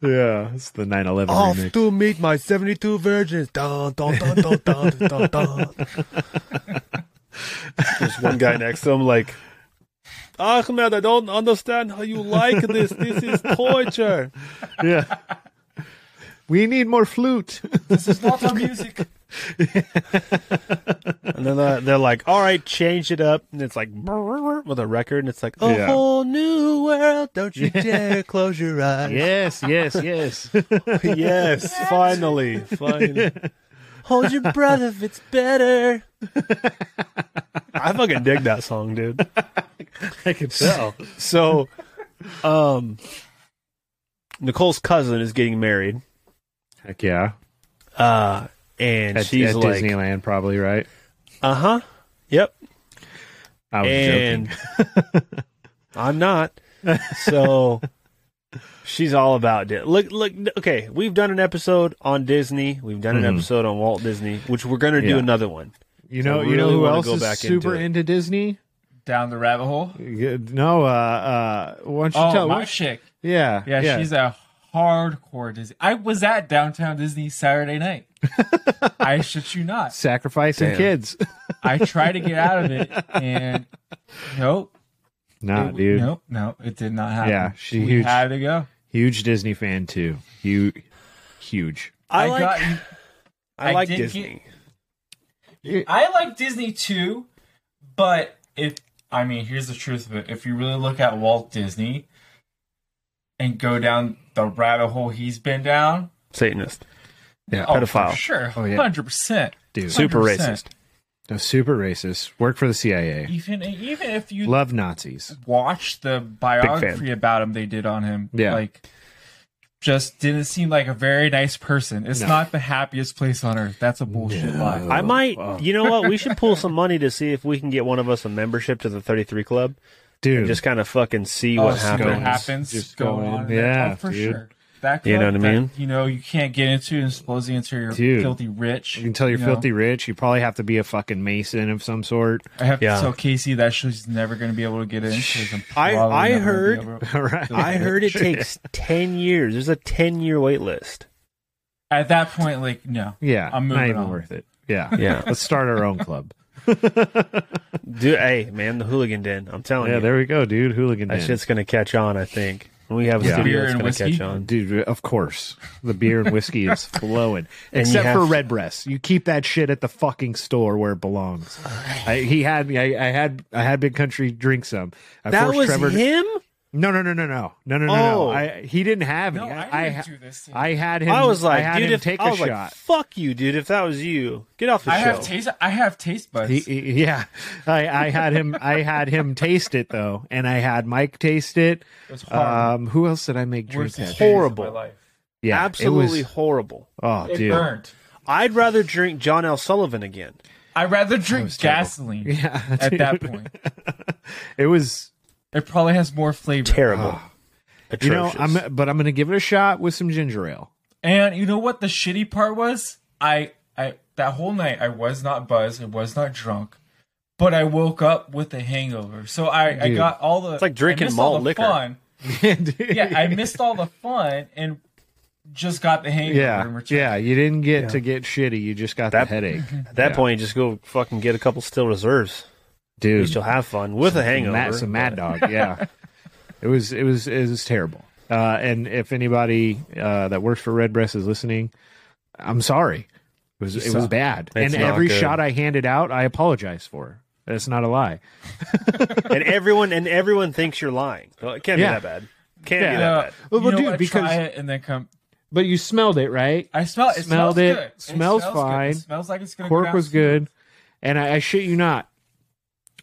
Yeah, it's the 9/11 Off remix. to meet my 72 virgins. Dun, dun, dun, dun, dun, dun, dun. There's one guy next to him like, Ahmed, I don't understand how you like this. This is torture. Yeah. We need more flute. This is not our music. And then uh, they're like, all right, change it up. And it's like, with a record. And it's like, a Yeah. whole new world. Don't you dare close your eyes. yes, yes, yes. yes, finally. Finally. Hold your breath if it's better. I fucking dig that song, dude. I can tell. So, um, Nicole's cousin is getting married. Heck yeah. Uh, and At, she's at like, Disneyland, probably right. uh huh. Yep. I was and joking. I'm not. So she's all about it. Look, look. Okay, we've done an episode on Disney. We've done an Mhm. episode on Walt Disney, which we're gonna do Yeah. another one. You So know, I you know who else go is back super into into Disney? Down the rabbit hole. Yeah, No, uh, uh, why don't you Oh, tell? my why don't- chick. Yeah, Yeah, she's a hardcore Disney. I was at downtown Disney Saturday night. I shit you not. sacrificing Damn. kids. I tried to get out of it, and nope, nah, it- dude. nope, no, it did not happen. Yeah, she we huge. had to go. Huge Disney fan too. Huge, huge. I, I like. got- I I like did Disney. I like Disney too, but if I mean, here's the truth of it: if you really look at Walt Disney and go down the rabbit hole he's been down, Satanist. Yeah, oh, pedophile. for sure, Oh, yeah. hundred percent, dude. Super 100%. racist. No, super racist. Work for the CIA. Even even if you Love Nazis. watch the biography about him they did on him, Yeah. like just didn't seem like a very nice person. It's No. not the happiest place on earth. That's a bullshit lie. I might. Oh. You know what? We should pull some money to see if we can get one of us a membership to the 33 Club. Dude, And just kind of fucking see Oh, what happens. what happens. Just go go on. Yeah, Oh, for dude. sure. That You know club what I that, mean? you know, you can't get into and supposedly into your Dude. filthy rich. you can tell you're you know? filthy rich. You probably have to be a fucking mason of some sort. I have Yeah. to tell Casey that she's never going to be able to get in. I'm I- probably I never gonna be heard- able to- All right. I heard it takes 10 years. There's a 10 year wait list. At that point, like, no. Yeah, I'm not moving even on. worth it. Yeah, Yeah. Let's start our own club. Dude, hey, man, the hooligan den. I'm telling yeah, you. there we go, dude. Hooligan. that Den. shit's going to catch on, I think. When we have a Yeah. studio, Beer it's and going to catch whiskey? on. Dude, of course. The beer and whiskey is flowing. And Except for have- Redbreast. You keep that shit at the fucking store where it belongs. I, he had me. I, I had I had Big Country drink some. I That was Trevor to- him? No, no, no, no, no, no, no, no, Oh. no. I, he didn't have No. I I, didn't I, do this. thing. I had him. I was like, I had dude, him if, take I a was like, shot. fuck you, dude. If that was you, get off the I show. have taste. I have taste buds. He, he- yeah, I, I had him. I had him taste it though, and I had Mike taste it. It was horrible. Um, who else did I make drink Worst that? horrible. my life. Yeah, absolutely was- horrible. Oh, It dude. burned. I'd rather drink John L. Sullivan again. I'd rather drink gasoline Yeah, at that point. It was It probably has more flavor. Terrible. Ah. you know, Atrocious. I'm but I'm gonna give it a shot with some ginger ale. And you know what the shitty part was? I I that whole night I was not buzzed, I was not drunk, but I woke up with a hangover. So I, I Dude. got all the It's like drinking I missed all malt the liquor. Fun. yeah, I missed all the fun and just got the hangover. Yeah, return. yeah. You didn't get to get shitty. You just got That- the headache. At that Yeah. point, you just go fucking get a couple Steel Reserves. At dude. least you'll have fun with a hangover. Mad, some Mad Dog. Yeah, it was it was it was terrible. Uh, and if anybody uh, that works for Redbreast is listening, I'm sorry. It was it was bad. It's and every good. shot I handed out, I apologize for. That's not a lie. and everyone and everyone thinks you're lying. Well, it can't Yeah. be that bad. Can't Yeah. be that bad. Well, well, dude, what? because- Try it and then come. But you smelled it, right? I smell it. Smelled smells it. Good. Smells good. fine. It smells like it's gonna go Cork was good, and I, I shit you not.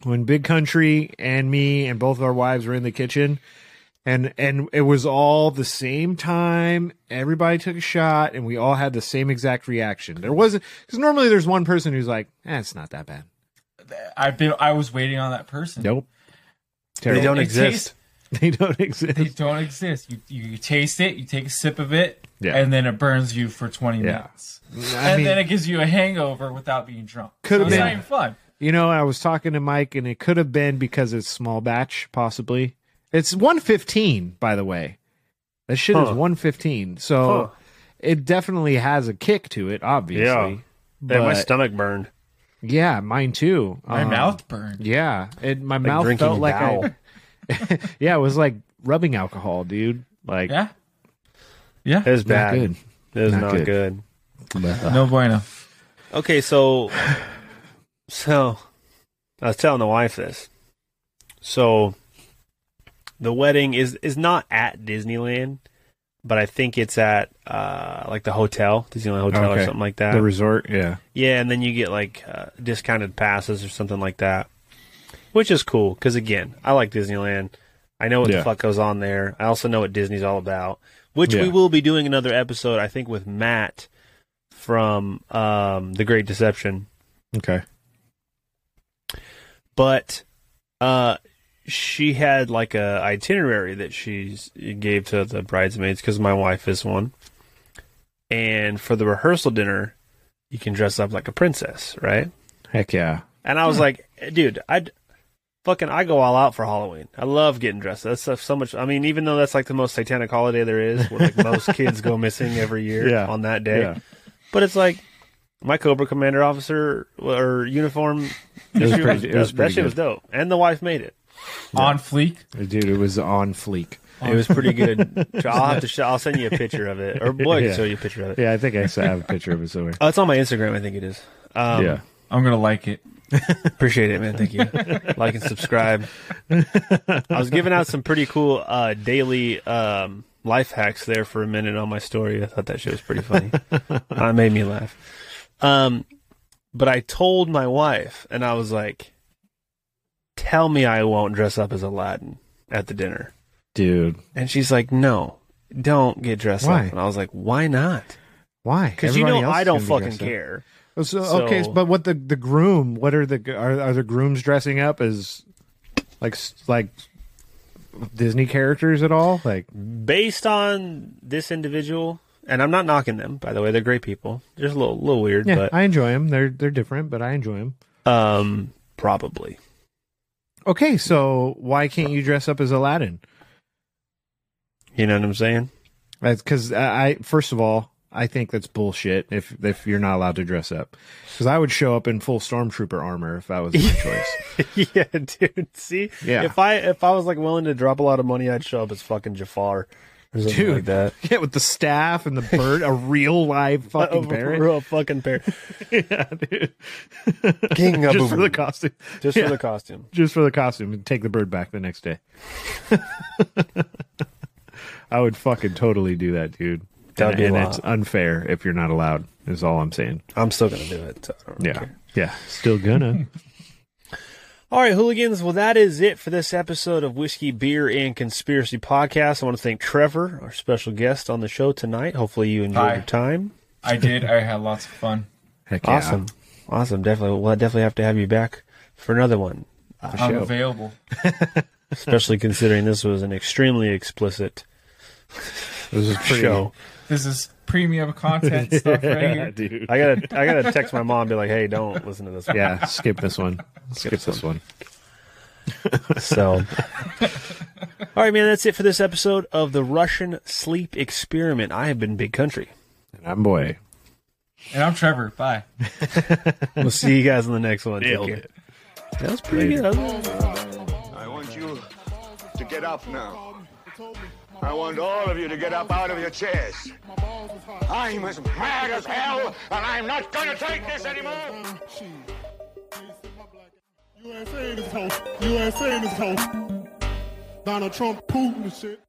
When Big Country and me and both of our wives were in the kitchen, and and it was all the same time. Everybody took a shot, and we all had the same exact reaction. There wasn't because normally there's one person who's like, eh, "It's not that bad." I've been. I was waiting on that person. Nope. They don't It exist. tastes- They don't exist. They don't exist. You, you taste it, you take a sip of it, Yeah. and then it burns you for 20 Yeah. minutes. I and mean- then it gives you a hangover without being drunk. Could so have it's been. not even fun. You know, I was talking to Mike, and it could have been because it's small batch, possibly. It's one fifteen, by the way. That shit is one fifteen, so Huh. it definitely has a kick to it. Obviously, Yeah. Yeah, my stomach burned. Yeah, mine too. My Um, mouth burned. Yeah, it, my Like mouth felt like Dow. I, yeah, it was like rubbing alcohol, dude. Like Yeah. Yeah. It was not bad. good. It was Not not, good. good. No bueno. Okay, so so I was telling the wife this. So the wedding is is not at Disneyland, but I think it's at uh like the hotel, Disneyland Hotel or something like that. the resort. Yeah, Yeah, and then you get like uh, discounted passes or something like that, which is cool because again, I like Disneyland. I know what Yeah. the fuck goes on there. I also know what Disney's all about, which Yeah. we will be doing another episode, I think, with Matt from um, The Great Deception. okay. But uh, she had like a itinerary that she gave to the bridesmaids because my wife is one, and for the rehearsal dinner, you can dress up like a princess, right? Heck yeah. And I was like, dude, I'd fucking I go all out for Halloween. I love getting dressed. That's so much. I mean, even though that's like the most satanic holiday there is, where like most kids go missing every year Yeah. on that day. Yeah. But it's like my Cobra Commander officer or uniform. It was issue pretty- it was that pretty shit was dope, and the wife made it. On fleek. Dude, it was on fleek. It was pretty good. I'll have to. Show, I'll send you a picture of it, or boy, I Yeah. can show you a picture of it. Yeah, I think I have a picture of it somewhere. Oh, it's on my Instagram. I think it is. Um, yeah. I'm gonna like it. Appreciate it, man. Thank you. like and subscribe. I was giving out some pretty cool uh, daily um, life hacks there for a minute on my story. I thought that shit was pretty funny. it made me laugh. Um, but I told my wife, and I was like, "Tell me I won't dress up as Aladdin at the dinner." Dude, And she's like, "No, don't get dressed Why? up." And I was like, "Why not?" why? Because you know I don't fucking care. Oh, So, okay, but what the the groom? What are the are, are the grooms dressing up as like like Disney characters at all? Like based on this individual, and I'm not knocking them, by the way, they're great people. Just a little, little weird, yeah, but I enjoy them. They're they're different, but I enjoy them. um, probably. Okay, so why can't you dress up as Aladdin? You know what I'm saying? That's because I, I first of all I think that's bullshit. If if you're not allowed to dress up, because I would show up in full stormtrooper armor if that was my choice. yeah, dude. See, Yeah. If I if I was like willing to drop a lot of money, I'd show up as fucking Jafar Dude. like that. Yeah, with the staff and the bird, a real live fucking A parrot. real fucking parrot. yeah, dude. King just for the costume. Just Yeah. for the costume. Just for the costume and take the bird back the next day. I would fucking totally do that, dude. That'd and be and it's unfair if you're not allowed. Is all I'm saying. I'm still gonna do it. so Yeah, care. yeah, still gonna. All right, hooligans. Well, that is it for this episode of Whiskey, Beer, and Conspiracy Podcast. I want to thank Trevor, our special guest on the show tonight. Hopefully, you enjoyed Hi. your time. I did. I had lots of fun. Heck Awesome, awesome. Definitely, we'll definitely have to have you back for another one. I'm available. Especially considering this was an extremely explicit This is pretty- show. This is premium content stuff right here. dude. I gotta, I gotta text my mom and be like, "Hey, don't listen to this." One. Yeah, skip this one. Skip, this one. So, all right, man. That's it for this episode of the Russian Sleep Experiment. I have been Big Country. And I'm boy. And I'm Trevor. Bye. We'll see you guys in the next one. Take care. it. That was pretty good. I want you to get up now. I want all of you to get up out of your chairs. I'm as mad as hell, and I'm not gonna take this anymore. USA in this house. USA in this house. Donald Trump, Putin and shit.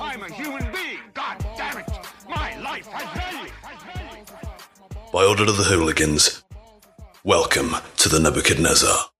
I'm a human being. God damn it! My life has value. By order of the hooligans, welcome to the Nebuchadnezzar.